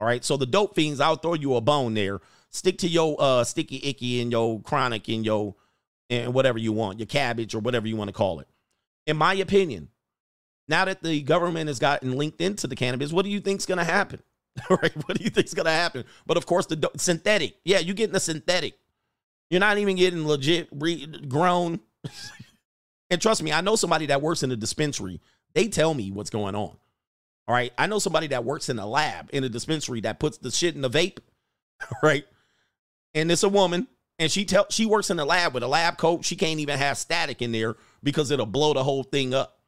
All right, so the dope fiends, I'll throw you a bone there. Stick to your uh sticky icky and your chronic and your and whatever you want, your cabbage or whatever you want to call it. In my opinion, now that the government has gotten linked into the cannabis, what do you think's going to happen? right? What do you think's going to happen? But of course, the do- synthetic. Yeah, you're getting the synthetic. You're not even getting legit re- grown. and trust me, I know somebody that works in a dispensary. They tell me what's going on. All right. I know somebody that works in a lab in a dispensary that puts the shit in the vape. Right. And it's a woman. And she tell she works in the lab with a lab coat. She can't even have static in there because it'll blow the whole thing up.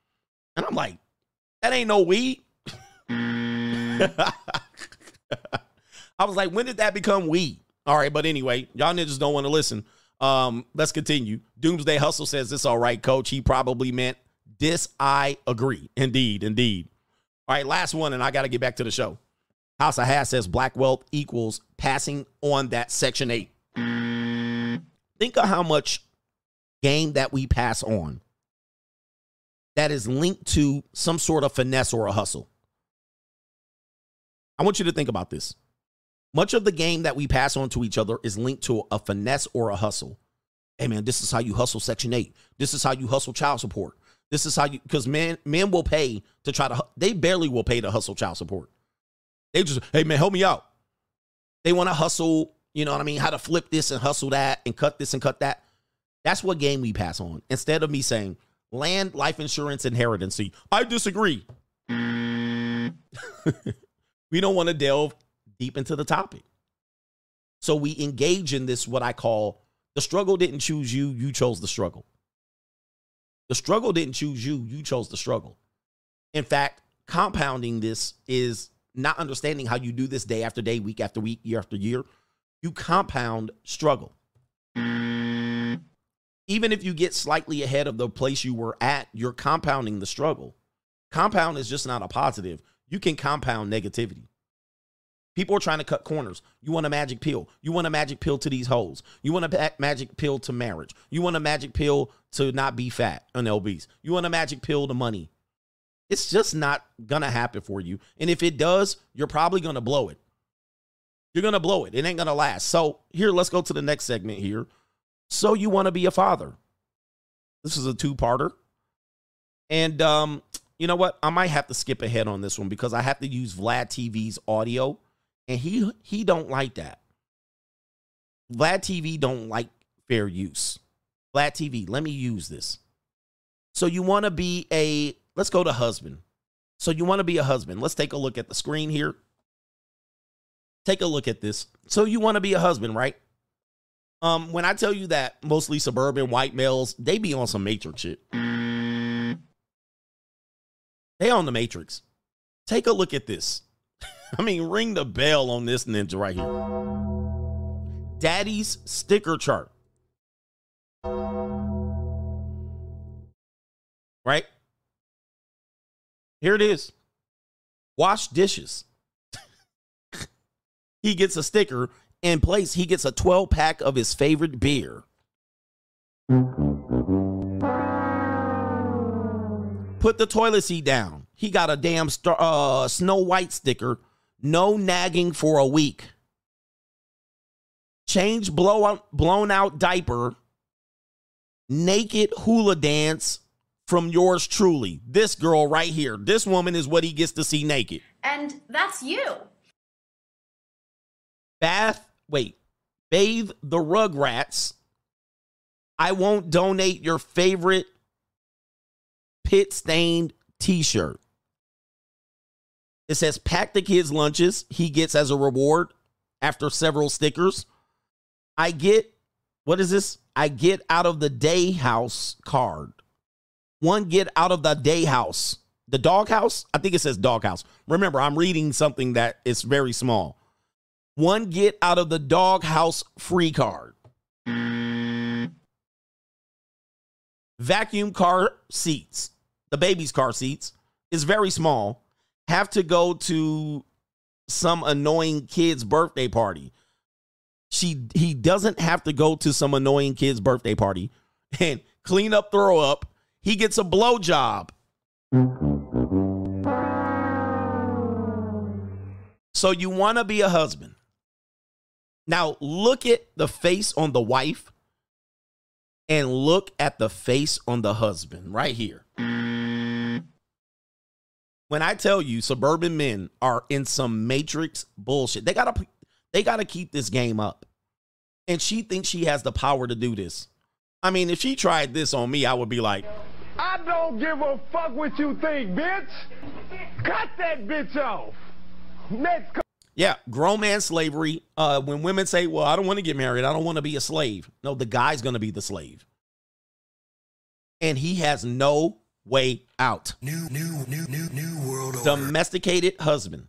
And I'm like, that ain't no weed. I was like, when did that become weed? All right, but anyway, y'all niggas don't want to listen. Um, let's continue. Doomsday Hustle says this all right, coach. He probably meant this. I agree. Indeed, indeed. All right, last one, and I got to get back to the show. House of Hass says black wealth equals passing on that section eight. Think of how much game that we pass on that is linked to some sort of finesse or a hustle. I want you to think about this. Much of the game that we pass on to each other is linked to a finesse or a hustle. Hey man, this is how you hustle Section 8. This is how you hustle child support. This is how you because men men will pay to try to they barely will pay to hustle child support. They just, hey man, help me out. They want to hustle, you know what I mean? How to flip this and hustle that and cut this and cut that. That's what game we pass on. Instead of me saying land, life insurance, inheritance. I disagree. we don't want to delve deep into the topic. So we engage in this, what I call the struggle didn't choose you, you chose the struggle. The struggle didn't choose you, you chose the struggle. In fact, compounding this is not understanding how you do this day after day, week after week, year after year. You compound struggle. Even if you get slightly ahead of the place you were at, you're compounding the struggle. Compound is just not a positive. You can compound negativity. People are trying to cut corners. You want a magic pill. You want a magic pill to these holes. You want a magic pill to marriage. You want a magic pill to not be fat and obese. You want a magic pill to money. It's just not going to happen for you. And if it does, you're probably going to blow it. You're going to blow it. It ain't going to last. So, here, let's go to the next segment here. So, you want to be a father. This is a two parter. And, um, you know what? I might have to skip ahead on this one because I have to use Vlad TV's audio and he he don't like that. Vlad TV don't like fair use. Vlad TV, let me use this. So you want to be a let's go to husband. So you want to be a husband. Let's take a look at the screen here. Take a look at this. So you want to be a husband, right? Um, when I tell you that mostly suburban white males, they be on some matrix shit. They on the matrix. Take a look at this. I mean, ring the bell on this ninja right here. Daddy's sticker chart. Right? Here it is. Wash dishes. he gets a sticker. In place, he gets a 12 pack of his favorite beer. Put the toilet seat down. He got a damn star, uh, Snow White sticker. No nagging for a week. Change blow out, blown out diaper. Naked hula dance from yours truly. This girl right here. This woman is what he gets to see naked. And that's you. Bath, wait, bathe the Rugrats. I won't donate your favorite pit stained t shirt. It says pack the kids' lunches he gets as a reward after several stickers. I get, what is this? I get out of the day house card. One get out of the day house. The dog house? I think it says dog house. Remember, I'm reading something that is very small. One get out of the dog house free card. Vacuum car seats, the baby's car seats, is very small. Have to go to some annoying kid's birthday party. She he doesn't have to go to some annoying kid's birthday party and clean up, throw up. He gets a blowjob. So you want to be a husband. Now look at the face on the wife and look at the face on the husband right here. When I tell you suburban men are in some matrix bullshit, they got to they got to keep this game up. And she thinks she has the power to do this. I mean, if she tried this on me, I would be like, I don't give a fuck what you think, bitch. Cut that bitch off. Next. co- Yeah, grown man slavery. Uh, when women say, "Well, I don't want to get married. I don't want to be a slave." No, the guy's going to be the slave, and he has no way out. New, new, new, new, new world order. Domesticated husband.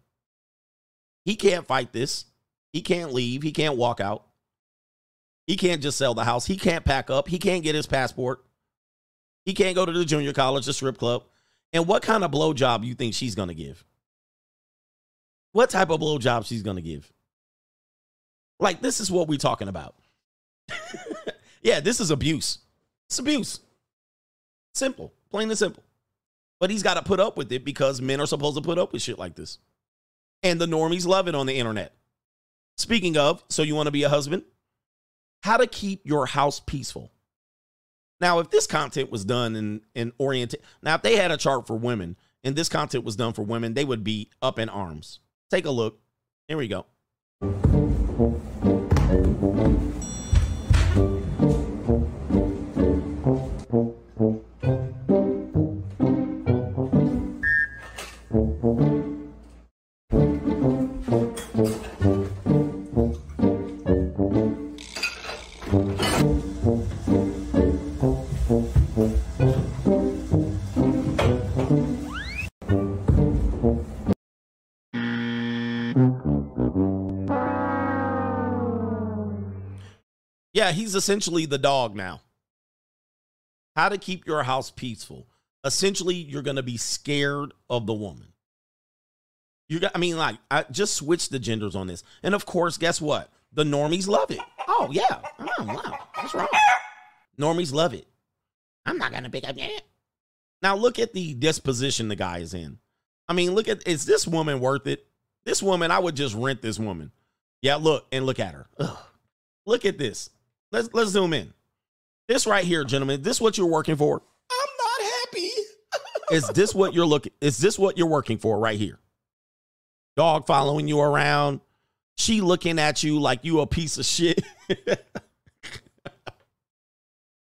He can't fight this. He can't leave. He can't walk out. He can't just sell the house. He can't pack up. He can't get his passport. He can't go to the junior college, the strip club. And what kind of blowjob you think she's to give? What type of blowjob she's to give? Like, this is what we're talking about. yeah, this is abuse. It's abuse. Simple, plain and simple. But he's got to put up with it because men are supposed to put up with shit like this. And the normies love it on the internet. Speaking of, so you want to be a husband? How to keep your house peaceful. Now, if this content was done in in oriented, now if they had a chart for women and this content was done for women, they would be up in arms. Take a look. Here we go. He's essentially the dog now. How to keep your house peaceful. Essentially, you're going to be scared of the woman. You got I mean like I just switch the genders on this. And of course, guess what? The normies love it. Oh, yeah. Oh, wow. What's wrong? Normies love it. I'm not going to pick up yet. Now look at the disposition the guy is in. I mean, look at is this woman worth it? This woman, I would just rent this woman. Yeah, look and look at her. Ugh. Look at this. Let's let's zoom in. This right here, gentlemen. This what you're working for? I'm not happy. Is this what you're looking? Is this what you're working for right here? Dog following you around, she looking at you like you a piece of shit.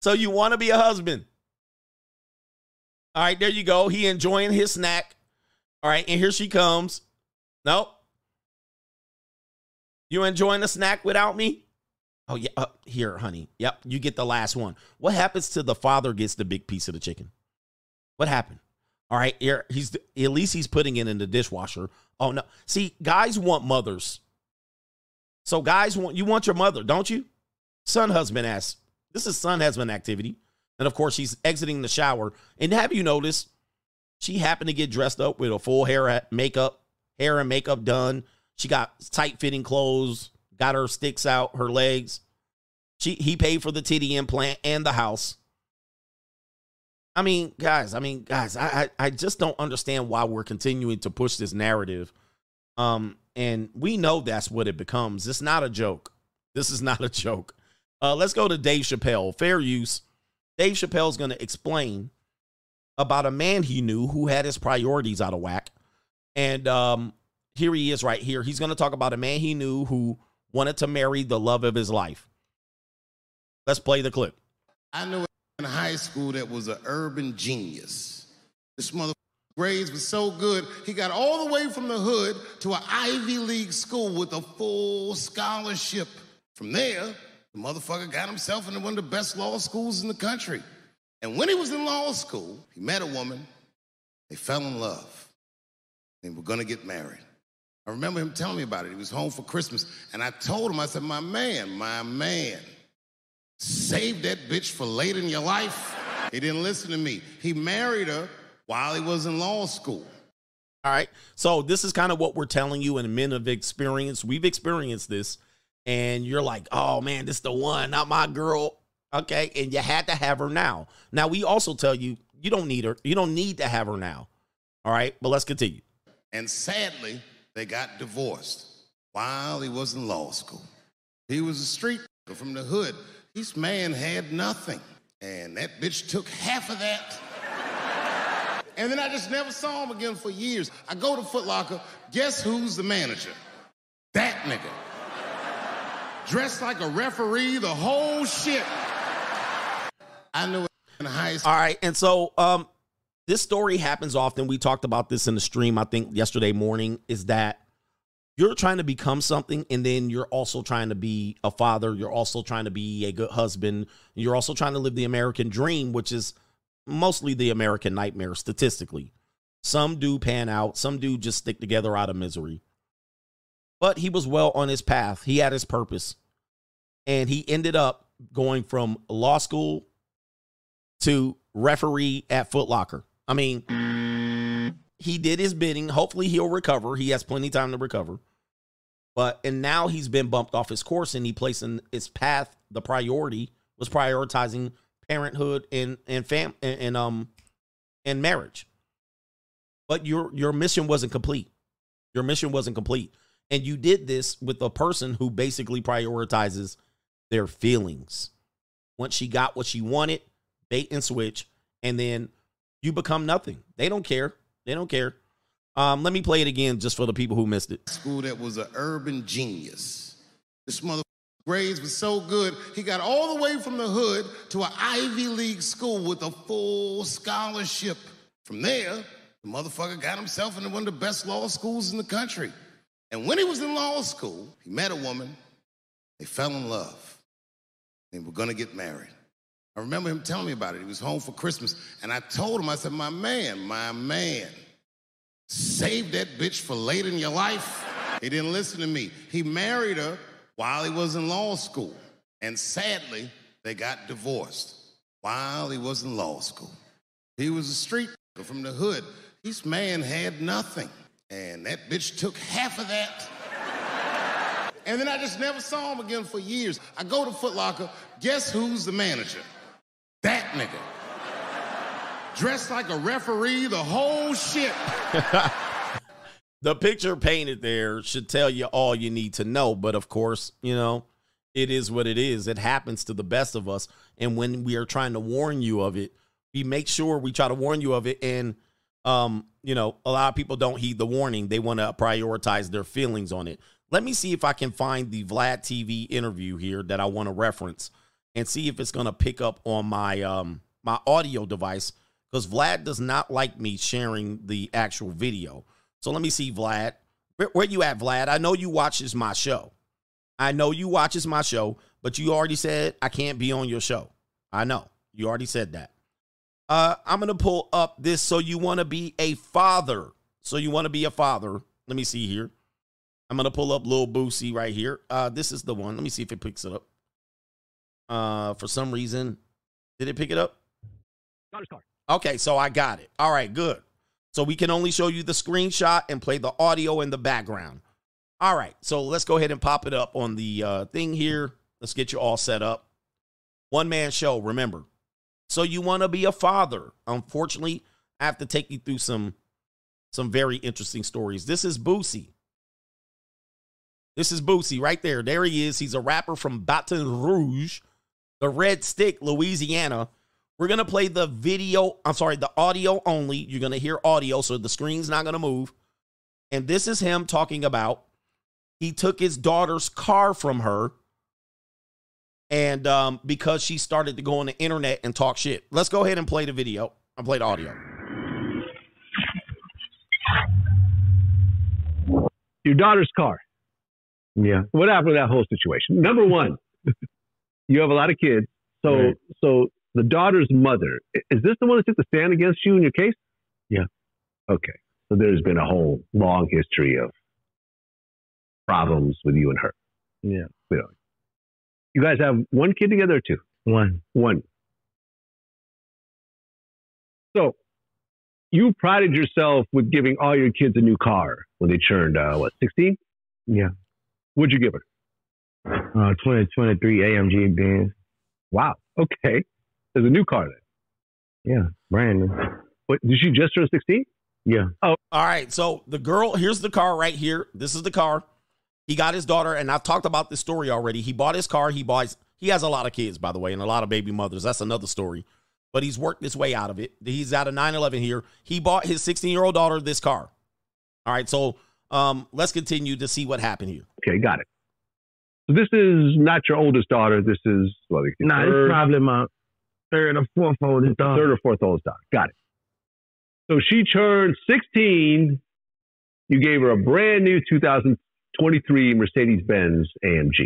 so you want to be a husband? All right, there you go. He enjoying his snack. All right, and here she comes. Nope. You enjoying the snack without me? Oh yeah, uh, here, honey. Yep, you get the last one. What happens to the father gets the big piece of the chicken? What happened? All right, here he's at least he's putting it in the dishwasher. Oh no, see, guys want mothers. So guys want you want your mother, don't you? Son husband asks. This is son husband activity, and of course she's exiting the shower. And have you noticed she happened to get dressed up with a full hair makeup, hair and makeup done. She got tight fitting clothes, got her sticks out, her legs. She he paid for the titty implant and the house. I mean, guys, I mean, guys, I, I I just don't understand why we're continuing to push this narrative. Um, and we know that's what it becomes. It's not a joke. This is not a joke. Uh, let's go to Dave Chappelle. Fair use. Dave Chappelle's going to explain about a man he knew who had his priorities out of whack. And um, here he is right here. He's going to talk about a man he knew who wanted to marry the love of his life. Let's play the clip. I knew in high school that was an urban genius. This mother grades was so good, he got all the way from the hood to an Ivy League school with a full scholarship. From there, the motherfucker got himself into one of the best law schools in the country. And when he was in law school, he met a woman, they fell in love, and were gonna get married. I remember him telling me about it. He was home for Christmas, and I told him, I said, My man, my man, save that bitch for later in your life. He didn't listen to me. He married her while he was in law school. All right. So this is kind of what we're telling you, and men of experience. We've experienced this, and you're like, "Oh man, this the one, not my girl." Okay, and you had to have her now. Now we also tell you you don't need her. You don't need to have her now. All right, but let's continue. And sadly, they got divorced while he was in law school. He was a street from the hood. This man had nothing, and that bitch took half of that. And then I just never saw him again for years. I go to Foot Locker. Guess who's the manager? That nigga. Dressed like a referee, the whole shit. I knew it in high school. All right, and so um, this story happens often. We talked about this in the stream, I think, yesterday morning. Is that you're trying to become something, and then you're also trying to be a father. You're also trying to be a good husband. You're also trying to live the American dream, which is mostly the American nightmare statistically. Some do pan out, some do just stick together out of misery. But he was well on his path. He had his purpose. And he ended up going from law school to referee at Foot Locker. I mean, he did his bidding. Hopefully he'll recover. He has plenty of time to recover. But and now he's been bumped off his course and he placed in his path the priority was prioritizing parenthood and and fam and, and um and marriage. But your your mission wasn't complete. Your mission wasn't complete. And you did this with a person who basically prioritizes their feelings. Once she got what she wanted, bait and switch, and then you become nothing. They don't care. They don't care. Um, let me play it again just for the people who missed it. School that was an urban genius. This mother grades was so good, he got all the way from the hood to an Ivy League school with a full scholarship. From there, the motherfucker got himself into one of the best law schools in the country. And when he was in law school, he met a woman. They fell in love. They were gonna get married. I remember him telling me about it. He was home for Christmas. And I told him, I said, my man, my man, save that bitch for later in your life. He didn't listen to me. He married her while he was in law school. And sadly, they got divorced while he was in law school. He was a street from the hood. This man had nothing. And that bitch took half of that. And then I just never saw him again for years. I go to Foot Locker, guess who's the manager? That nigga. Dressed like a referee, the whole shit. the picture painted there should tell you all you need to know. But of course, you know, it is what it is. It happens to the best of us. And when we are trying to warn you of it, we make sure we try to warn you of it. And, um, you know, a lot of people don't heed the warning. They want to prioritize their feelings on it. Let me see if I can find the Vlad TV interview here that I want to reference and see if it's going to pick up on my um my audio device because Vlad does not like me sharing the actual video. So let me see, Vlad. Where, where you at, Vlad? I know you watches my show. I know you watches my show, but you already said I can't be on your show. I know. You already said that. Uh, I'm gonna pull up this. So you want to be a father? So you want to be a father? Let me see here. I'm gonna pull up Lil Boosie right here. Uh, this is the one. Let me see if it picks it up. Uh, for some reason, did it pick it up? Okay, so I got it. All right, good. So we can only show you the screenshot and play the audio in the background. All right, so let's go ahead and pop it up on the uh, thing here. Let's get you all set up. One man show, remember. So you want to be a father. Unfortunately, I have to take you through some some very interesting stories. This is Boosie. This is Boosie right there. There he is. He's a rapper from Baton Rouge, the Red Stick, Louisiana. We're going to play the video. I'm sorry, the audio only. You're going to hear audio, so the screen's not going to move. And this is him talking about he took his daughter's car from her and um, because she started to go on the internet and talk shit. Let's go ahead and play the video. I play the audio. Your daughter's car. Yeah. What happened to that whole situation? Number one, you have a lot of kids. So, Right. so the daughter's mother is this the one that took the stand against you in your case? Yeah. Okay. So there's been a whole long history of problems with you and her. Yeah. You, know. you guys have one kid together or two? One. One. So you prided yourself with giving all your kids a new car when they turned uh, what 16? Yeah. What'd you give her? Uh, 2023 AMG Benz. Wow. Okay. There's a new car then. Yeah. Brand new. Wait, did she just turn 16? Yeah. Oh, All right. So the girl, here's the car right here. This is the car. He got his daughter, and I've talked about this story already. He bought his car. He buys. He has a lot of kids, by the way, and a lot of baby mothers. That's another story. But he's worked his way out of it. He's out of 911 here. He bought his 16 year old daughter this car. All right. So um, let's continue to see what happened here. Okay, got it. So this is not your oldest daughter. This is what? the Nah, third, it's probably my third or fourth oldest daughter. third or fourth oldest daughter. Got it. So she turned 16. You gave her a brand new 2023 Mercedes Benz AMG.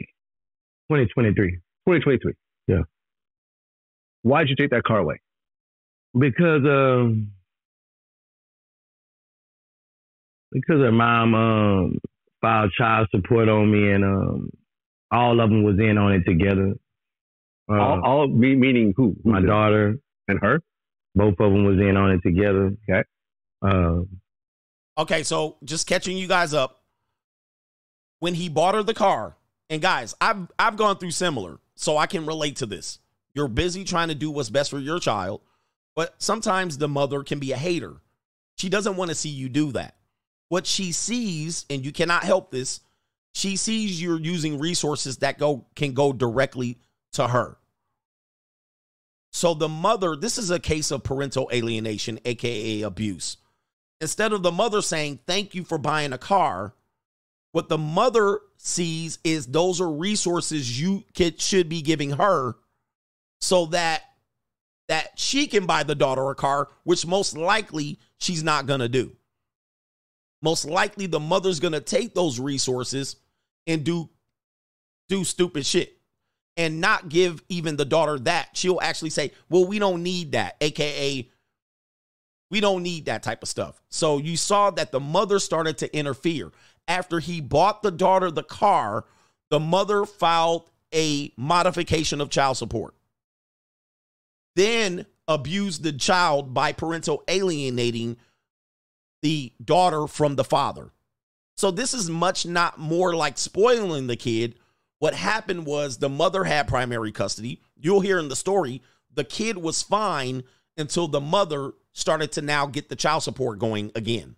2023. 2023. Yeah. Why'd you take that car away? Because um because her mom um filed child support on me and um all of them was in on it together. Uh, all, all me, meaning who? my Who's it? daughter, and her. both of them was in on it together. Okay. Uh, Okay, so just catching you guys up. When he bought her the car, and guys, I've I've gone through similar, so I can relate to this. You're busy trying to do what's best for your child, but sometimes the mother can be a hater. She doesn't want to see you do that. What she sees, and you cannot help this, she sees you're using resources that go can go directly to her. So the mother, this is a case of parental alienation, aka abuse. Instead of the mother saying, Thank you for buying a car, what the mother sees is those are resources you could, should be giving her so that that she can buy the daughter a car, which most likely she's not going to do. Most likely the mother's going to take those resources and do do stupid shit and not give even the daughter that. She'll actually say, "Well, we don't need that." AKA we don't need that type of stuff. So you saw that the mother started to interfere. After he bought the daughter the car, the mother filed a modification of child support. Then abused the child by parental alienating the daughter from the father. So this is much not more like spoiling the kid. What happened was the mother had primary custody. You'll hear in the story, the kid was fine until the mother started to now get the child support going again.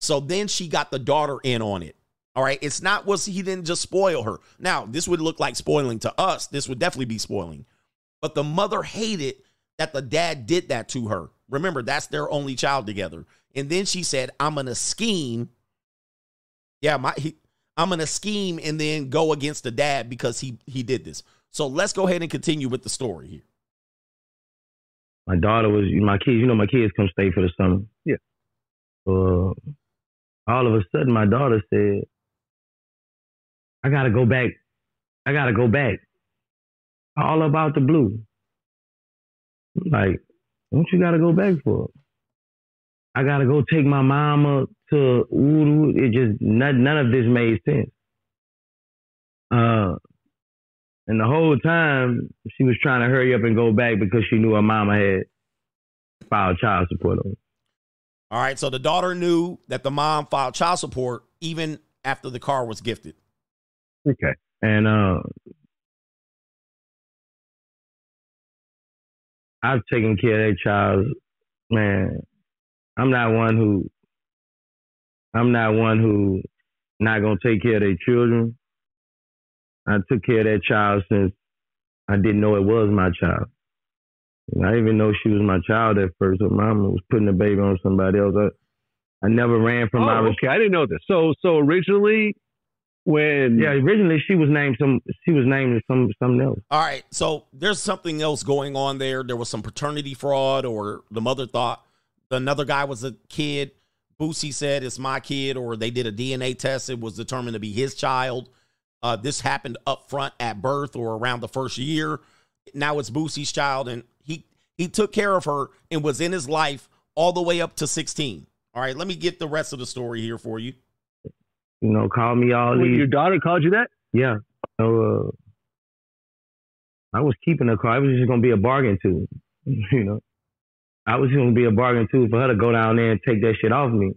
So then she got the daughter in on it. All right. It's not was he didn't just spoil her. Now, this would look like spoiling to us. This would definitely be spoiling. But the mother hated that the dad did that to her. Remember, that's their only child together. And then she said, I'm gonna scheme. Yeah, my he, I'm gonna scheme and then go against the dad because he he did this. So let's go ahead and continue with the story here. My daughter was my kids. You know, my kids come stay for the summer. Yeah. Uh, all of a sudden, my daughter said, "I gotta go back. I gotta go back." All about the blue. Like, what you gotta go back for? I gotta go take my mama to Uru. It just none, none of this made sense. Uh, and the whole time she was trying to hurry up and go back because she knew her mama had filed child support on. her. All right. So the daughter knew that the mom filed child support even after the car was gifted. Okay. And uh, I've taken care of that child. Man, I'm not one who. I'm not one who not gonna take care of their children. I took care of that child since I didn't know it was my child. I didn't even know she was my child at first. Her mama was putting the baby on somebody else. I, I never ran from oh, my. okay. I didn't know this. So, so originally, when Yeah, originally she was named some. She was named some something else. All right. So there's something else going on there. There was some paternity fraud, or the mother thought another guy was a kid. Boosie said it's my kid, or they did a DNA test. It was determined to be his child. Uh, this happened up front at birth or around the first year. Now it's Boosie's child, and he he took care of her and was in his life all the way up to 16. All right, let me get the rest of the story here for you. You know, call me all Wait, these. your daughter called you that? Yeah. So uh, I was keeping her car. I was just gonna be a bargain tool. You know, I was gonna be a bargain too for her to go down there and take that shit off me.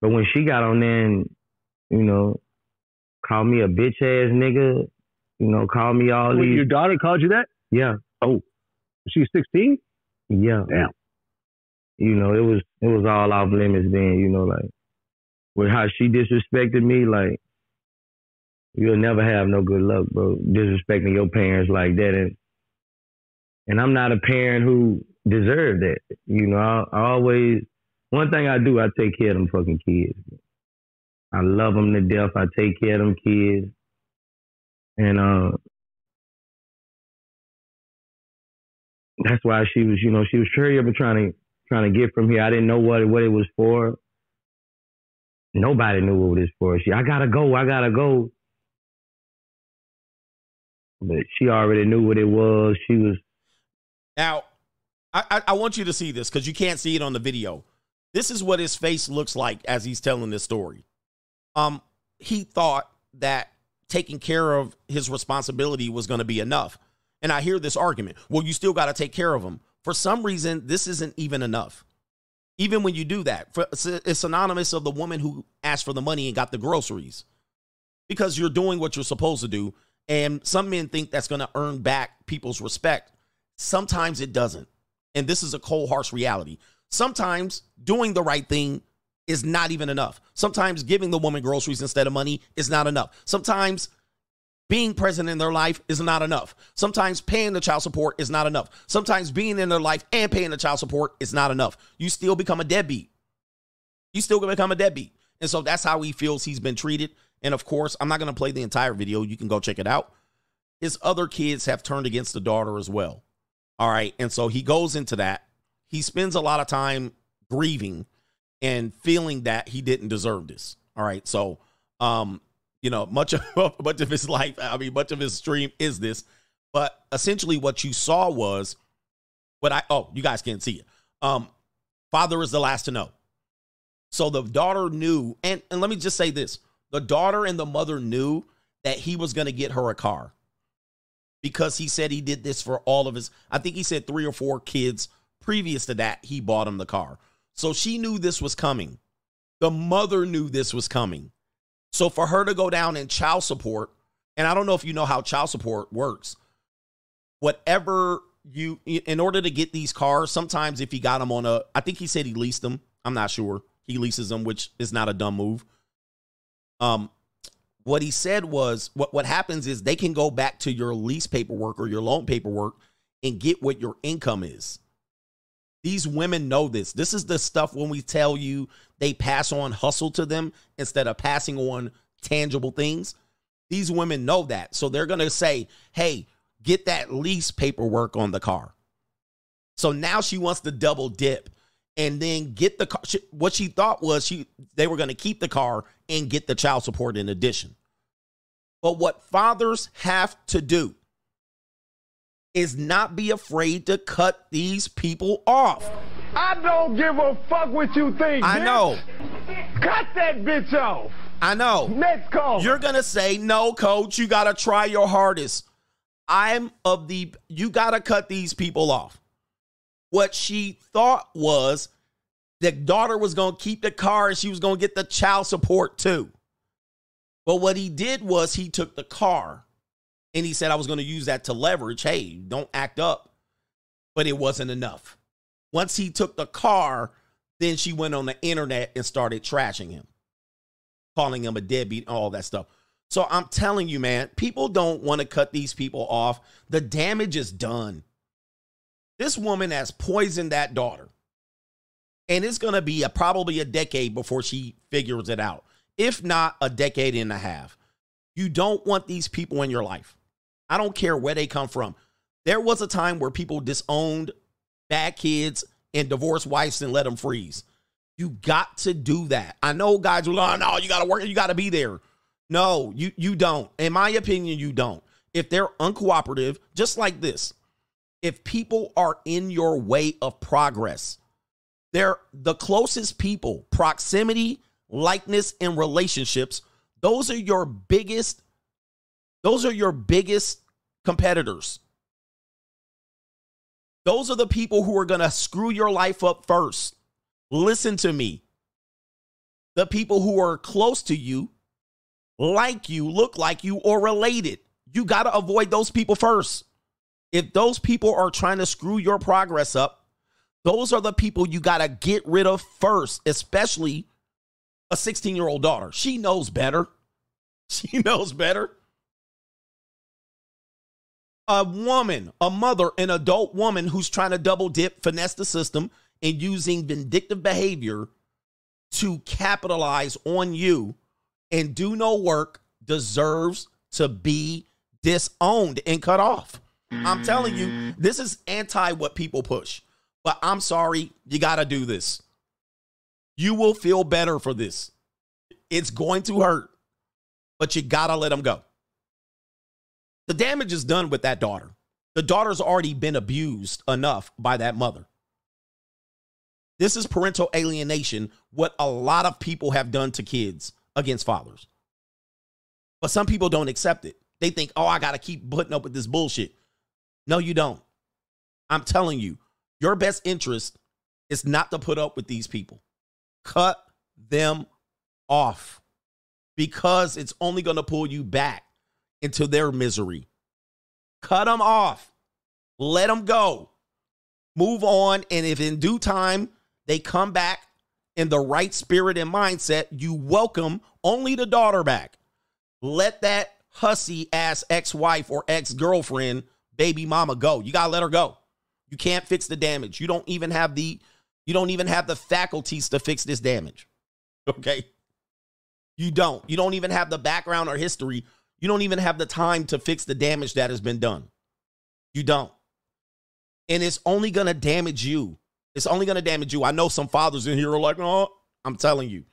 But when she got on there and you know, called me a bitch ass nigga, you know, called me all Wait, these. your daughter called you that? Yeah. Oh, she's 16. Yeah. Damn. You know, it was it was all off limits then. You know, like with how she disrespected me, like you'll never have no good luck, bro. Disrespecting your parents like that, and and I'm not a parent who deserved that. You know, I, I always one thing I do, I take care of them fucking kids. I love them to death. I take care of them kids, and uh, that's why she was, you know, she was hurry up and trying to trying to get from here. I didn't know what what it was for. Nobody knew what it was for. She, I gotta go. I gotta go. But she already knew what it was. She was Now, I, I, want you to see this because you can't see it on the video. This is what his face looks like as he's telling this story. Um, he thought that taking care of his responsibility was going to be enough. And I hear this argument. Well, you still got to take care of him. For some reason, this isn't even enough. Even when you do that, for, it's, it's synonymous of the woman who asked for the money and got the groceries because you're doing what you're supposed to do. And some men think that's going to earn back people's respect. Sometimes it doesn't. And this is a cold, harsh reality. Sometimes doing the right thing is not even enough. Sometimes giving the woman groceries instead of money is not enough. Sometimes being present in their life is not enough. Sometimes paying the child support is not enough. Sometimes being in their life and paying the child support is not enough. You still become a deadbeat. You still become a deadbeat. And so that's how he feels he's been treated. And of course, I'm not gonna play the entire video. You can go check it out. His other kids have turned against the daughter as well. All right. And so he goes into that. He spends a lot of time grieving and feeling that he didn't deserve this. All right. So um you know, much of much of his life, I mean, much of his stream is this. But essentially, what you saw was what I oh, you guys can't see it. Um, father is the last to know. So the daughter knew, and, and let me just say this: the daughter and the mother knew that he was going to get her a car because he said he did this for all of his. I think he said three or four kids previous to that. He bought him the car, so she knew this was coming. The mother knew this was coming. So for her to go down in child support, and I don't know if you know how child support works, whatever you, in order to get these cars, sometimes if he got them on a, I think he said he leased them. I'm not sure. He leases them, which is not a dumb move. Um, what he said was what, what happens is they can go back to your lease paperwork or your loan paperwork and get what your income is. These women know this. This is the stuff when we tell you they pass on hustle to them instead of passing on tangible things. These women know that. So they're going to say, hey, get that lease paperwork on the car. So now she wants to double dip and then get the car. What she thought was she they were going to keep the car and get the child support in addition. But what fathers have to do is not be afraid to cut these people off. I don't give a fuck what you think. I bitch. know. Cut that bitch off. I know. Next call. You're going to say, no, coach, you got to try your hardest. I'm of the, you got to cut these people off. What she thought was the daughter was going to keep the car and she was going to get the child support too. But what he did was he took the car and he said, I was going to use that to leverage. Hey, don't act up. But it wasn't enough. Once he took the car, then she went on the internet and started trashing him, calling him a deadbeat, all that stuff. So I'm telling you, man, people don't want to cut these people off. The damage is done. This woman has poisoned that daughter. And it's going to be a, probably a decade before she figures it out, if not a decade and a half. You don't want these people in your life. I don't care where they come from. There was a time where people disowned bad kids and divorced wives and let them freeze. You got to do that. I know guys will, oh, no, you got to work, you got to be there. No, you you don't. In my opinion, you don't. If they're uncooperative, just like this, if people are in your way of progress, they're the closest people, proximity, likeness, and relationships. Those are your biggest, those are your biggest competitors. Those are the people who are going to screw your life up first. Listen to me. The people who are close to you, like you, look like you, or related. You got to avoid those people first. If those people are trying to screw your progress up, those are the people you got to get rid of first, especially a 16 year old daughter. She knows better. She knows better. A woman, a mother, an adult woman who's trying to double dip, finesse the system, and using vindictive behavior to capitalize on you and do no work deserves to be disowned and cut off. I'm telling you, this is anti what people push. But I'm sorry, you got to do this. You will feel better for this. It's going to hurt, but you got to let them go. The damage is done with that daughter. The daughter's already been abused enough by that mother. This is parental alienation, what a lot of people have done to kids against fathers. But some people don't accept it. They think, oh, I got to keep putting up with this bullshit. No, you don't. I'm telling you, your best interest is not to put up with these people. Cut them off because it's only going to pull you back into their misery. Cut them off. Let them go. Move on. And if in due time they come back in the right spirit and mindset, you welcome only the daughter back. Let that hussy ass ex-wife or ex-girlfriend, baby mama go. You gotta let her go. You can't fix the damage. You don't even have the you don't even have the faculties to fix this damage. Okay? You don't. You don't even have the background or history. You don't even have the time to fix the damage that has been done. You don't. And it's only going to damage you. It's only going to damage you. I know some fathers in here are like, "Oh, I'm telling you.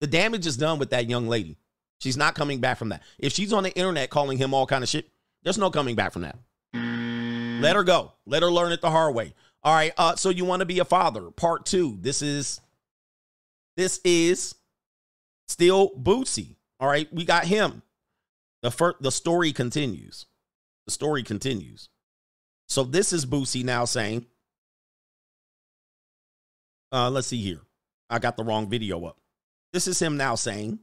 The damage is done with that young lady. She's not coming back from that. If she's on the internet calling him all kind of shit, there's no coming back from that. Let her go. Let her learn it the hard way. All right. Uh, so you want to be a father? Part two. This is this is still Boosie. All right. We got him. The first the story continues. The story continues. So this is Boosie now saying, uh, let's see here. I got the wrong video up. This is him now saying,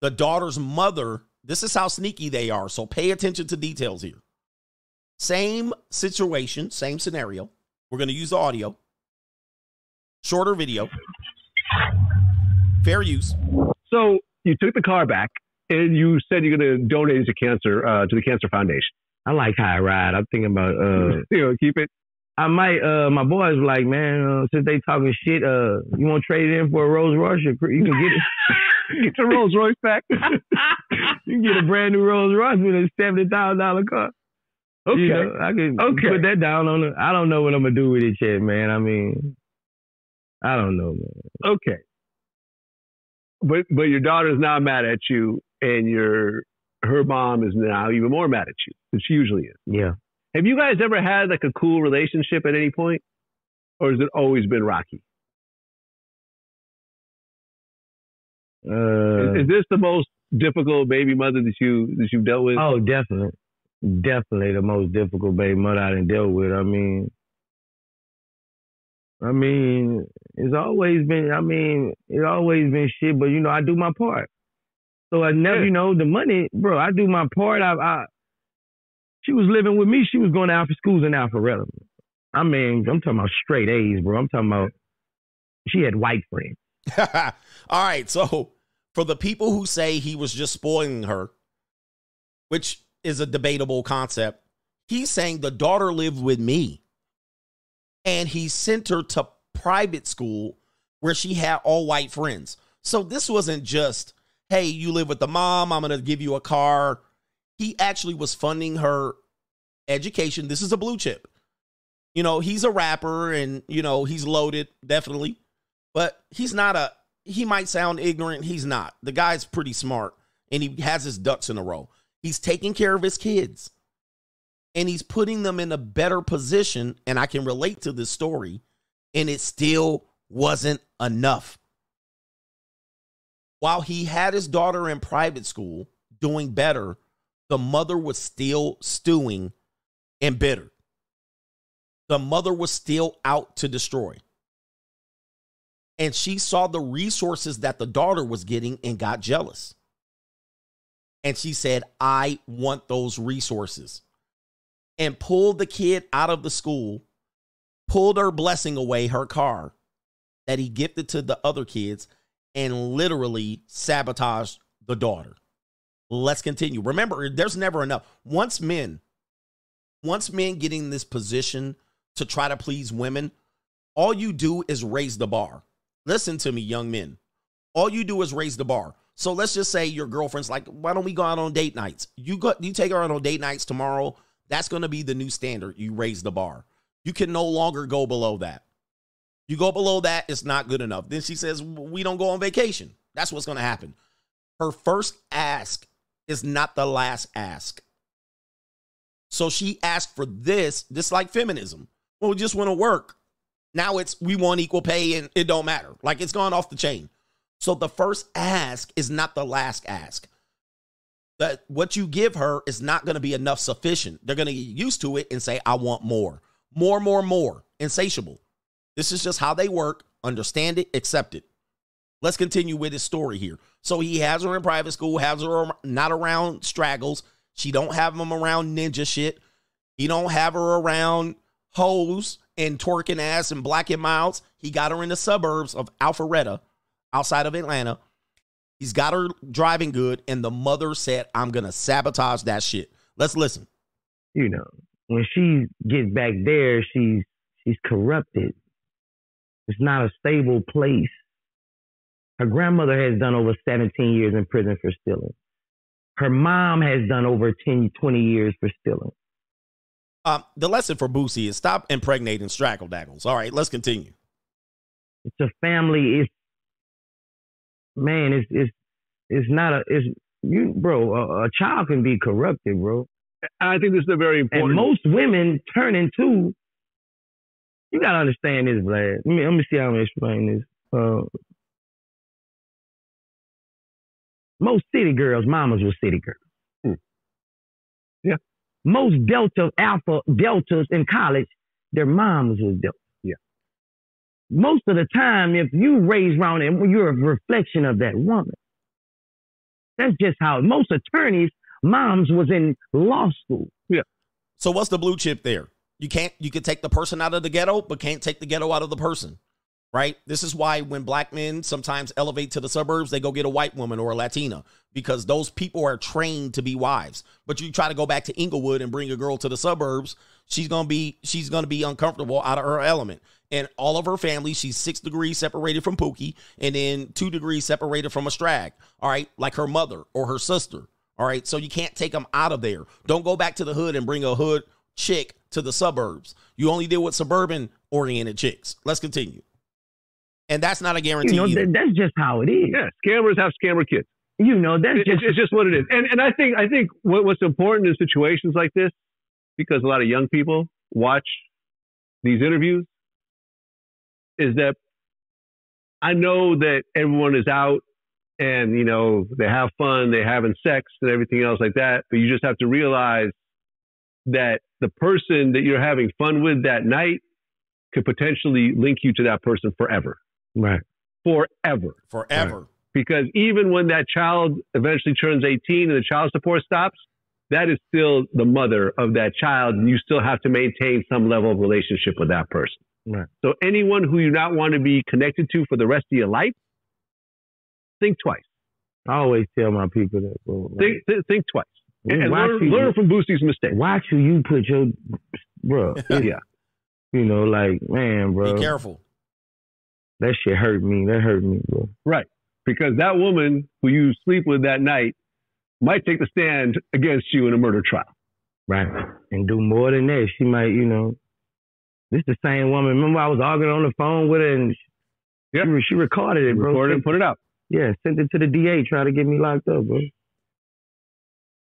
the daughter's mother, this is how sneaky they are. So pay attention to details here. Same situation, same scenario. We're going to use the audio. Shorter video. Fair use. So you took the car back and you said you're going to donate it to cancer uh, to the Cancer Foundation. I like how I ride. I'm thinking about uh, you know, keep it. I might. Uh, my boys were like, man, uh, since they talking shit, uh, you want to trade it in for a Rolls Royce? You can get it. get your Rolls Royce back. you can get a brand new Rolls Royce with a seventy thousand dollar car. Okay. You know, I can Okay. put that down on it. I don't know what I'm gonna do with it yet, man. I mean, I don't know, man. Okay. But but your daughter's now mad at you, and your her mom is now even more mad at you than she usually is. Yeah. Have you guys ever had like a cool relationship at any point, or has it always been rocky? Uh, is, is this the most difficult baby mother that you that you've dealt with? Oh, definitely, definitely the most difficult baby mother I done dealt with. I mean, I mean, it's always been. I mean, it's always been shit. But you know, I do my part. So I never, you know, the money, bro. I do my part. I, I, she was living with me. She was going to Alpha schools in Alpharetta. I mean, I'm talking about straight A's, bro. I'm talking about. She had white friends. All right. So for the people who say he was just spoiling her, which is a debatable concept, he's saying the daughter lived with me and he sent her to private school where she had all white friends. So this wasn't just, hey, you live with the mom, I'm going to give you a car. He actually was funding her education. This is a blue chip. You know, he's a rapper and, you know, he's loaded, definitely. But he's not a, he might sound ignorant. He's not. The guy's pretty smart and he has his ducks in a row. He's taking care of his kids and he's putting them in a better position. And I can relate to this story, and it still wasn't enough. While he had his daughter in private school doing better, the mother was still stewing and bitter. The mother was still out to destroy. And she saw the resources that the daughter was getting and got jealous. And she said, I want those resources and pulled the kid out of the school, pulled her blessing away, her car that he gifted to the other kids, and literally sabotaged the daughter. Let's continue. Remember, there's never enough. Once men, once men get in this position to try to please women, all you do is raise the bar. Listen to me, young men. All you do is raise the bar. So let's just say your girlfriend's like, why don't we go out on date nights? You go, you take her out on date nights tomorrow. That's going to be the new standard. You raise the bar. You can no longer go below that. You go below that, it's not good enough. Then she says, we don't go on vacation. That's what's going to happen. Her first ask is not the last ask. So she asked for this, just like feminism. Well, we just want to work. Now it's we want equal pay and it don't matter. Like it's gone off the chain. So the first ask is not the last ask. That what you give her is not going to be enough sufficient. They're going to get used to it and say, I want more. More, more, more. Insatiable. This is just how they work. Understand it, accept it. Let's continue with his story here. So he has her in private school, has her not around straggles. She don't have him around ninja shit. He don't have her around hoes and twerking ass and black and mouths. He got her in the suburbs of Alpharetta, outside of Atlanta. He's got her driving good, and the mother said, I'm going to sabotage that shit. Let's listen. You know, when she gets back there, she's she's corrupted. It's not a stable place. Her grandmother has done over 17 years in prison for stealing. Her mom has done over 10, 20 years for stealing. Um, the lesson for Boosie is stop impregnating strackle daggles. All right, let's continue. It's a family. It's man. It's it's it's not a. It's you, bro. A, a child can be corrupted, bro. I think this is a very important. And most women turn into. You gotta understand this, Vlad. Let me let me see how I'm gonna explain this. Uh, most city girls, mamas were city girls. Hmm. Yeah. Most Delta Alpha Deltas in college, their moms was Delta. Most of the time, if you raise around and you're a reflection of that woman. That's just how most attorneys' moms was in law school. Yeah. So what's the blue chip there? You can't you can take the person out of the ghetto, but can't take the ghetto out of the person. Right? This is why when black men sometimes elevate to the suburbs, they go get a white woman or a Latina because those people are trained to be wives. But you try to go back to Inglewood and bring a girl to the suburbs, she's gonna be she's gonna be uncomfortable out of her element. And all of her family, she's six degrees separated from Pookie, and then two degrees separated from a strag. All right, like her mother or her sister. All right, so you can't take them out of there. Don't go back to the hood and bring a hood chick to the suburbs. You only deal with suburban oriented chicks. Let's continue. And that's not a guarantee. You know, either. that's just how it is. Yeah, scammers have scammer kids. You know, that's It- just it's, it's just what it is. And and I think I think what, what's important in situations like this, because a lot of young people watch these interviews, is that I know that everyone is out and you know they have fun, they're having sex and everything else like that. But you just have to realize that the person that you're having fun with that night could potentially link you to that person forever. Right. Forever. Forever. Because even when that child eventually turns 18 and the child support stops, that is still the mother of that child, and you still have to maintain some level of relationship with that person. Right. So anyone who you not want to be connected to for the rest of your life, think twice. I always tell my people that, bro. like, Think th- think twice. And, and watch learn, you- learn from Boosie's mistake. Watch who you put your, bro. yeah. You know, like man, bro. Be careful. That shit hurt me. That hurt me, bro. Right. Because that woman who you sleep with that night might take the stand against you in a murder trial. Right. And do more than that. She might, you know. This the same woman. Remember, I was arguing on the phone with her, and she, she, she recorded it, bro. Recorded and put it out. Yeah, sent it to the DA, trying to get me locked up, bro.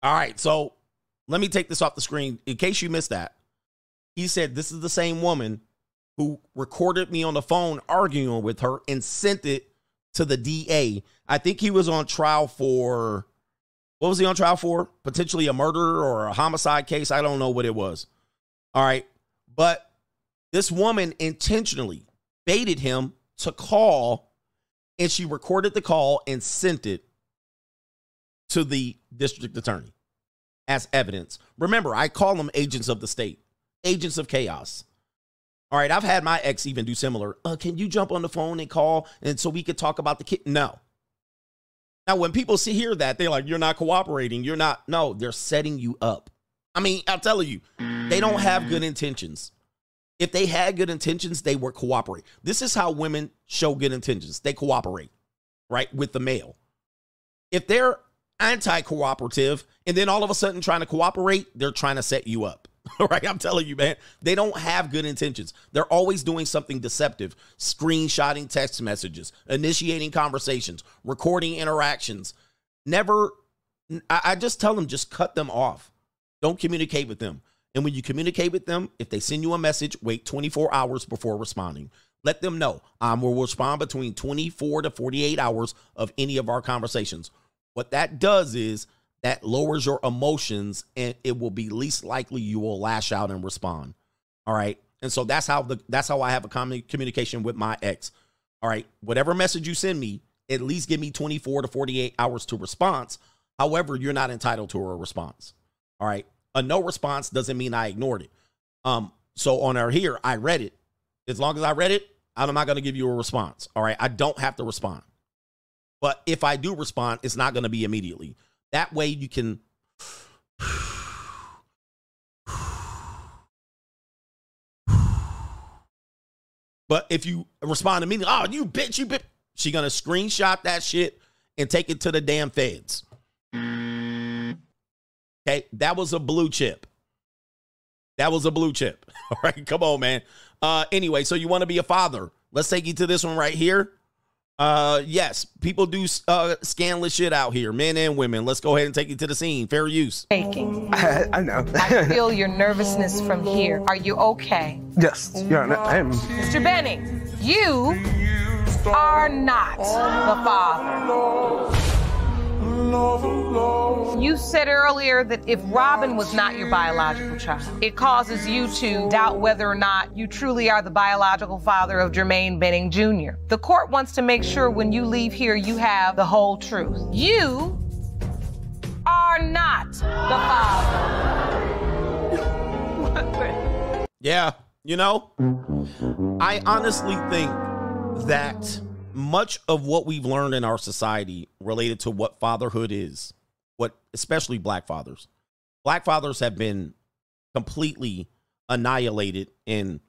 All right, so let me take this off the screen in case you missed that. He said this is the same woman who recorded me on the phone arguing with her and sent it to the DA. I think he was on trial for what was he on trial for? Potentially a murder or a homicide case. I don't know what it was. All right. But this woman intentionally baited him to call and she recorded the call and sent it to the district attorney as evidence. Remember, I call them agents of the state, agents of chaos. All right, I've had my ex even do similar. Uh, can you jump on the phone and call and so we could talk about the kid? No. Now, when people see hear that, they're like, "You're not cooperating. You're not." No, they're setting you up. I mean, I'm telling you, they don't have good intentions. If they had good intentions, they would cooperate. This is how women show good intentions. They cooperate, right, with the male. If they're anti-cooperative and then all of a sudden trying to cooperate, they're trying to set you up. Right, I'm telling you, man, they don't have good intentions. They're always doing something deceptive, screenshotting text messages, initiating conversations, recording interactions. Never, I, I just tell them, just cut them off. Don't communicate with them. And when you communicate with them, if they send you a message, wait 24 hours before responding. Let them know um, I will respond between 24 to 48 hours of any of our conversations. What that does is that lowers your emotions and it will be least likely you will lash out and respond. All right. And so that's how the that's how I have a commu- communication with my ex. All right. Whatever message you send me, at least give me 24 to 48 hours to response. However, you're not entitled to a response. All right. A no response doesn't mean I ignored it. Um, so on our here, I read it. As long as I read it, I'm not going to give you a response. All right. I don't have to respond. But if I do respond, it's not going to be immediately. That way you can But if you respond immediately, oh, you bitch, you bitch, she gonna screenshot that shit and take it to the damn feds. Okay, that was a blue chip. That was a blue chip. All right, come on, man. Uh, anyway, so you want to be a father? Let's take you to this one right here. Uh, yes, people do uh scandalous shit out here, men and women. Let's go ahead and take you to the scene. Fair use. Taking. I, I know. I feel your nervousness from here. Are you okay? yes, Your Honor, I am. Mr. Benning, you are not the father. You said earlier that if Robin was not your biological child, it causes you to doubt whether or not you truly are the biological father of Jermaine Benning Jr. The court wants to make sure when you leave here, you have the whole truth. You are not the father. Yeah, you know, I honestly think that much of what we've learned in our society related to what fatherhood is, what especially black fathers, black fathers have been completely annihilated in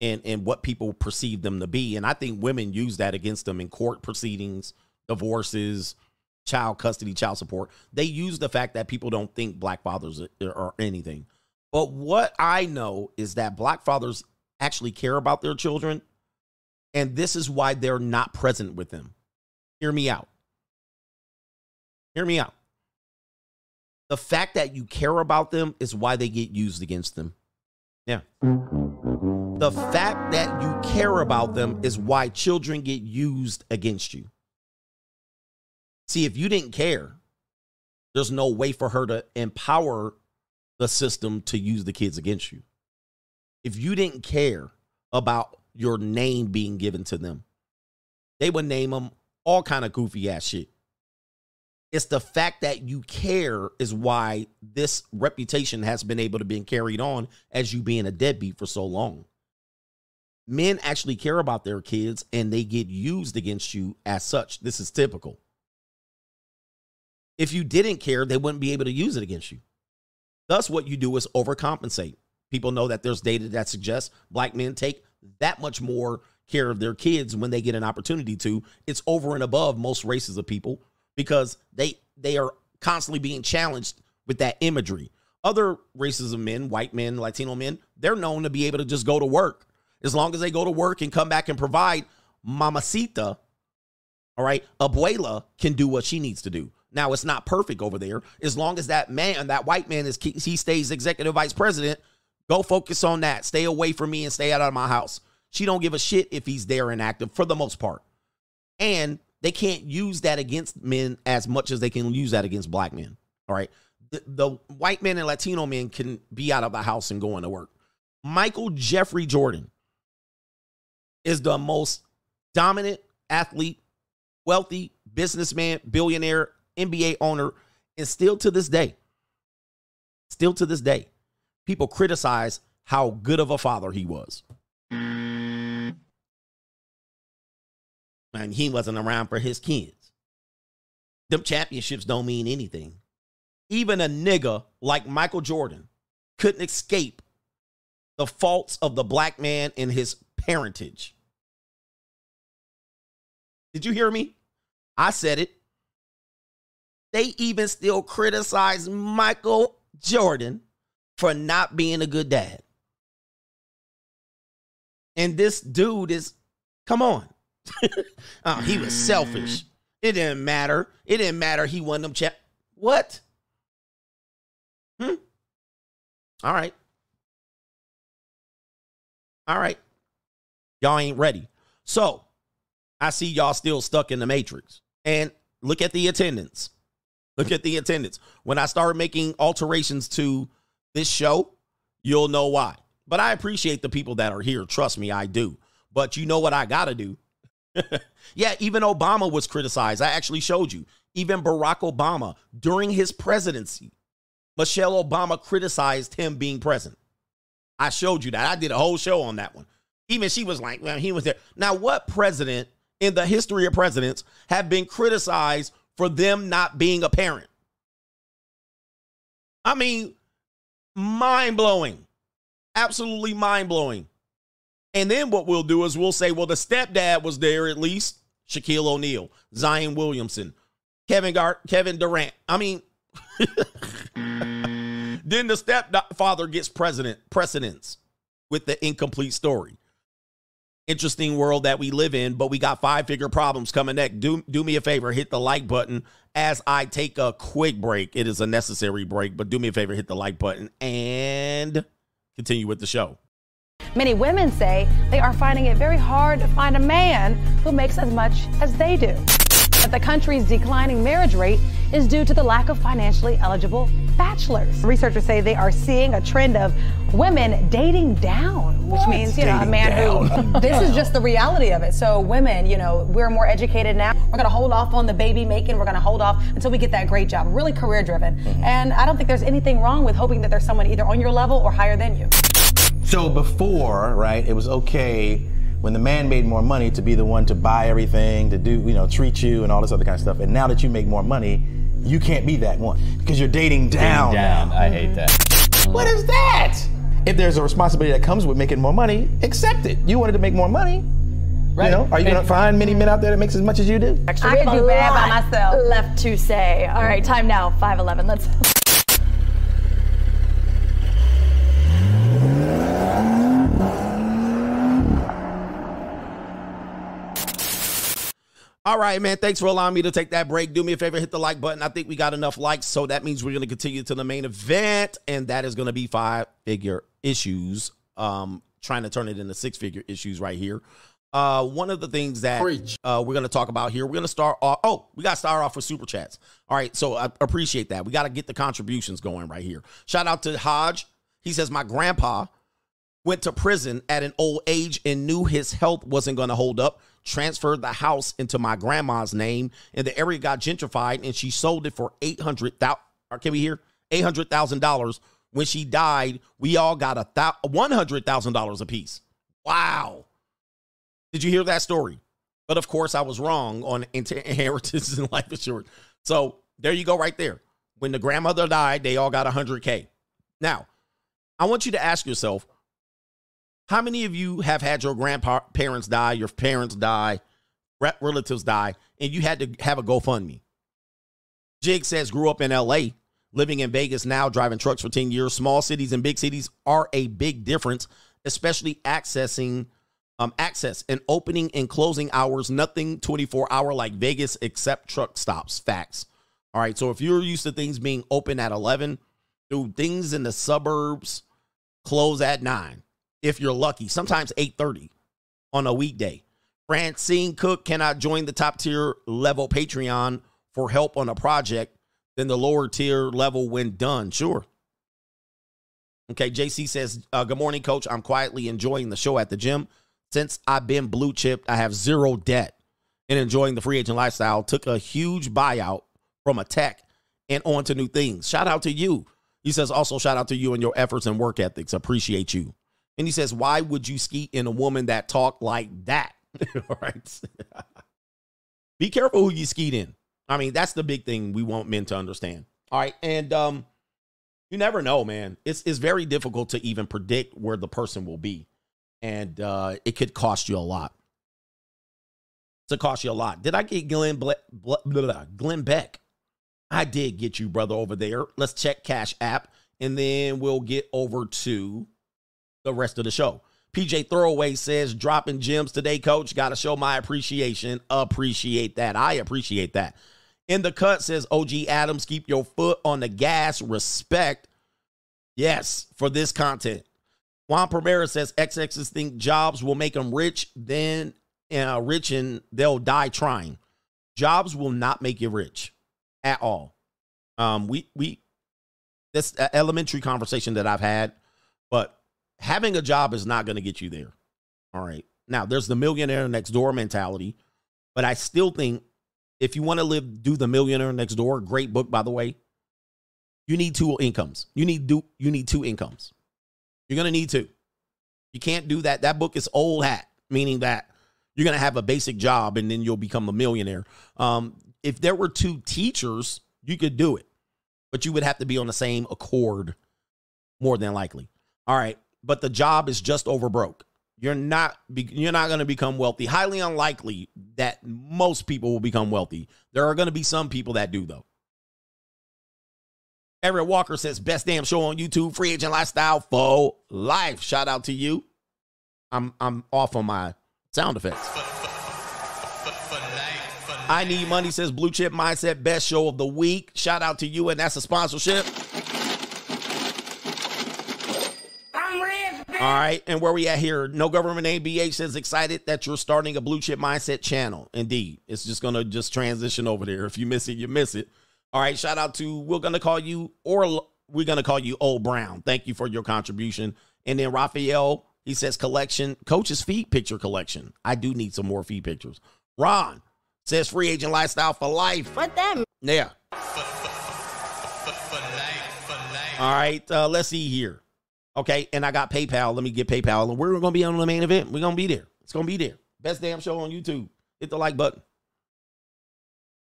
in in what people perceive them to be, and I think women use that against them in court proceedings, divorces, child custody, child support. They use the fact that people don't think black fathers are, are anything. But what I know is that black fathers actually care about their children and this is why they're not present with them. Hear me out. Hear me out. The fact that you care about them is why they get used against them. Yeah. The fact that you care about them is why children get used against you. See, if you didn't care, there's no way for her to empower the system to use the kids against you. If you didn't care about your name being given to them. They would name them all kind of goofy ass shit. It's the fact that you care is why this reputation has been able to be carried on as you being a deadbeat for so long. Men actually care about their kids and they get used against you as such. This is typical. If you didn't care, they wouldn't be able to use it against you. Thus, what you do is overcompensate. People know that there's data that suggests black men take that much more care of their kids when they get an opportunity to. It's over and above most races of people because they they are constantly being challenged with that imagery. Other races of men, white men, Latino men, they're known to be able to just go to work. As long as they go to work and come back and provide, mamacita, all right, abuela can do what she needs to do. Now it's not perfect over there. As long as that man, that white man is he stays executive vice president, Go focus on that. Stay away from me and stay out of my house. She don't give a shit if he's there and active for the most part. And they can't use that against men as much as they can use that against black men. All right. The, the white men and Latino men can be out of the house and going to work. Michael Jeffrey Jordan is the most dominant athlete, wealthy businessman, billionaire, NBA owner, and still to this day, still to this day, people criticize how good of a father he was. And he wasn't around for his kids. Them championships don't mean anything. Even a nigga like Michael Jordan couldn't escape the faults of the black man in his parentage. Did you hear me? I said it. They even still criticize Michael Jordan for not being a good dad. And this dude is, come on. oh, he was selfish. It didn't matter. It didn't matter. He won them check. What? Hmm. All right. All right. Y'all ain't ready. So I see y'all still stuck in the matrix. And look at the attendance. Look at the attendance. When I started making alterations to this show, you'll know why. But I appreciate the people that are here. Trust me, I do. But you know what I got to do? yeah, even Obama was criticized. I actually showed you. Even Barack Obama, during his presidency, Michelle Obama criticized him being present. I showed you that. I did a whole show on that one. Even she was like, well, he was there. Now, what president in the history of presidents have been criticized for them not being a parent. I mean, mind blowing. Absolutely mind blowing. And then what we'll do is we'll say, well, the stepdad was there at least. Shaquille O'Neal, Zion Williamson, Kevin Gar- Kevin Durant. I mean, then the stepfather gets president precedence with the incomplete story. Interesting world that we live in, but we got five figure problems coming next. Do, do me a favor, hit the like button as I take a quick break. It is a necessary break, but do me a favor, hit the like button and continue with the show. Many women say they are finding it very hard to find a man who makes as much as they do. That the country's declining marriage rate is due to the lack of financially eligible bachelors. Researchers say they are seeing a trend of women dating down, which means, you know, a man down. who. this is just the reality of it. So women, you know, we're more educated now. We're gonna hold off on the baby making. We're gonna hold off until we get that great job. Really career driven. Mm-hmm. And I don't think there's anything wrong with hoping that there's someone either on your level or higher than you. So before, right, it was okay when the man made more money to be the one to buy everything, to do, you know, treat you and all this other kind of stuff. And now that you make more money, you can't be that one because you're dating down. Dating down. now. I hate that. What is that? If there's a responsibility that comes with making more money, accept it. You wanted to make more money. Right. You know, are you going to find many men out there that makes as much as you do? I could do bad by myself. Left to say. All right, time now. 511. Let's. All right, man. Thanks for allowing me to take that break. Do me a favor, hit the like button. I think we got enough likes, so that means we're going to continue to the main event, and that is going to be five figure issues. Um, trying to turn it into six figure issues right here. Uh, one of the things that uh, we're going to talk about here, we're going to start off. Oh, we got to start off with super chats. All right, so I appreciate that. We got to get the contributions going right here. Shout out to Hodge. He says my grandpa went to prison at an old age and knew his health wasn't going to hold up. Transferred the house into my grandma's name, and the area got gentrified, and she sold it for eight hundred thousand. Can we hear eight hundred thousand dollars? When she died, we all got a one hundred thousand dollars apiece. Wow! Did you hear that story? But of course, I was wrong on inheritance and life insurance. So there you go, right there. When the grandmother died, they all got hundred k. Now, I want you to ask yourself how many of you have had your grandparents die, your parents die, relatives die, and you had to have a GoFundMe? Jig says, grew up in LA, living in Vegas now, driving trucks for 10 years. Small cities and big cities are a big difference, especially accessing um, access and opening and closing hours, nothing 24 hour like Vegas except truck stops. Facts. All right. So if you're used to things being open at 11, dude, things in the suburbs close at 9 if you're lucky, sometimes 8:30 on a weekday. Francine Cook cannot join the top tier level Patreon for help on a project, then the lower tier level when done. Sure. Okay, JC says, uh, Good morning, coach. I'm quietly enjoying the show at the gym. Since I've been blue chipped, I have zero debt and enjoying the free agent lifestyle. Took a huge buyout from a tech and on to new things. Shout out to you. He says, Also, shout out to you and your efforts and work ethics. Appreciate you. And he says, Why would you skeet in a woman that talked like that? All right. Be careful who you skeet in. I mean, that's the big thing we want men to understand. All right. And um, you never know, man. It's it's very difficult to even predict where the person will be. And uh, it could cost you a lot. To cost you a lot. Did I get Glenn Ble- Glenn Beck? I did get you, brother, over there. Let's check Cash App, and then we'll get over to the rest of the show. PJ Throwaway says, dropping gems today, coach. Got to show my appreciation. Appreciate that. I appreciate that. In the cut says, OG Adams, keep your foot on the gas. Respect. Yes, for this content. Juan Primera says, XXs think jobs will make them rich, then uh, rich and they'll die trying. Jobs will not make you rich at all. Um, we, we, an elementary conversation that I've had, having a job is not going to get you there. All right. Now, there's the millionaire next door mentality, but I still think if you want to live, do the millionaire next door, great book, by the way, you need two incomes. You need do you need two incomes. You're going to need two. You can't do that. That book is old hat, meaning that You're going to have a basic job and then you'll become a millionaire. Um, if there were two teachers, you could do it, but you would have to be on the same accord more than likely. All right, but the job is just over broke. You're not be, you're not going to become wealthy. Highly unlikely that most people will become wealthy. There are going to be some people that do though. Everett Walker says best damn show on YouTube, free agent lifestyle for life. Shout out to you. I'm I'm off on my sound effects. I need money says blue chip mindset best show of the week. Shout out to you and that's a sponsorship. All right, and where we at here? No government name BH says excited that you're starting a blue chip mindset channel. Indeed, it's just gonna just transition over there. If you miss it, you miss it. All right, shout out to we're gonna call you or we're gonna call you Old Brown. Thank you for your contribution. And then Raphael, he says collection, coach's feed picture collection. I do need some more feed pictures. Ron says free agent lifestyle for life. What them? Yeah. All right, uh, let's see here. Okay, and I got PayPal. Let me get PayPal, and we're gonna be on the main event. We're gonna be there. It's gonna be there. Best damn show on YouTube. Hit the like button.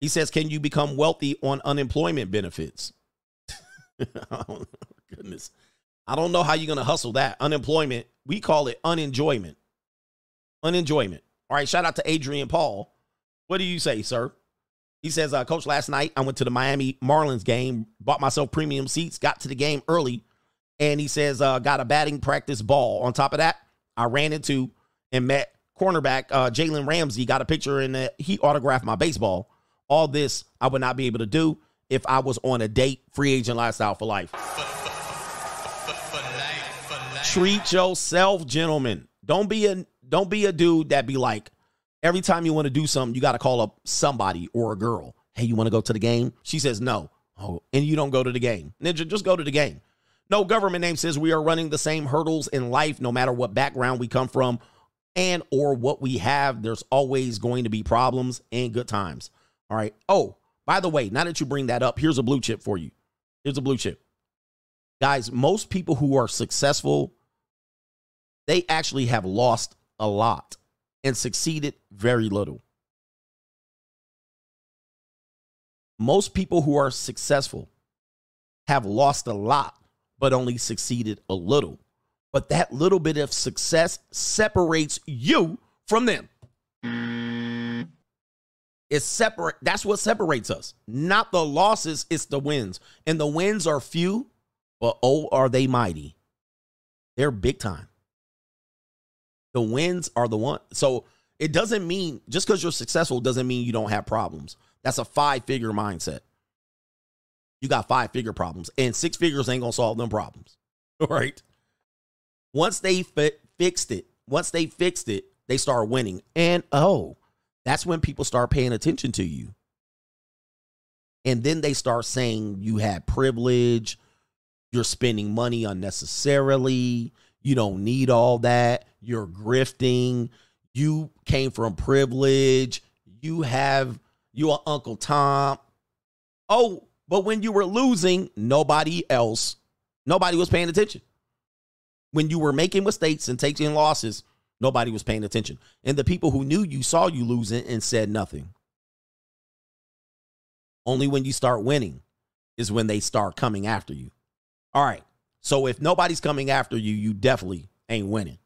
He says, "Can you become wealthy on unemployment benefits?" oh, goodness, I don't know how you're gonna hustle that unemployment. We call it unenjoyment. Unenjoyment. All right. Shout out to Adrian Paul. What do you say, sir? He says, uh, Coach, last night I went to the Miami Marlins game, bought myself premium seats, got to the game early and he says, uh, got a batting practice ball. On top of that, I ran into and met cornerback uh, Jalen Ramsey, got a picture and he autographed my baseball. All this I would not be able to do if I was on a date, free agent lifestyle for life. Treat yourself, gentlemen. Don't be a don't be a dude that be like every time you want to do something, you got to call up somebody or a girl. Hey, you want to go to the game? She says no. Oh, and you don't go to the game. Ninja, just go to the game. No government name says we are running the same hurdles in life, no matter what background we come from and or what we have. There's always going to be problems and good times. All right. Oh, by the way, now that you bring that up, here's a blue chip for you. Here's a blue chip. Guys, most people who are successful, they actually have lost a lot and succeeded very little. Most people who are successful have lost a lot but only succeeded a little. But that little bit of success separates you from them. It's separate. That's what separates us. Not the losses, it's the wins. And the wins are few, but oh, are they mighty. They're big time. The wins are the one. So it doesn't mean just because you're successful doesn't mean you don't have problems. That's a five figure mindset you got five figure problems, and six figures ain't gonna solve them problems. All right. Once they fi- fixed it, once they fixed it, they start winning. And oh, that's when people start paying attention to you. And then they start saying you had privilege, you're spending money unnecessarily, you don't need all that, you're grifting, you came from privilege, you have you are Uncle Tom. Oh, but when you were losing, nobody else, nobody was paying attention. When you were making mistakes and taking losses, nobody was paying attention. And the people who knew you saw you losing and said nothing. Only when you start winning is when they start coming after you. All right. So if nobody's coming after you, you definitely ain't winning.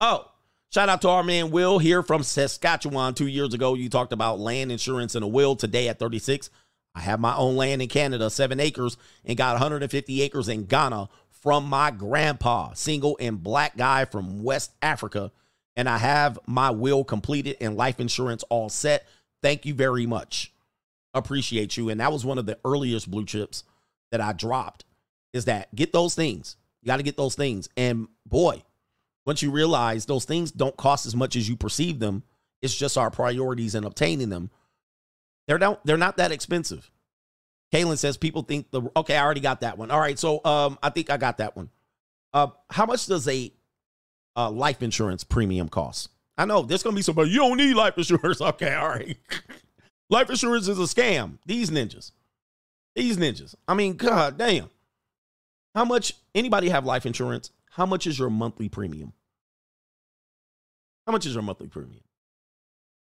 Oh, Shout out to our man Will here from Saskatchewan. Two years ago, you talked about land insurance and a will. Today at 36, I have my own land in Canada, seven acres, and got 150 acres in Ghana from my grandpa, single and black guy from West Africa. And I have my will completed and life insurance all set. Thank you very much. Appreciate you. And that was one of the earliest blue chips that I dropped is that get those things. You got to get those things. And boy, once you realize those things don't cost as much as you perceive them, it's just our priorities in obtaining them. They're not they're not that expensive. Kaylin says people think the okay, I already got that one. All right, so um, I think I got that one. Uh, how much does a uh, life insurance premium cost? I know there's gonna be somebody you don't need life insurance. Okay, all right. life insurance is a scam. These ninjas, these ninjas. I mean, god damn. How much? Anybody have life insurance? How much is your monthly premium? How much is your monthly premium?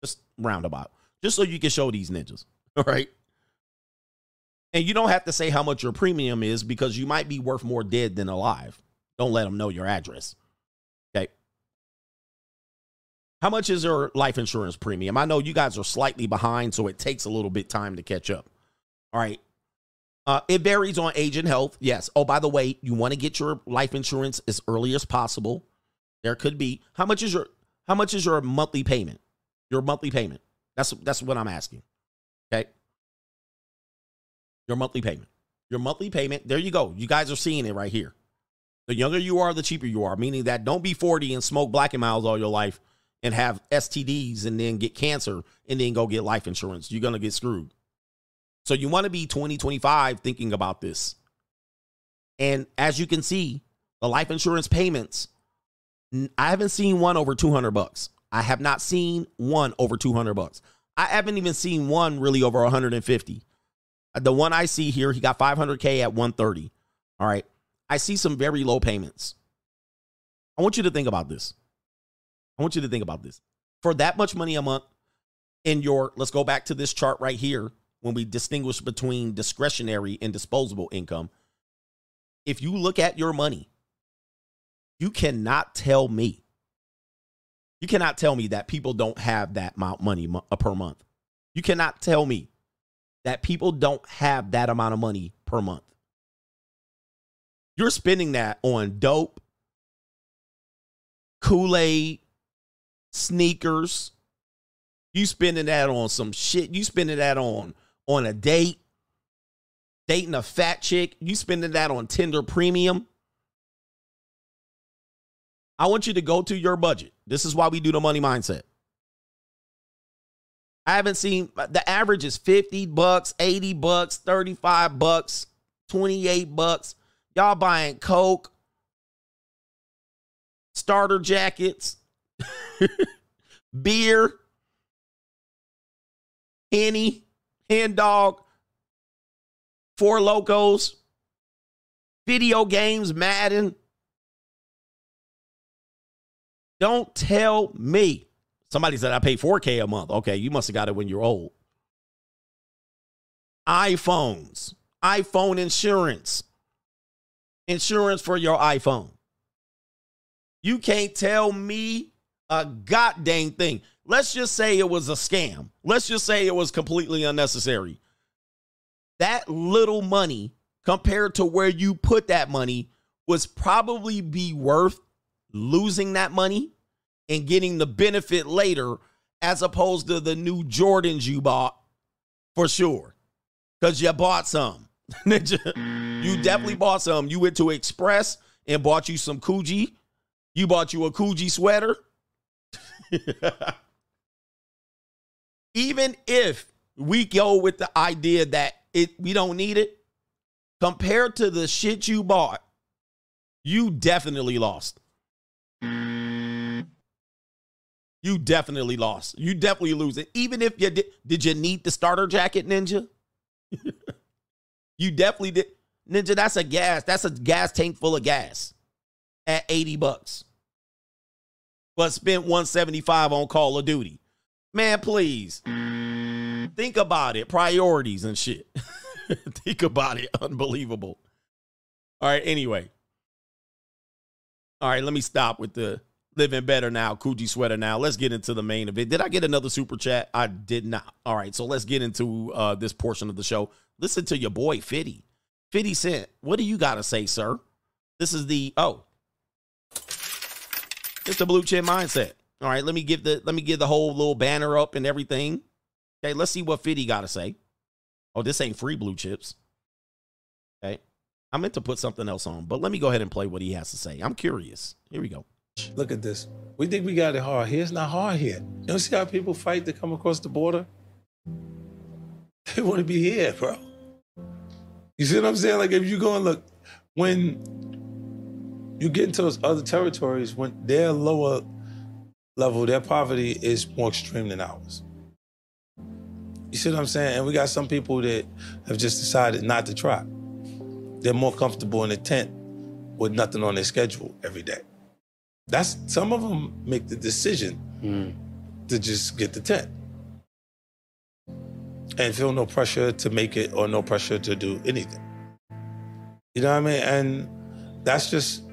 Just roundabout. Just so you can show these ninjas. All right. And you don't have to say how much your premium is because you might be worth more dead than alive. Don't let them know your address. Okay. How much is your life insurance premium? I know you guys are slightly behind, so it takes a little bit time to catch up. All right. Uh, it varies on age and health. Yes. Oh, by the way, you want to get your life insurance as early as possible. There could be how much is your how much is your monthly payment? Your monthly payment. That's that's what I'm asking. Okay. Your monthly payment. Your monthly payment. There you go. You guys are seeing it right here. The younger you are, the cheaper you are. Meaning that don't be 40 and smoke Black and Milds all your life and have STDs and then get cancer and then go get life insurance. You're gonna get screwed. So you want to be 20, 25 thinking about this. And as you can see, the life insurance payments, I haven't seen one over 200 bucks. I have not seen one over 200 bucks. I haven't even seen one really over 150. Uh, the one I see here, he got 500K at 130. All right. I see some very low payments. I want you to think about this. I want you to think about this. For that much money a month in your, let's go back to this chart right here when we distinguish between discretionary and disposable income. If you look at your money, you cannot tell me, you cannot tell me that people don't have that amount of money uh, per month. You cannot tell me that people don't have that amount of money per month. You're spending that on dope, Kool Aid, sneakers. You spending that on some shit. You spending that on on a date, dating a fat chick, you spending that on Tinder Premium. I want you to go to your budget. This is why we do the money mindset. I haven't seen the average is 50 bucks, 80 bucks, 35 bucks, 28 bucks. Y'all buying Coke, starter jackets, beer, Henny, Hen Dog, Four Locos, video games, Madden. Don't tell me. Somebody said I pay 4K a month. Okay, you must have got it when you're old. iPhones, iPhone insurance, insurance for your iPhone. You can't tell me a goddamn thing. Let's just say it was a scam. Let's just say it was completely unnecessary. That little money compared to where you put that money was probably be worth losing that money and getting the benefit later as opposed to the new Jordans you bought for sure. Because you bought some. you definitely bought some. You went to Express and bought you some Coogi. You bought you a Coogi sweater. even if we go with the idea that it we don't need it, compared to the shit you bought, you definitely lost. You definitely lost. You definitely lose it. Even if you did, did you need the starter jacket, Ninja? you definitely did. Ninja, that's a gas. That's a gas tank full of gas at 80 bucks. But spent 175 on Call of Duty. Man, please. Think about it. Priorities and shit. Think about it. Unbelievable. All right, anyway. All right, let me stop with the living better now, Coogi sweater now. Let's get into the main event. Did I get another super chat? I did not. All right, so let's get into uh, this portion of the show. Listen to your boy Fitty. Fitty Cent, what do you got to say, sir? This is the, oh, it's the blue chip mindset. All right, let me give the let me give the whole little banner up and everything. Okay, let's see what Fitty got to say. Oh, this ain't free blue chips. Okay. I meant to put something else on, but let me go ahead and play what he has to say. I'm curious. Here we go. Look at this. We think we got it hard here. It's not hard here. You don't see how people fight to come across the border? They want to be here, bro. You see what I'm saying? Like if you go and look, when you get into those other territories, when they're lower level, their poverty is more extreme than ours. You see what I'm saying? And we got some people that have just decided not to try. They're more comfortable in a tent with nothing on their schedule every day. That's some of them make the decision mm. to just get the tent. And feel no pressure to make it or no pressure to do anything. You know what I mean? And that's just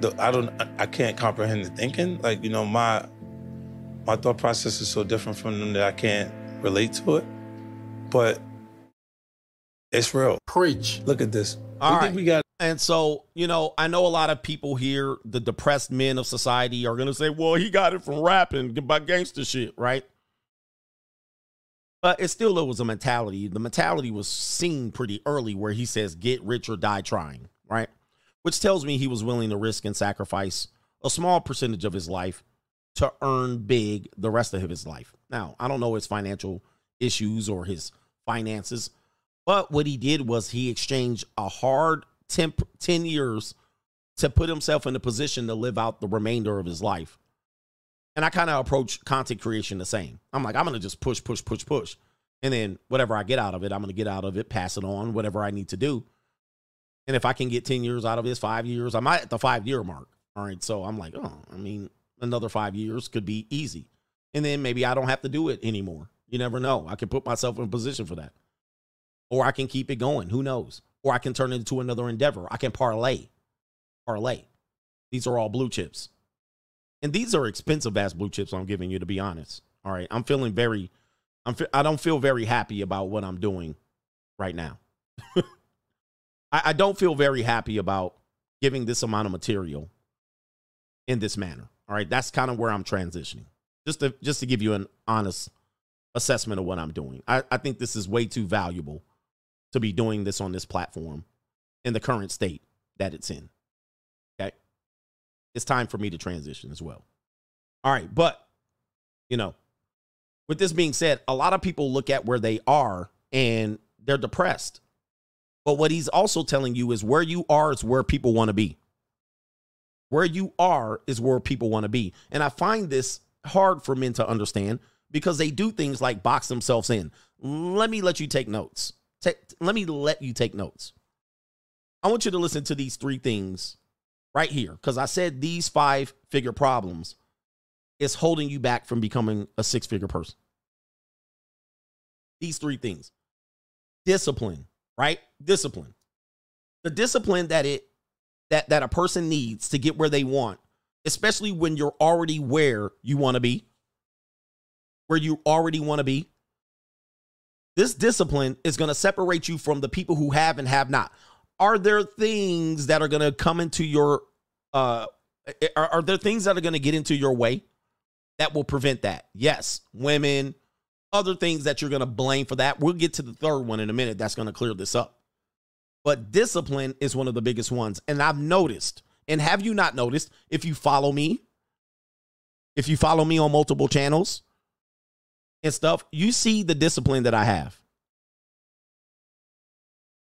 the I don't I can't comprehend the thinking. Like, you know, my my thought process is so different from them that I can't relate to it. But it's real. Preach. Look at this. All we right. think we got And so, you know, I know a lot of people here, the depressed men of society, are going to say, well, he got it from rapping Get by gangster shit, right? But it still it was a mentality. The mentality was seen pretty early where he says, get rich or die trying, right? Which tells me he was willing to risk and sacrifice a small percentage of his life to earn big the rest of his life. Now, I don't know his financial issues or his finances, but what he did was he exchanged a hard 10, 10 years to put himself in a position to live out the remainder of his life. And I kind of approach content creation the same. I'm like, I'm going to just push, push, push, push. And then whatever I get out of it, I'm going to get out of it, pass it on, whatever I need to do. And if I can get 10 years out of this, five years, I'm at the five year mark. All right. So I'm like, oh, I mean, another five years could be easy. And then maybe I don't have to do it anymore. You never know. I can put myself in position for that. Or I can keep it going. Who knows? Or I can turn it into another endeavor. I can parlay. Parlay. These are all blue chips. And these are expensive ass blue chips I'm giving you, to be honest. All right. I'm feeling very, I'm, I don't feel very happy about what I'm doing right now. I, I don't feel very happy about giving this amount of material in this manner. All right. That's kind of where I'm transitioning. Just to just to give you an honest assessment of what I'm doing. I, I think this is way too valuable to be doing this on this platform in the current state that it's in. Okay. It's time for me to transition as well. All right. But, you know, with this being said, a lot of people look at where they are and they're depressed. But what he's also telling you is where you are is where people want to be. Where you are is where people want to be. And I find this hard for men to understand because they do things like box themselves in. Let me let you take notes. Take, let me let you take notes. I want you to listen to these three things right here because I said these five figure problems is holding you back from becoming a six figure person. These three things discipline, right? Discipline. The discipline that it that that a person needs to get where they want, especially when you're already where you want to be, where you already want to be. This discipline is going to separate you from the people who have and have not. Are there things that are going to come into your uh are, are there things that are going to get into your way that will prevent that? Yes, women, other things that you're going to blame for that. We'll get to the third one in a minute that's going to clear this up. But discipline is one of the biggest ones. And I've noticed, and have you not noticed, if you follow me, if you follow me on multiple channels and stuff, you see the discipline that I have.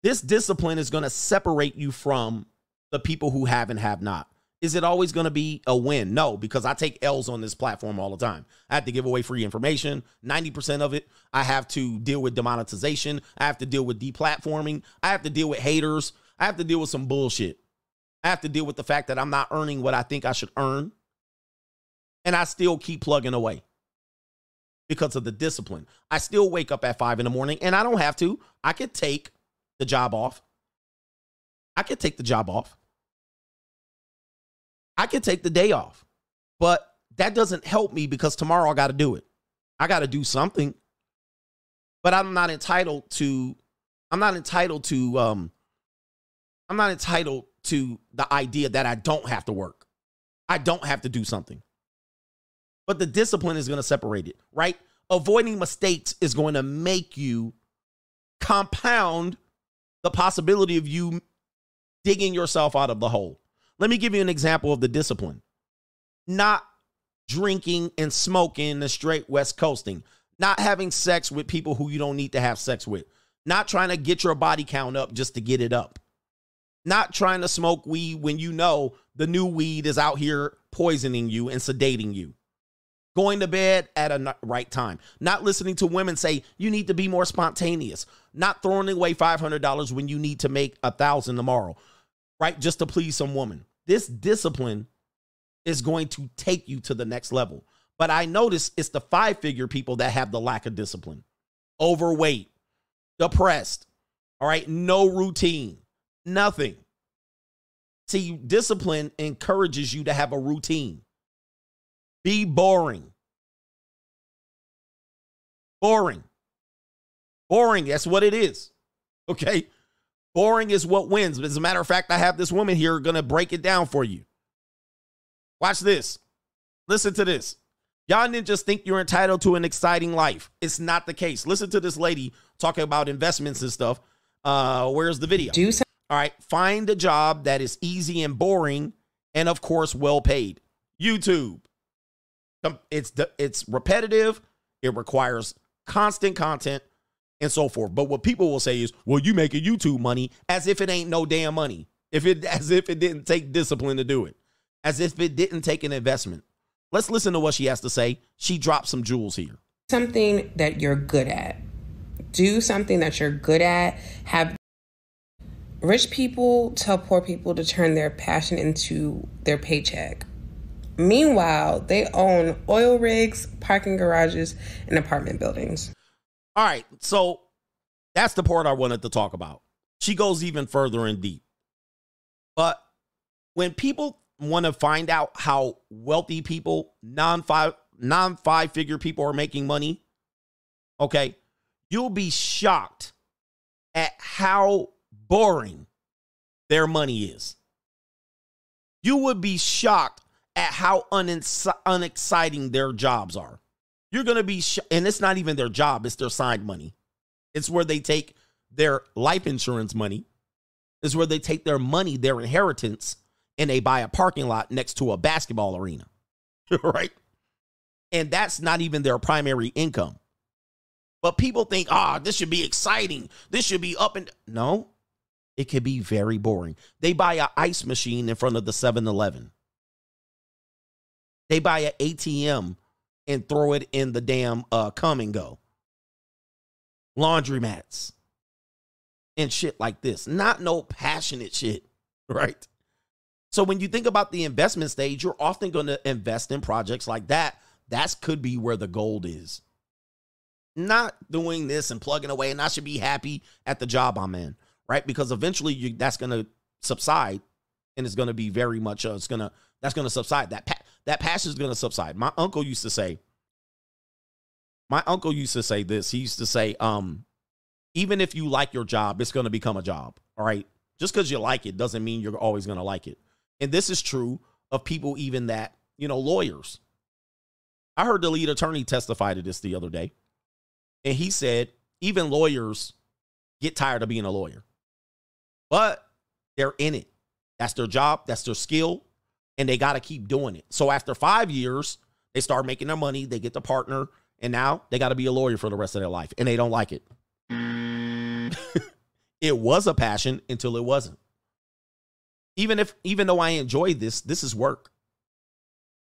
This discipline is going to separate you from the people who have and have not. Is it always going to be a win? No, because I take L's on this platform all the time. I have to give away free information. 90% of it, I have to deal with demonetization. I have to deal with deplatforming. I have to deal with haters. I have to deal with some bullshit. I have to deal with the fact that I'm not earning what I think I should earn. And I still keep plugging away because of the discipline. I still wake up at five in the morning and I don't have to. I could take the job off. I could take the job off. I could take the day off, but that doesn't help me because tomorrow I got to do it. I got to do something, but I'm not entitled to, I'm not entitled to, um, I'm not entitled to the idea that I don't have to work. I don't have to do something. But the discipline is going to separate it, right? Avoiding mistakes is going to make you compound the possibility of you digging yourself out of the hole. Let me give you an example of the discipline. Not drinking and smoking the straight West Coasting, not having sex with people who you don't need to have sex with, not trying to get your body count up just to get it up, not trying to smoke weed when you know the new weed is out here poisoning you and sedating you. Going to bed at a right time, not listening to women say you need to be more spontaneous, not throwing away $500 when you need to make a thousand tomorrow right? Just to please some woman. This discipline is going to take you to the next level. But I notice it's the five figure people that have the lack of discipline, overweight, depressed, all right, no routine, nothing. See, discipline encourages you to have a routine. Be boring. Boring. Boring. That's what it is. Okay. Boring is what wins. But as a matter of fact, I have this woman here going to break it down for you. Watch this. Listen to this. Y'all didn't just think you're entitled to an exciting life. It's not the case. Listen to this lady talking about investments and stuff. Uh, where's the video? Do some- All right. Find a job that is easy and boring, and of course, well paid. YouTube. It's it's repetitive. It requires constant content and so forth. But what people will say is, "Well, you making YouTube money as if it ain't no damn money. If it as if it didn't take discipline to do it. As if it didn't take an investment." Let's listen to what she has to say. She dropped some jewels here. something that you're good at. Do something that you're good at. Have rich people tell poor people to turn their passion into their paycheck. Meanwhile, they own oil rigs, parking garages, and apartment buildings. All right, so that's the part I wanted to talk about. She goes even further in deep. But when people want to find out how wealthy people, non five non five figure people are making money, okay, you'll be shocked at how boring their money is. You would be shocked at how unexci- unexciting their jobs are. You're going to be, sh- and it's not even their job, it's their side money. It's where they take their life insurance money, it's where they take their money, their inheritance, and they buy a parking lot next to a basketball arena. right? And that's not even their primary income. But people think, ah, this should be exciting. This should be up and no, it could be very boring. They buy an ice machine in front of the 7-Eleven. They buy an ATM and throw it in the damn uh, come and go. Laundromats and shit like this. Not no passionate shit, right? So when you think about the investment stage, you're often going to invest in projects like that. That could be where the gold is. Not doing this and plugging away, and I should be happy at the job I'm in, right? Because eventually you, that's going to subside, and it's going to be very much. Uh, it's gonna that's going to subside. That that passion is going to subside. My uncle used to say. My uncle used to say this. He used to say, um, even if you like your job, it's going to become a job. All right. Just because you like it doesn't mean you're always going to like it. And this is true of people, even that, you know, lawyers. I heard the lead attorney testify to this the other day. And he said, even lawyers get tired of being a lawyer, but they're in it. That's their job, that's their skill, and they got to keep doing it. So after five years, they start making their money, they get the partner, and now they got to be a lawyer for the rest of their life, and they don't like it. it was a passion until it wasn't. Even if, even though I enjoy this, this is work.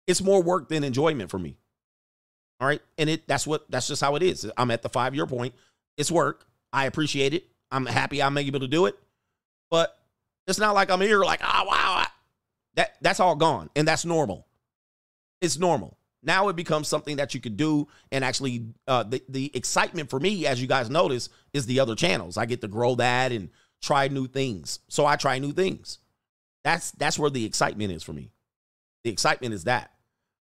It's more work than enjoyment for me. All right. And it that's what that's just how it is. I'm at the five year point. It's work. I appreciate it. I'm happy I'm able to do it. But it's not like I'm here like, oh, wow. That that's all gone. And that's normal. It's normal. Now it becomes something that you could do and actually uh the, the excitement for me, as you guys notice, is the other channels. I get to grow that and try new things. So I try new things. That's that's where the excitement is for me. The excitement is that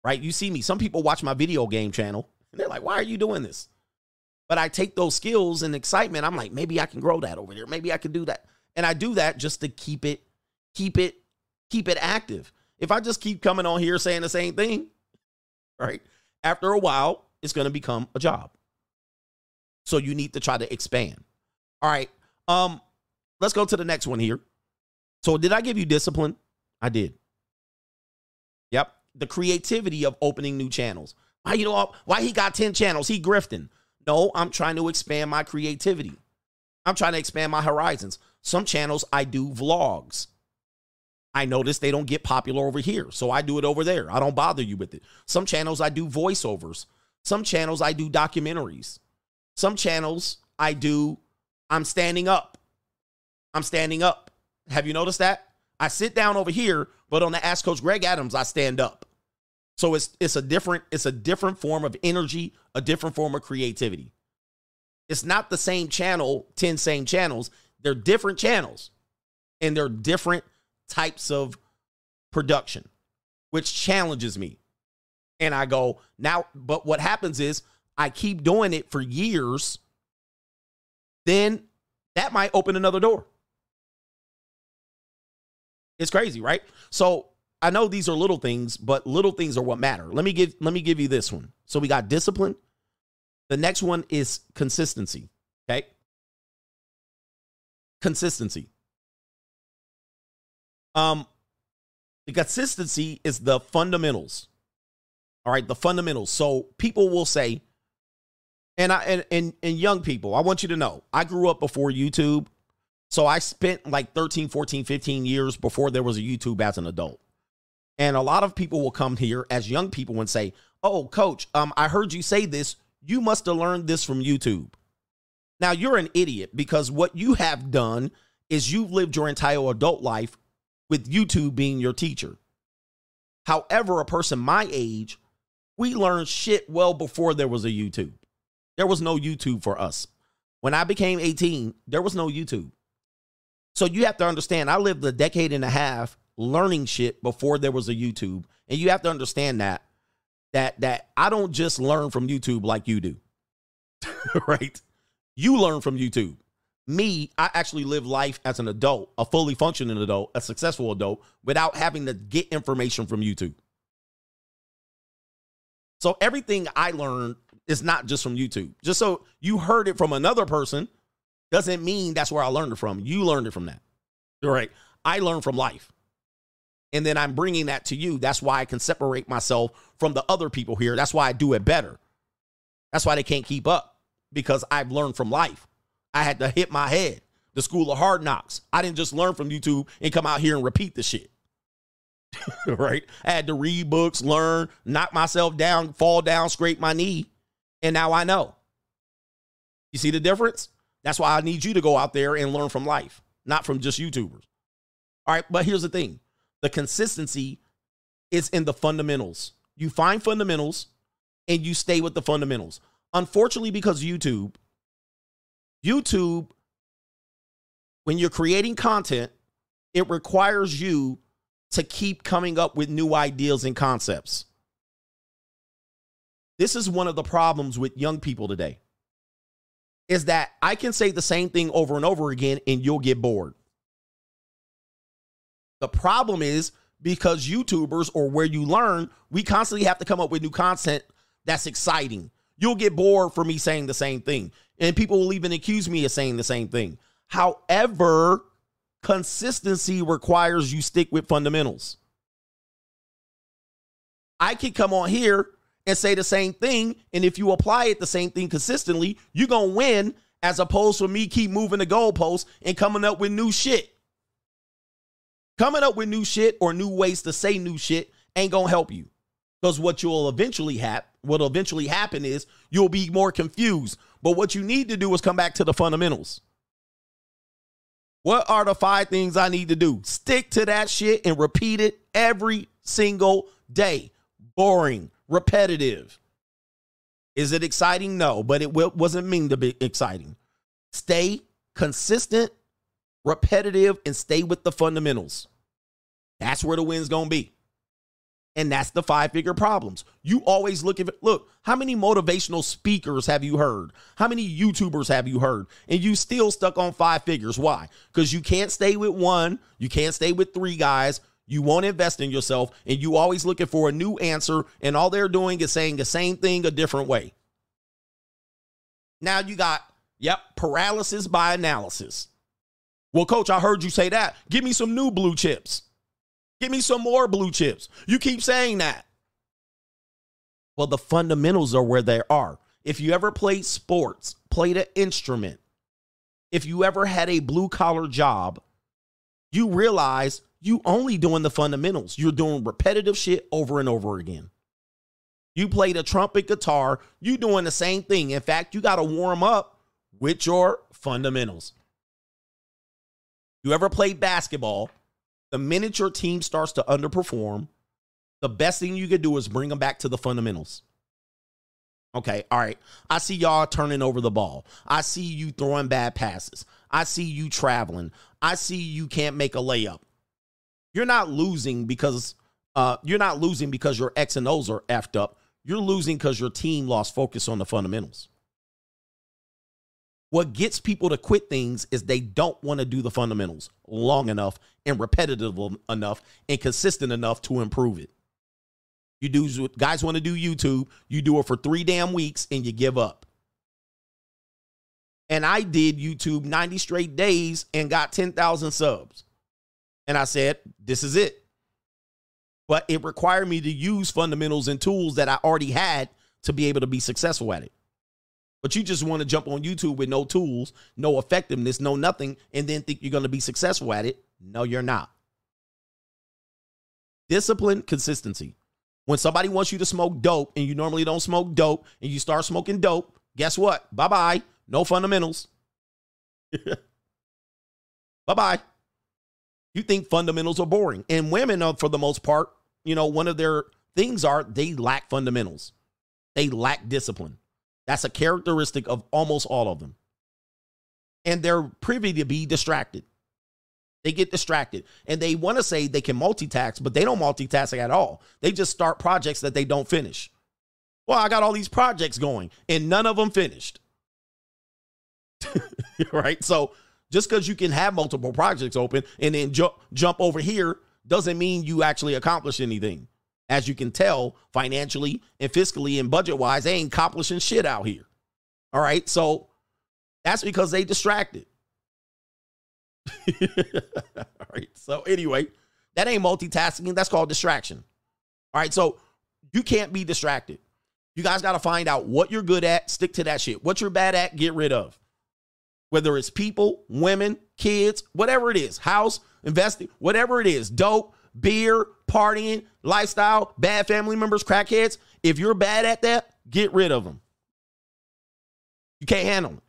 right? You see me. Some people watch my video game channel and they're like, why are you doing this? But I take those skills and excitement. I'm like, maybe I can grow that over there. Maybe I can do that. And I do that just to keep it, keep it, keep it active. If I just keep coming on here saying the same thing, right? After a while, it's going to become a job. So you need to try to expand. All right. Um, let's go to the next one here. So did I give you discipline? I did. Yep the creativity of opening new channels. Why you know why he got 10 channels? He grifting. No, I'm trying to expand my creativity. I'm trying to expand my horizons. Some channels I do vlogs. I notice they don't get popular over here, so I do it over there. I don't bother you with it. Some channels I do voiceovers. Some channels I do documentaries. Some channels I do I'm standing up. I'm standing up. Have you noticed that? I sit down over here But on the Ask Coach Greg Adams, I stand up. So it's it's a different it's a different form of energy, a different form of creativity. It's not the same channel, 10 same channels. They're different channels. And they're different types of production, which challenges me. And I go, now, but what happens is I keep doing it for years, then that might open another door. It's crazy, right? So I know these are little things, but little things are what matter. Let me give let me give you this one. So we got discipline. The next one is consistency. Okay. Consistency. Um, the consistency is the fundamentals. All right, the fundamentals. So people will say, and I and, and and young people, I want you to know, I grew up before YouTube. So I spent like 13, 14, 15 years before there was a YouTube as an adult. And a lot of people will come here as young people and say, "Oh, coach, um I heard you say this. You must have learned this from YouTube." Now, you're an idiot because what you have done is you've lived your entire adult life with YouTube being your teacher. However, a person my age, we learned shit well before there was a YouTube. There was no YouTube for us. When I became 18, there was no YouTube. So you have to understand, I lived a decade and a half learning shit before there was a YouTube. And you have to understand that that that I don't just learn from YouTube like you do. right? You learn from YouTube. Me, I actually live life as an adult, a fully functioning adult, a successful adult, without having to get information from YouTube. So everything I learned is not just from YouTube. Just so you heard it from another person doesn't mean that's where I learned it from. You learned it from that. All right. I learned from life. And then I'm bringing that to you. That's why I can separate myself from the other people here. That's why I do it better. That's why they can't keep up because I've learned from life. I had to hit my head. The school of hard knocks. I didn't just learn from YouTube and come out here and repeat the shit. right? I had to read books, learn, knock myself down, fall down, scrape my knee, and now I know. You see the difference? That's why I need you to go out there and learn from life, not from just YouTubers. All right, but here's the thing the consistency is in the fundamentals. You find fundamentals and you stay with the fundamentals. Unfortunately, because YouTube, YouTube, when you're creating content, it requires you to keep coming up with new ideas and concepts. This is one of the problems with young people today. Is that I can say the same thing over and over again and you'll get bored. The problem is because YouTubers or where you learn, we constantly have to come up with new content that's exciting. You'll get bored for me saying the same thing. And people will even accuse me of saying the same thing. However, consistency requires you stick with fundamentals. I can come on here and say the same thing. And if you apply it the same thing consistently, you're going to win as opposed to me keep moving the goalposts and coming up with new shit. Coming up with new shit or new ways to say new shit ain't going to help you. Because what you'll eventually have, what'll eventually happen is you'll be more confused. But what you need to do is come back to the fundamentals. What are the five things I need to do? Stick to that shit and repeat it every single day. Boring, repetitive. Is it exciting? No, but it wasn't mean to be exciting. Stay consistent, repetitive, and stay with the fundamentals. That's where the win's gonna be. And that's the five figure problems. You always look at look, how many motivational speakers have you heard? How many YouTubers have you heard? And you still stuck on five figures. Why? Because you can't stay with one, you can't stay with three guys. You won't invest in yourself, and you always looking for a new answer, and all they're doing is saying the same thing a different way. Now you got, yep, paralysis by analysis. Well, coach, I heard you say that. Give me some new blue chips. Give me some more blue chips. You keep saying that. Well, the fundamentals are where they are. If you ever played sports, played an instrument, if you ever had a blue collar job, you realize you only doing the fundamentals. You're doing repetitive shit over and over again. You played a trumpet guitar, you doing the same thing. In fact, you got to warm up with your fundamentals. You ever played basketball? The minute your team starts to underperform, the best thing you could do is bring them back to the fundamentals. Okay, all right. I see y'all turning over the ball. I see you throwing bad passes. I see you traveling. I see you can't make a layup. You're not losing because uh, you're not losing because your X and O's are effed up. You're losing because your team lost focus on the fundamentals. What gets people to quit things is they don't want to do the fundamentals long enough and repetitive enough and consistent enough to improve it. You do guys want to do YouTube, you do it for 3 damn weeks and you give up. And I did YouTube 90 straight days and got 10,000 subs. And I said, this is it. But it required me to use fundamentals and tools that I already had to be able to be successful at it. But you just want to jump on YouTube with no tools, no effectiveness, no nothing, and then think you're going to be successful at it. No, you're not. Discipline, consistency. When somebody wants you to smoke dope and you normally don't smoke dope and you start smoking dope, guess what? Bye bye. No fundamentals. bye bye. You think fundamentals are boring. And women, are, for the most part, you know, one of their things are they lack fundamentals, they lack discipline. That's a characteristic of almost all of them. And they're privy to be distracted. They get distracted and they want to say they can multitask, but they don't multitask at all. They just start projects that they don't finish. Well, I got all these projects going and none of them finished. right? So just because you can have multiple projects open and then jump jump over here doesn't mean you actually accomplish anything. As you can tell, financially and fiscally and budget wise, they ain't accomplishing shit out here. All right. So that's because they distracted. All right. So anyway, that ain't multitasking. That's called distraction. All right. So you can't be distracted. You guys got to find out what you're good at, stick to that shit. What you're bad at, get rid of. Whether it's people, women, kids, whatever it is, house, investing, whatever it is, dope, beer, partying, lifestyle, bad family members, crackheads. If you're bad at that, get rid of them. You can't handle them.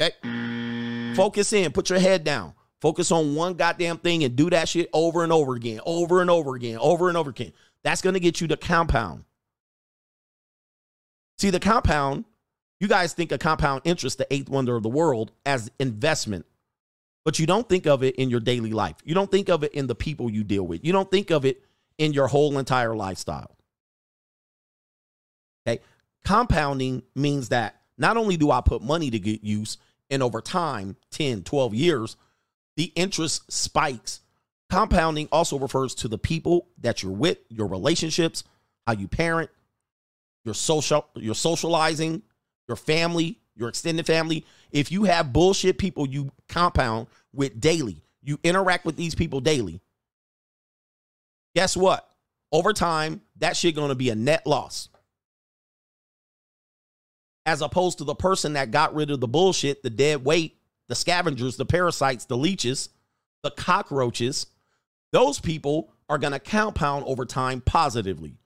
Okay? Focus in, put your head down. Focus on one goddamn thing and do that shit over and over again, over and over again, over and over again. That's going to get you the compound. See, the compound, you guys think a compound interest, the eighth wonder of the world, as investment, but you don't think of it in your daily life. You don't think of it in the people you deal with. You don't think of it in your whole entire lifestyle. Okay. Compounding means that not only do I put money to get use, and over time, 10, 12 years, the interest spikes. Compounding also refers to the people that you're with, your relationships, how you parent, your social, your socializing, your family, your extended family. If you have bullshit people you compound with daily, you interact with these people daily. Guess what? Over time, that shit gonna be a net loss. As opposed to the person that got rid of the bullshit, the dead weight, the scavengers, the parasites, the leeches, the cockroaches, those people are to compound over time positively.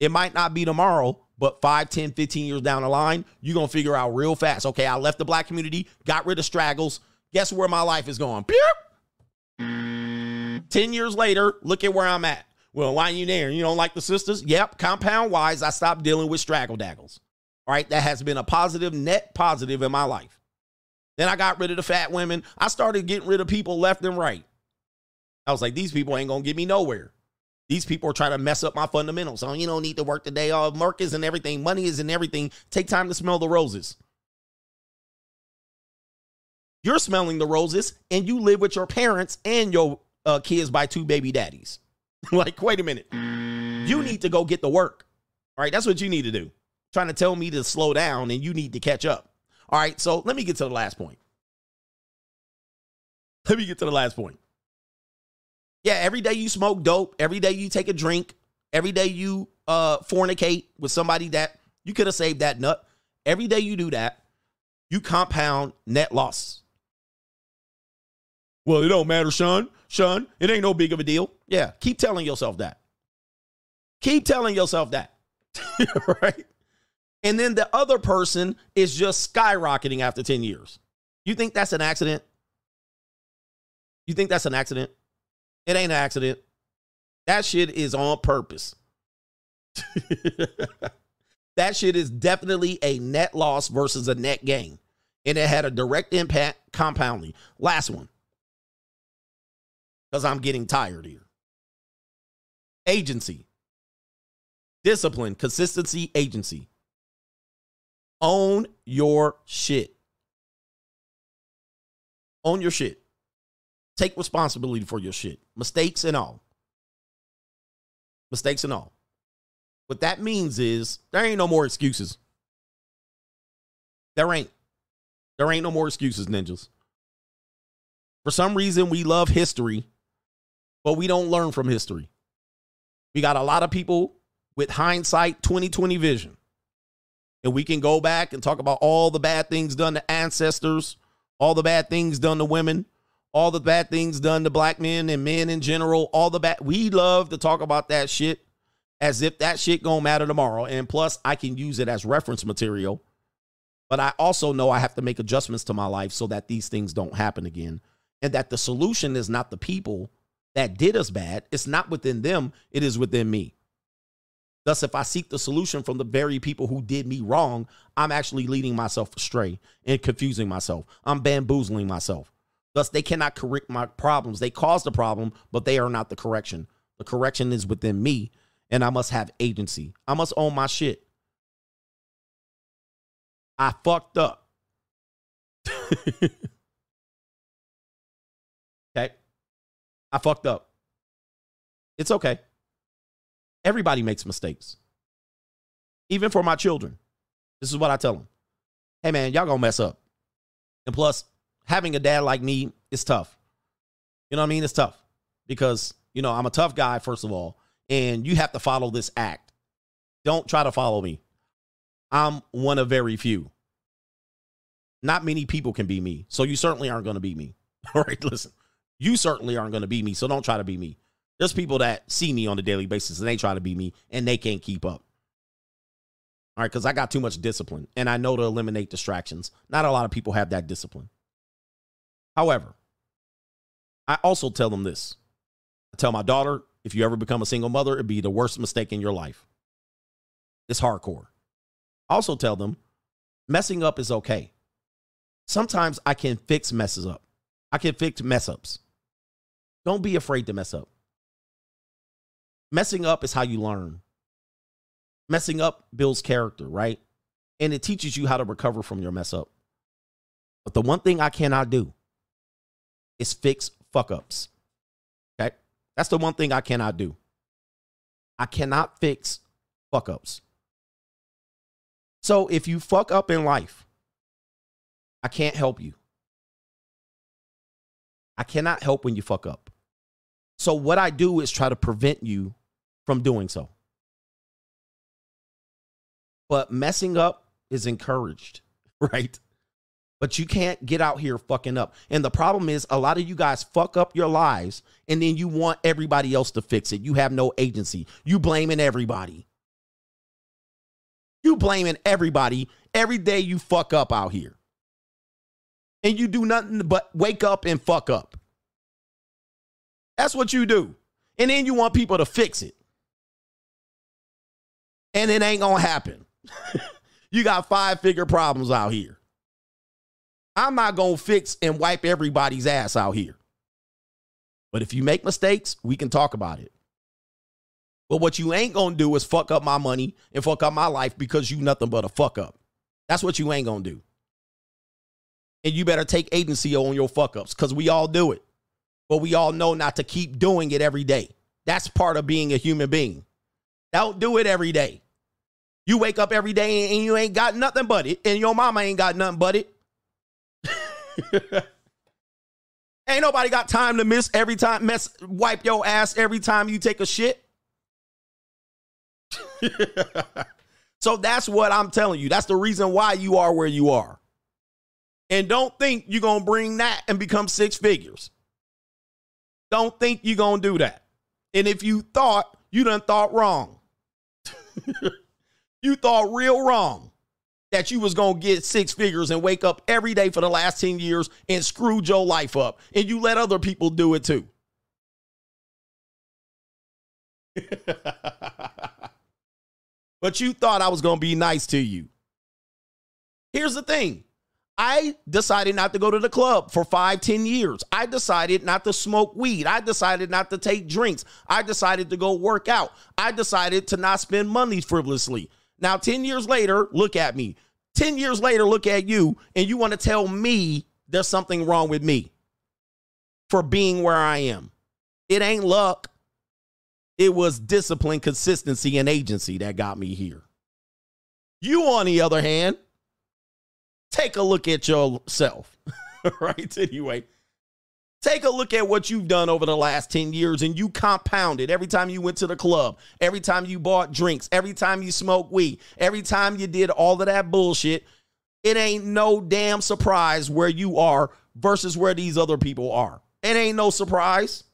It might not be tomorrow, but 5, 10, 15 years down the line, you're going to figure out real fast. Okay, I left the black community, got rid of straggles. Guess where my life is going? 10 years later, look at where I'm at. Well, why are you there? You don't like the sisters? Yep, compound wise, I stopped dealing with straggle daggles. All right, that has been a positive, net positive in my life. Then I got rid of the fat women. I started getting rid of people left and right. I was like, these people ain't gonna get me nowhere. These people are trying to mess up my fundamentals. So you don't need to work the day off. Oh, work is and everything. Money is and everything. Take time to smell the roses. You're smelling the roses, and you live with your parents and your uh, kids by two baby daddies. like, wait a minute. You need to go get the work. All right, that's what you need to do. Trying to tell me to slow down, and you need to catch up. All right, so let me get to the last point. Let me get to the last point. Yeah, every day you smoke dope, every day you take a drink, every day you uh fornicate with somebody that you could have saved that nut. Every day you do that, you compound net loss. Well, it don't matter, Sean. Sean, it ain't no big of a deal. Yeah, keep telling yourself that. Keep telling yourself that. right? And then the other person is just skyrocketing after 10 years. You think that's an accident? You think that's an accident? It ain't an accident. That shit is on purpose. that shit is definitely a net loss versus a net gain. And it had a direct impact compounding. Last one. Because I'm getting tired here. Agency. Discipline, consistency, agency. Own your shit. Own your shit. Take responsibility for your shit. Mistakes and all. Mistakes and all. What that means is there ain't no more excuses. There ain't. There ain't no more excuses, ninjas. For some reason, we love history, but we don't learn from history. We got a lot of people with hindsight 2020 vision. And we can go back and talk about all the bad things done to ancestors, all the bad things done to women, all the bad things done to black men and men in general, all the bad. We love to talk about that shit as if that shit gonna matter tomorrow. And plus, I can use it as reference material. But I also know I have to make adjustments to my life so that these things don't happen again. And that the solution is not the people that did us bad. It's not within them, it is within me. Thus, if I seek the solution from the very people who did me wrong, I'm actually leading myself astray and confusing myself. I'm bamboozling myself. Thus, they cannot correct my problems. They caused the problem, but they are not the correction. The correction is within me, and I must have agency. I must own my shit. I fucked up. I fucked up. It's okay. Everybody makes mistakes. Even for my children. This is what I tell them. Hey man, y'all gonna mess up. And plus, having a dad like me is tough. You know what I mean? It's tough because, you know, I'm a tough guy, first of all, and you have to follow this act. Don't try to follow me. I'm one of very few. Not many people can be me. So you certainly aren't going to be me. All right, listen. You certainly aren't going to be me. So don't try to be me. There's people that see me on a daily basis and they try to be me and they can't keep up. All right, because I got too much discipline and I know to eliminate distractions. Not a lot of people have that discipline. However, I also tell them this I tell my daughter, if you ever become a single mother, it'd be the worst mistake in your life. It's hardcore. I also tell them messing up is okay. Sometimes I can fix messes up. I can fix mess ups. Don't be afraid to mess up. Messing up is how you learn. Messing up builds character, right? And it teaches you how to recover from your mess up. But the one thing I cannot do is fix fuck ups. Okay? That's the one thing I cannot do. I cannot fix fuck ups. So if you fuck up in life, I can't help you. I cannot help when you fuck up. So what I do is try to prevent you from doing so. But messing up is encouraged, right? But you can't get out here fucking up. And the problem is, a lot of you guys fuck up your lives and then you want everybody else to fix it. You have no agency. You blaming everybody. You blaming everybody every day you fuck up out here. And you do nothing but wake up and fuck up. That's what you do. And then you want people to fix it. And it ain't gonna happen. you got five figure problems out here. I'm not gonna fix and wipe everybody's ass out here. But if you make mistakes, we can talk about it. But what you ain't gonna do is fuck up my money and fuck up my life because you nothing but a fuck up. That's what you ain't gonna do. And you better take agency on your fuck ups because we all do it. But we all know not to keep doing it every day. That's part of being a human being. Don't do it every day. You wake up every day and you ain't got nothing but it, and your mama ain't got nothing but it. ain't nobody got time to miss every time, mess, wipe your ass every time you take a shit. so that's what I'm telling you. That's the reason why you are where you are. And don't think you're going to bring that and become six figures. Don't think you're going to do that. And if you thought, you done thought wrong. you thought real wrong that you was going to get six figures and wake up every day for the last 10 years and screwed your life up. And you let other people do it too. but you thought I was going to be nice to you. Here's the thing I decided not to go to the club for five, ten years. I decided not to smoke weed. I decided not to take drinks. I decided to go work out. I decided to not spend money frivolously. Now, 10 years later, look at me. 10 years later, look at you, and you want to tell me there's something wrong with me for being where I am. It ain't luck. It was discipline, consistency, and agency that got me here. You, on the other hand, take a look at yourself, right? Anyway, take a look at what you've done over the last 10 years and you compounded every time you went to the club, every time you bought drinks, every time you smoked weed, every time you did all of that bullshit. It ain't no damn surprise where you are versus where these other people are. It ain't no surprise.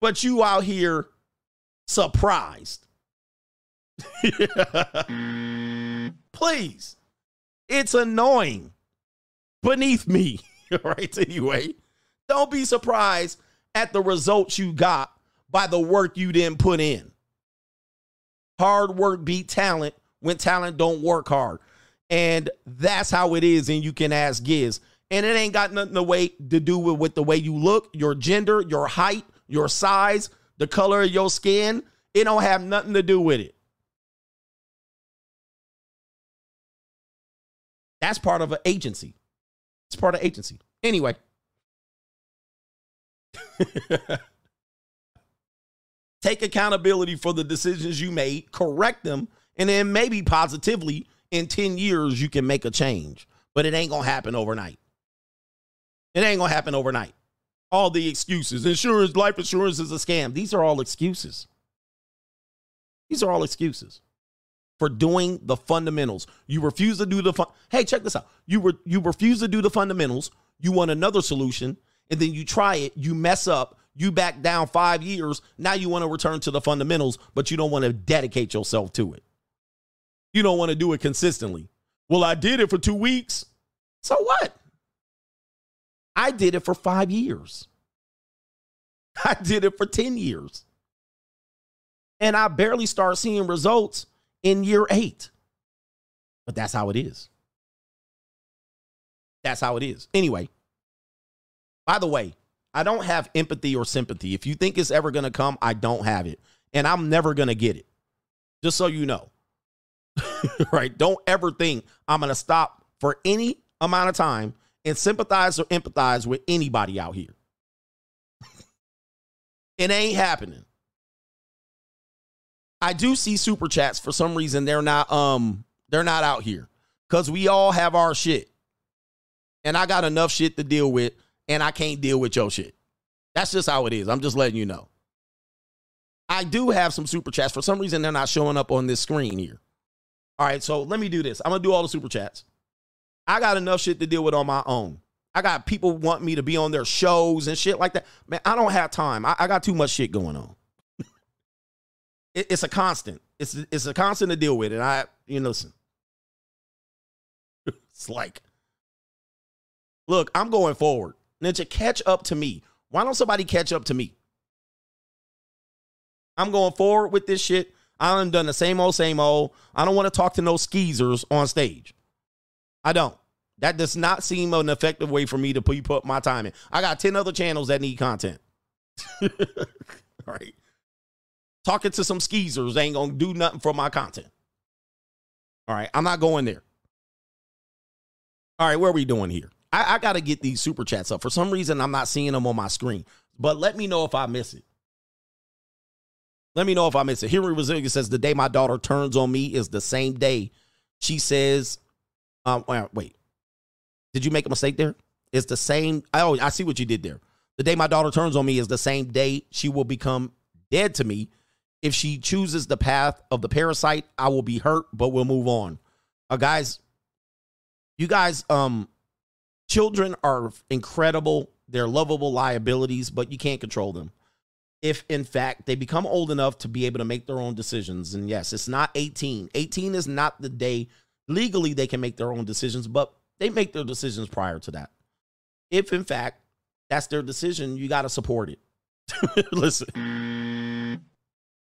But you out here surprised. Please. It's annoying. Beneath me. right? Anyway, don't be surprised at the results you got by the work you didn't put in. Hard work beat talent when talent don't work hard. And that's how it is. And you can ask Giz. And it ain't got nothing to, way, to do with, with the way you look, your gender, your height, your size, the color of your skin. It don't have nothing to do with it. That's part of an agency. It's part of agency. Anyway. Take accountability for the decisions you made, correct them, and then maybe positively in 10 years you can make a change. But it ain't going to happen overnight. It ain't going to happen overnight. All the excuses. Insurance, life insurance is a scam. These are all excuses. These are all excuses for doing the fundamentals. You refuse to do the fun- Hey, check this out. You were you refuse to do the fundamentals. You want another solution, and then you try it. You mess up. You back down five years. Now you want to return to the fundamentals, but you don't want to dedicate yourself to it. You don't want to do it consistently. Well, I did it for two weeks. So what? I did it for five years. I did it for 10 years. And I barely start seeing results in year eight. But that's how it is. That's how it is. Anyway, by the way, I don't have empathy or sympathy. If you think it's ever going to come, I don't have it. And I'm never going to get it. Just so you know. right? Don't ever think I'm going to stop for any amount of time and sympathize or empathize with anybody out here. it ain't happening. I do see super chats for some reason they're not um they're not out here cuz we all have our shit. And I got enough shit to deal with and I can't deal with your shit. That's just how it is. I'm just letting you know. I do have some super chats for some reason they're not showing up on this screen here. All right, so let me do this. I'm going to do all the super chats. I got enough shit to deal with on my own. I got people want me to be on their shows and shit like that. Man, I don't have time. I, I got too much shit going on it, it's a constant. It's it's a constant to deal with. And I, you know, listen. it's like, look, I'm going forward. Ninja, catch up to me. Why don't somebody catch up to me? I'm going forward with this shit. I done done the same old, same old. I don't want to talk to no skeezers on stage. I don't. That does not seem an effective way for me to put my time in. I got 10 other channels that need content. All right talking to some skeezers ain't gonna do nothing for my content. All right, I'm not going there. All right, what are we doing here? I, I got to get these super chats up. For some reason, I'm not seeing them on my screen. But let me know if I miss it. Let me know if I miss it. Henry Resilient says the day my daughter turns on me is the same day she says, um, wait, did you make a mistake there? It's the same. Oh, I see what you did there. The day my daughter turns on me is the same day she will become dead to me if she chooses the path of the parasite, I will be hurt, but we'll move on. Uh, guys, you guys, um, children are incredible. They're lovable liabilities, but you can't control them. If in fact they become old enough to be able to make their own decisions, and yes, it's not 18. 18 is not the day legally they can make their own decisions, but they make their decisions prior to that. If in fact that's their decision, you got to support it. Listen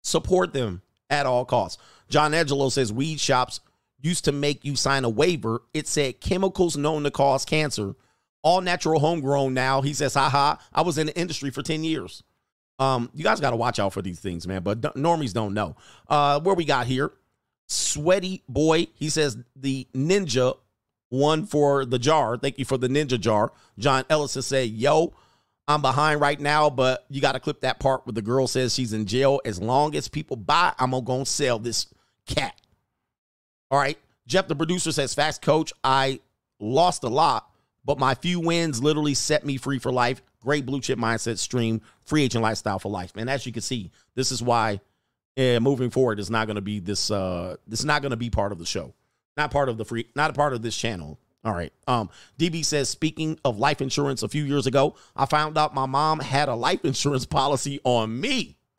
Support them at all costs. John Angelo says weed shops used to make you sign a waiver. It said chemicals known to cause cancer. All natural homegrown now. He says, haha, I was in the industry for 10 years. Um, you guys got to watch out for these things, man. But normies don't know. Uh, where we got here, sweaty boy. He says the ninja one for the jar. Thank you for the ninja jar. John Ellison said, "Yo, I'm behind right now, but you got to clip that part where the girl says she's in jail. As long as people buy, I'm gonna sell this cat." All right. Jeff, the producer says, "Fast coach, I lost a lot, but my few wins literally set me free for life. Great blue chip mindset stream, free agent lifestyle for life. And as you can see, this is why uh, moving forward is not going to be this. Uh, this is not going to be part of the show, not part of the free, not a part of this channel. All right. Um, DB says, speaking of life insurance, a few years ago, I found out my mom had a life insurance policy on me.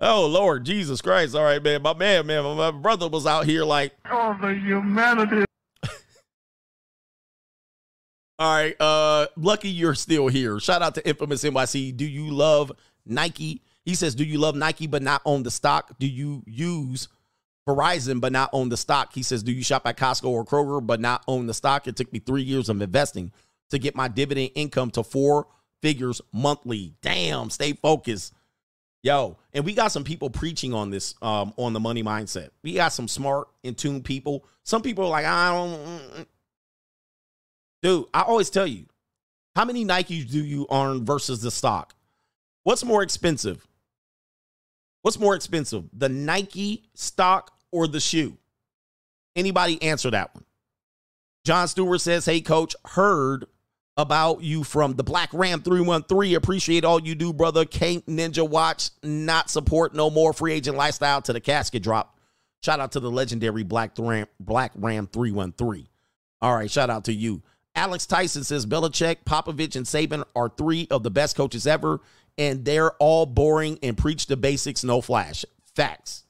oh Lord Jesus Christ! All right, man. My man, man, my brother was out here like, oh, the humanity. All right. Uh lucky you're still here. Shout out to Infamous NYC. Do you love Nike? He says, Do you love Nike but not own the stock? Do you use Verizon but not own the stock? He says, Do you shop at Costco or Kroger but not own the stock? It took me three years of investing to get my dividend income to four figures monthly. Damn, stay focused. Yo, and we got some people preaching on this um on the money mindset. We got some smart, in tune people. Some people are like, I don't mm, mm, mm. Dude, I always tell you, how many Nikes do you earn versus the stock? What's more expensive? What's more expensive, the Nike stock or the shoe? Anybody answer that one? John Stewart says, Hey, coach, heard about you from the Black Ram 313. Appreciate all you do, brother. Can't Ninja Watch not support no more free agent lifestyle to the casket drop. Shout out to the legendary Black Ram, Black Ram 313. All right, shout out to you. Alex Tyson says Belichick, Popovich, and Saban are three of the best coaches ever, and they're all boring and preach the basics, no flash. Facts.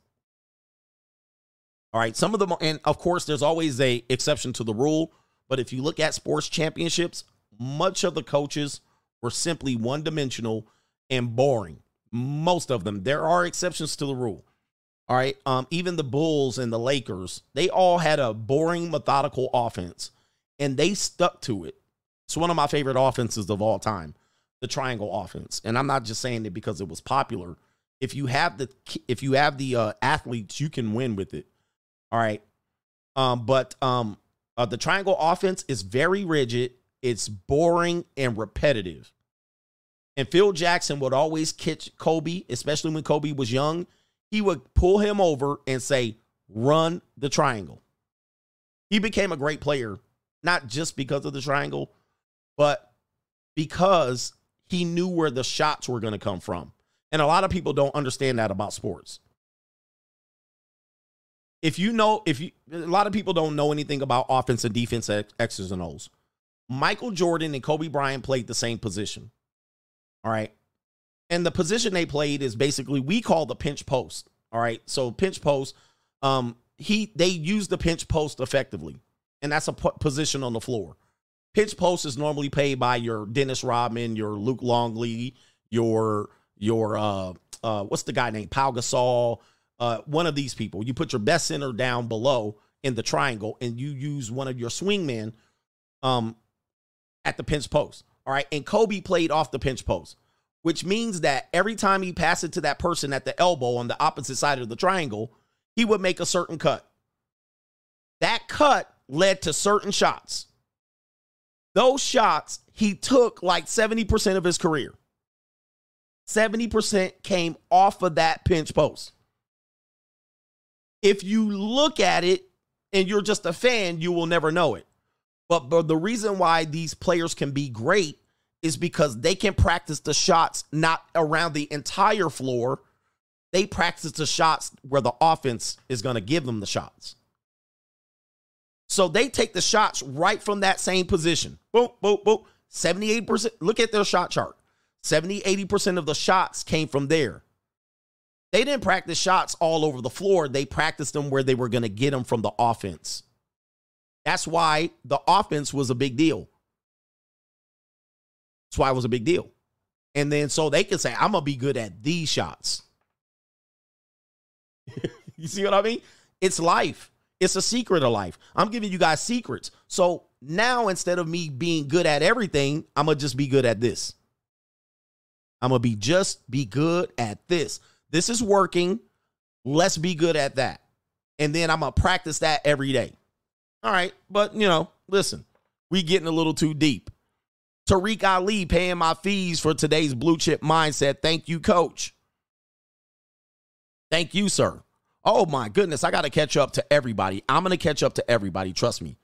All right, some of them, and of course, there's always a exception to the rule. But if you look at sports championships, much of the coaches were simply one dimensional and boring. Most of them. There are exceptions to the rule. All right. Um, even the Bulls and the Lakers, they all had a boring, methodical offense and they stuck to it. It's one of my favorite offenses of all time, the triangle offense. And I'm not just saying it because it was popular. If you have the if you have the uh, athletes, you can win with it. All right. Um, but um, uh, the triangle offense is very rigid. It's boring and repetitive. And Phil Jackson would always catch Kobe, especially when Kobe was young. He would pull him over and say, "Run the triangle." He became a great player not just because of the triangle, but because he knew where the shots were going to come from. And a lot of people don't understand that about sports. If you know, if you, a lot of people don't know anything about offense and defense X's and O's. Michael Jordan and Kobe Bryant played the same position. All right. And the position they played is basically we call the pinch post. All right. So pinch post, um, he they use the pinch post effectively and that's a position on the floor. Pinch post is normally paid by your Dennis Rodman, your Luke Longley, your your uh uh what's the guy named Pau Gasol, uh one of these people. You put your best center down below in the triangle and you use one of your swingmen um at the pinch post. All right. And Kobe played off the pinch post, which means that every time he passed it to that person at the elbow on the opposite side of the triangle, he would make a certain cut. That cut led to certain shots. Those shots he took like 70% of his career. 70% came off of that pinch post. If you look at it and you're just a fan, you will never know it. But, but the reason why these players can be great is because they can practice the shots not around the entire floor. They practice the shots where the offense is going to give them the shots. So they take the shots right from that same position. Boom, boom, boom. 78%. Look at their shot chart. 70, 80% of the shots came from there. They didn't practice shots all over the floor. They practiced them where they were going to get them from the offense. That's why the offense was a big deal. That's why it was a big deal. And then so they can say, I'm gonna be good at these shots. you see what I mean? It's life. It's a secret of life. I'm giving you guys secrets. So now instead of me being good at everything, I'm gonna just be good at this. I'm gonna be just be good at this. This is working. Let's be good at that. And then I'm gonna practice that every day. All right, but you know, listen, we getting a little too deep. Tariq Ali paying my fees for today's blue chip mindset. Thank you, coach. Thank you, sir. Oh my goodness, I got to catch up to everybody. I'm going to catch up to everybody, trust me.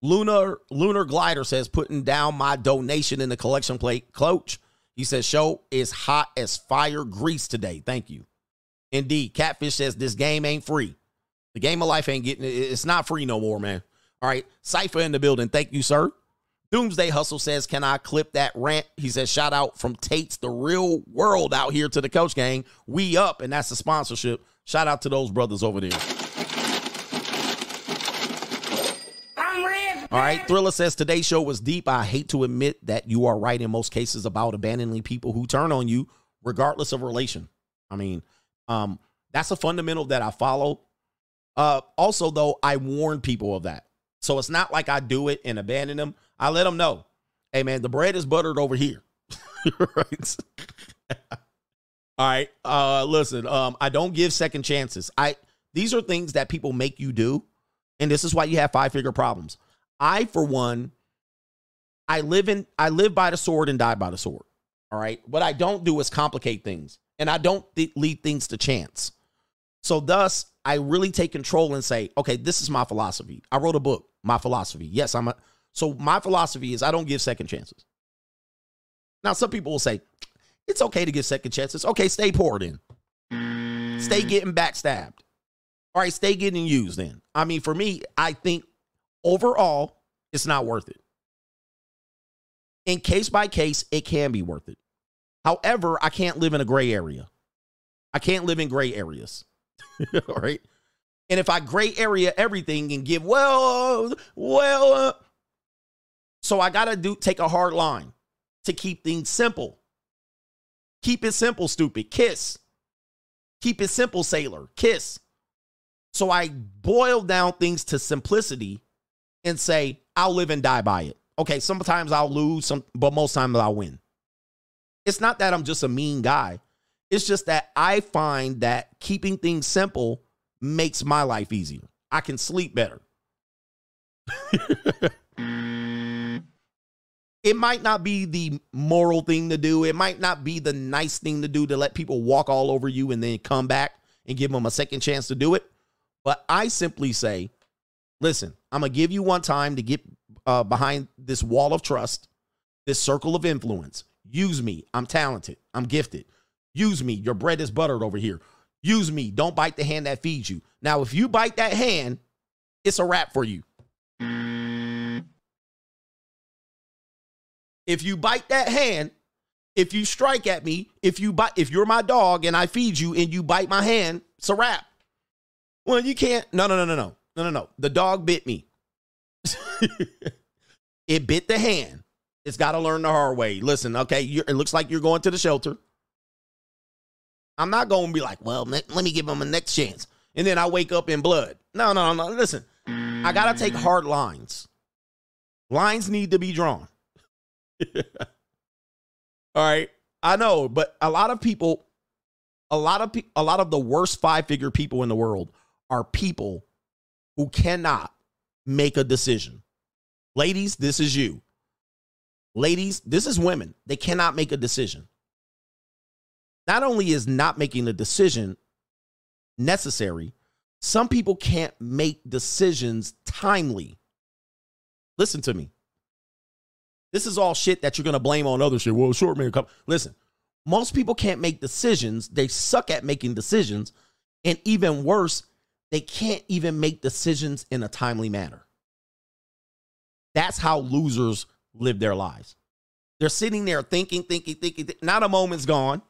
Lunar Lunar Glider says putting down my donation in the collection plate. Coach, he says show is hot as fire grease today. Thank you. Indeed, Catfish says this game ain't free. The game of life ain't getting it's not free no more, man. All right, Cypher in the building. Thank you, sir. Doomsday Hustle says, Can I clip that rant? He says, Shout out from Tate's The Real World out here to the coach gang. We up, and that's the sponsorship. Shout out to those brothers over there. All right, Thriller says today's show was deep. I hate to admit that you are right in most cases about abandoning people who turn on you, regardless of relation. I mean, um, that's a fundamental that I follow. Uh, also, though, I warn people of that. So it's not like I do it and abandon them. I let them know, hey man, the bread is buttered over here. right. All right. Uh listen, um, I don't give second chances. I these are things that people make you do, and this is why you have five-figure problems. I, for one, I live in I live by the sword and die by the sword. All right. What I don't do is complicate things, and I don't th- things to chance. So, thus, I really take control and say, okay, this is my philosophy. I wrote a book, my philosophy. Yes, I'm a. So, my philosophy is I don't give second chances. Now, some people will say, it's okay to get second chances. Okay, stay poor then. Stay getting backstabbed. All right, stay getting used then. I mean, for me, I think overall, it's not worth it. In case by case, it can be worth it. However, I can't live in a gray area. I can't live in gray areas. All right. And if I gray area everything and give, well, well, uh, so I got to do take a hard line to keep things simple. Keep it simple, stupid. Kiss. Keep it simple, sailor. Kiss. So I boil down things to simplicity and say, I'll live and die by it. Okay, sometimes I'll lose, some, but most times I'll win. It's not that I'm just a mean guy. It's just that I find that keeping things simple makes my life easier. I can sleep better. it might not be the moral thing to do. It might not be the nice thing to do to let people walk all over you and then come back and give them a second chance to do it. But I simply say, listen, I'm going to give you one time to get uh, behind this wall of trust, this circle of influence. Use me. I'm talented. I'm gifted. Use me. Your bread is buttered over here. Use me. Don't bite the hand that feeds you. Now, if you bite that hand, it's a wrap for you. If you bite that hand, if you strike at me, if you bite, if you're my dog and I feed you and you bite my hand, it's a wrap. Well, you can't. No, no, no, no, no, no, no, no. The dog bit me. it bit the hand. It's got to learn the hard way. Listen, okay, it looks like you're going to the shelter. I'm not going to be like, well, let, me give him a next chance. And then I wake up in blood. No, no, no. Listen, I got to take hard lines. Lines need to be drawn. All right. I know, but a lot of people, a lot of pe- a lot of the worst five figure people in the world are people who cannot make a decision. Ladies, this is you. Ladies, this is women. They cannot make a decision. Not only is not making a decision necessary, some people can't make decisions timely. Listen to me. This is all shit that you're gonna blame on other shit. Well, short man, come. Listen, most people can't make decisions. They suck at making decisions, and even worse, they can't even make decisions in a timely manner. That's how losers live their lives. They're sitting there thinking, thinking, thinking. Th- not a moment's gone.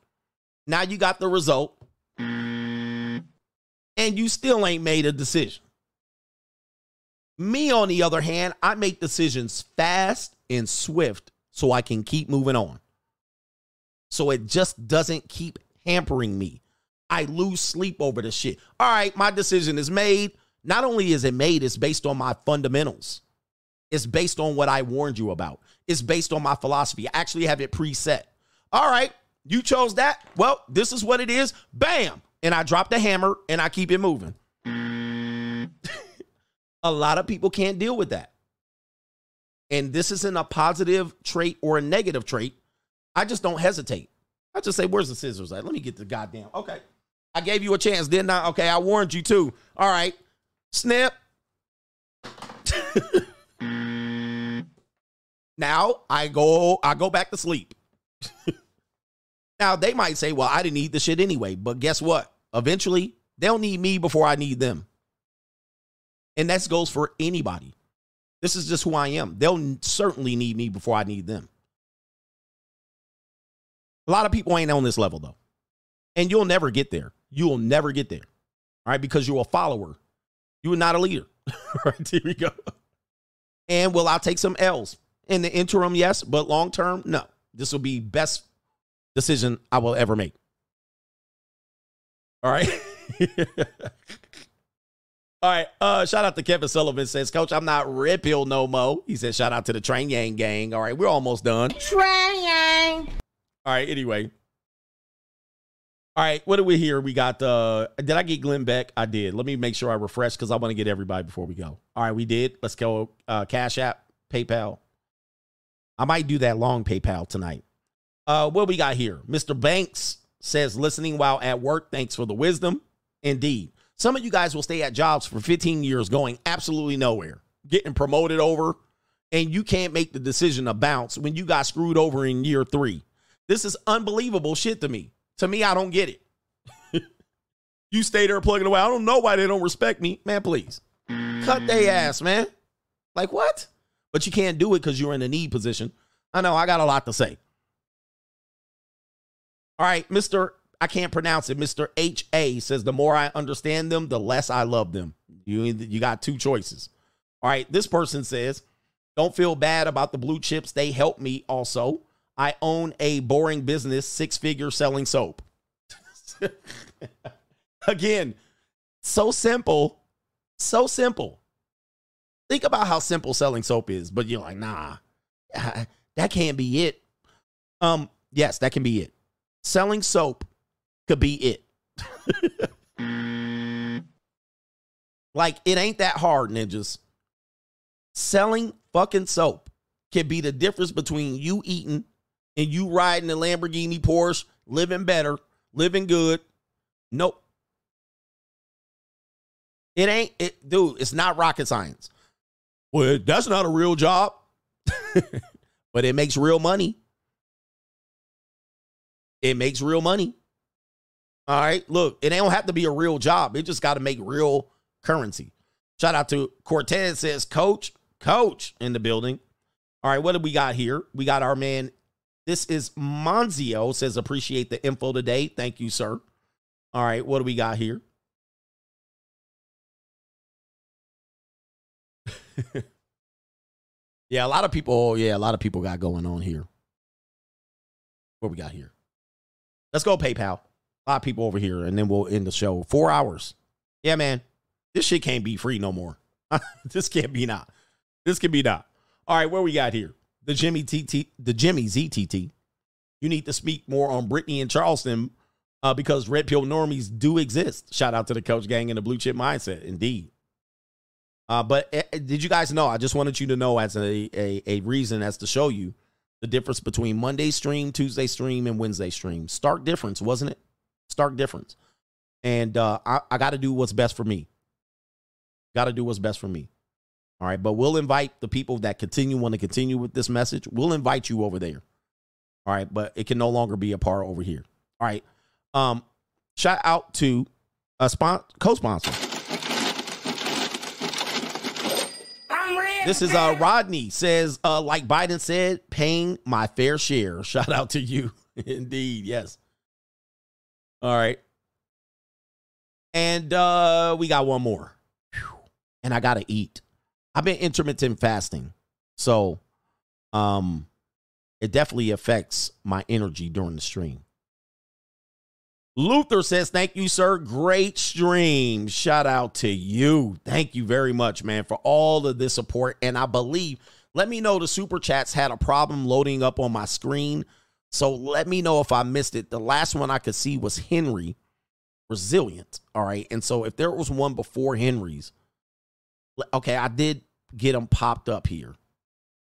Now you got the result, and you still ain't made a decision. Me, on the other hand, I make decisions fast and swift so I can keep moving on. So it just doesn't keep hampering me. I lose sleep over the shit. All right, my decision is made. Not only is it made, it's based on my fundamentals. It's based on what I warned you about. It's based on my philosophy. I actually have it preset. All right, you chose that. Well, this is what it is. Bam. And I drop the hammer and I keep it moving. a lot of people can't deal with that. And this isn't a positive trait or a negative trait. I just don't hesitate. I just say, where's the scissors at? Let me get the goddamn. Okay. I gave you a chance, didn't I? Okay, I warned you too. All right. Snip. now I go I go back to sleep. now they might say, well, I didn't need the shit anyway. But guess what? Eventually, they'll need me before I need them. And that goes for anybody. This is just who I am. They'll certainly need me before I need them. A lot of people ain't on this level though. And you'll never get there. You'll never get there. All right, because you're a follower. You are not a leader. right, here we go. And will I take some L's? In the interim, yes, but long term, no. This will be best decision I will ever make. All right. All right. Uh, shout out to Kevin Sullivan says, Coach, I'm not red pill no mo. He said, shout out to the Train Yang gang. All right, we're almost done. Train Yang. All right, anyway. All right, what do we hear? We got uh did I get Glenn Beck? I did. Let me make sure I refresh because I want to get everybody before we go. All right, we did. Let's go. Uh Cash App, PayPal. I might do that long PayPal tonight. Uh what we got here? Mr. Banks says listening while at work. Thanks for the wisdom. Indeed. Some of you guys will stay at jobs for 15 years going absolutely nowhere, getting promoted over, and you can't make the decision to bounce when you got screwed over in year three. This is unbelievable shit to me. To me, I don't get it. you stay there plugging away. I don't know why they don't respect me. Man, please. Cut they ass, man. Like what? But you can't do it because you're in a need position. I know, I got a lot to say. All right, Mr. I can't pronounce it. Mr. H.A. says, the more I understand them, the less I love them. You, you got two choices. All right, this person says, don't feel bad about the blue chips. They help me also. I own a boring business, six figure selling soap. Again, so simple. So simple. Think about how simple selling soap is, but you're like, nah, that can't be it. Um, yes, that can be it. Selling soap could be it. like, it ain't that hard, ninjas. Selling fucking soap can be the difference between you eating and you riding a Lamborghini Porsche, living better, living good. Nope. It ain't it, dude, it's not rocket science. Well, that's not a real job. but it makes real money. It makes real money. All right. Look, it don't have to be a real job. It just got to make real currency. Shout out to Cortez says, Coach, Coach in the building. All right, what do we got here? We got our man. This is Monzio says, appreciate the info today. Thank you, sir. All right, what do we got here? yeah, a lot of people. Oh, yeah, a lot of people got going on here. What we got here? Let's go PayPal. Lot of people over here, and then we'll end the show. Four hours. Yeah, man. This shit can't be free no more. this can't be not. This can be not. All right, where we got here? The Jimmy TT, the Jimmy ZTT. You need to speak more on Brittany and Charleston uh, because red pill normies do exist. Shout out to the coach gang and the blue chip mindset. Indeed. Uh, but uh, did you guys know? I just wanted you to know as a, a, a reason as to show you the difference between Monday stream, Tuesday stream, and Wednesday stream. Stark difference, wasn't it? Stark difference. And uh, I, I got to do what's best for me. Got to do what's best for me. All right. But we'll invite the people that continue, want to continue with this message. We'll invite you over there. All right. But it can no longer be a part over here. All right. Um, shout out to a spon- co-sponsor. This is uh Rodney says, uh, like Biden said, paying my fair share. Shout out to you. Indeed, yes. All right. And uh we got one more. And I gotta eat. I've been intermittent fasting. So um it definitely affects my energy during the stream. Luther says, Thank you, sir. Great stream. Shout out to you. Thank you very much, man, for all of this support. And I believe, let me know the super chats had a problem loading up on my screen. So let me know if I missed it. The last one I could see was Henry, resilient. All right. And so if there was one before Henry's, okay, I did get them popped up here.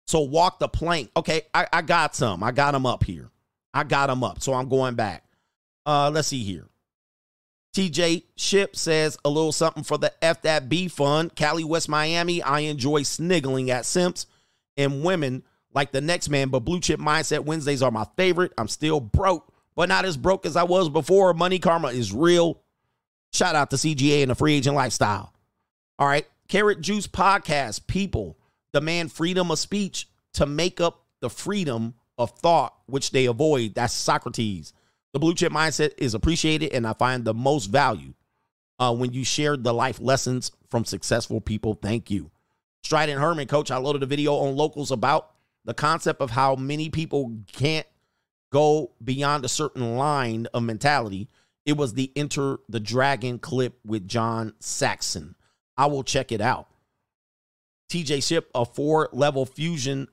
So walk the plank. Okay, I, I got some. I got them up here. I got them up. So I'm going back. Uh, let's see here. TJ Ship says a little something for the F that B fund. Cali, West Miami. I enjoy sniggling at simps and women like the next man, but blue chip mindset Wednesdays are my favorite. I'm still broke, but not as broke as I was before. Money karma is real. Shout out to CGA and the free agent lifestyle. All right. Carrot Juice Podcast. People demand freedom of speech to make up the freedom of thought, which they avoid. That's Socrates. The blue chip mindset is appreciated, and I find the most value uh, when you share the life lessons from successful people. Thank you. Strident Herman, coach, I loaded a video on locals about the concept of how many people can't go beyond a certain line of mentality. It was the Enter the Dragon clip with John Saxon. I will check it out. TJ Ship, a four level fusion.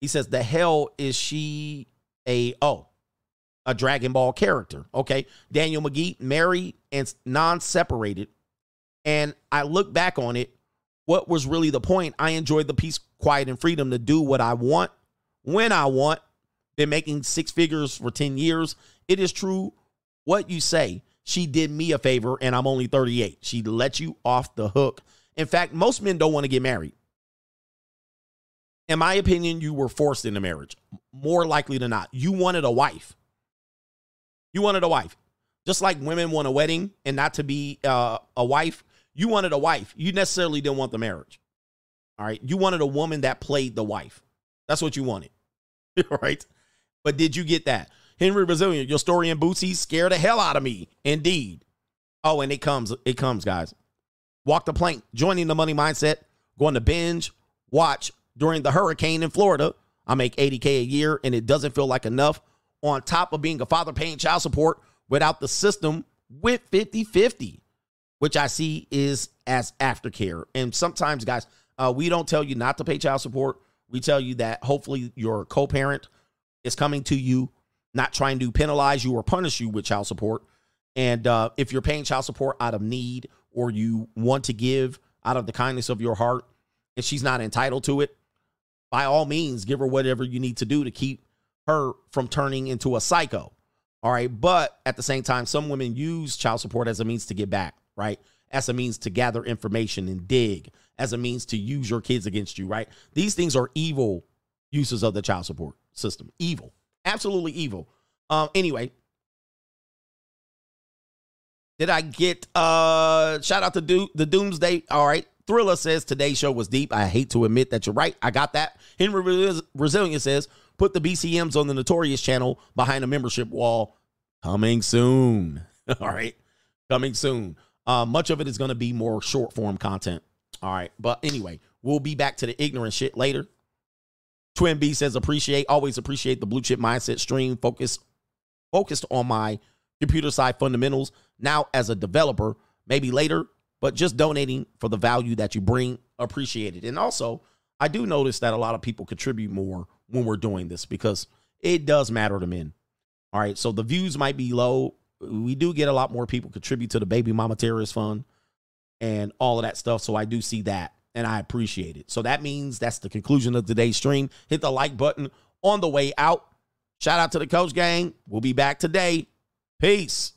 He says, The hell is she a, oh, a Dragon Ball character. Okay. Daniel McGee, married and non separated. And I look back on it. What was really the point? I enjoyed the peace, quiet, and freedom to do what I want when I want. Been making six figures for 10 years. It is true what you say. She did me a favor and I'm only 38. She let you off the hook. In fact, most men don't want to get married. In my opinion, you were forced into marriage. More likely than not. You wanted a wife. You wanted a wife. Just like women want a wedding and not to be uh, a wife, you wanted a wife. You necessarily didn't want the marriage. All right. You wanted a woman that played the wife. That's what you wanted. right. But did you get that? Henry Resilient, your story in Boosie scared the hell out of me. Indeed. Oh, and it comes, it comes, guys. Walk the plank, joining the money mindset, going to binge, watch during the hurricane in Florida. I make 80K a year and it doesn't feel like enough on top of being a father paying child support without the system with 50 50, which I see is as aftercare. And sometimes, guys, uh, we don't tell you not to pay child support. We tell you that hopefully your co parent is coming to you, not trying to penalize you or punish you with child support. And uh, if you're paying child support out of need or you want to give out of the kindness of your heart and she's not entitled to it, by all means, give her whatever you need to do to keep her from turning into a psycho. All right. But at the same time, some women use child support as a means to get back, right? As a means to gather information and dig, as a means to use your kids against you, right? These things are evil uses of the child support system. Evil. Absolutely evil. Um, anyway. Did I get uh shout out to Do the Doomsday? All right. Thriller says today's show was deep. I hate to admit that you're right. I got that. Henry Resilient says Put the BCMs on the Notorious channel behind a membership wall. Coming soon. All right. Coming soon. Uh, much of it is going to be more short form content. All right. But anyway, we'll be back to the ignorant shit later. Twin B says appreciate, always appreciate the blue chip mindset stream focus focused on my computer side fundamentals. Now as a developer, maybe later, but just donating for the value that you bring, appreciated. And also, I do notice that a lot of people contribute more when we're doing this because it does matter to men. All right. So the views might be low. We do get a lot more people contribute to the baby mama terrorist fund and all of that stuff. So I do see that and I appreciate it. So that means that's the conclusion of today's stream. Hit the like button on the way out. Shout out to the coach gang. We'll be back today. Peace.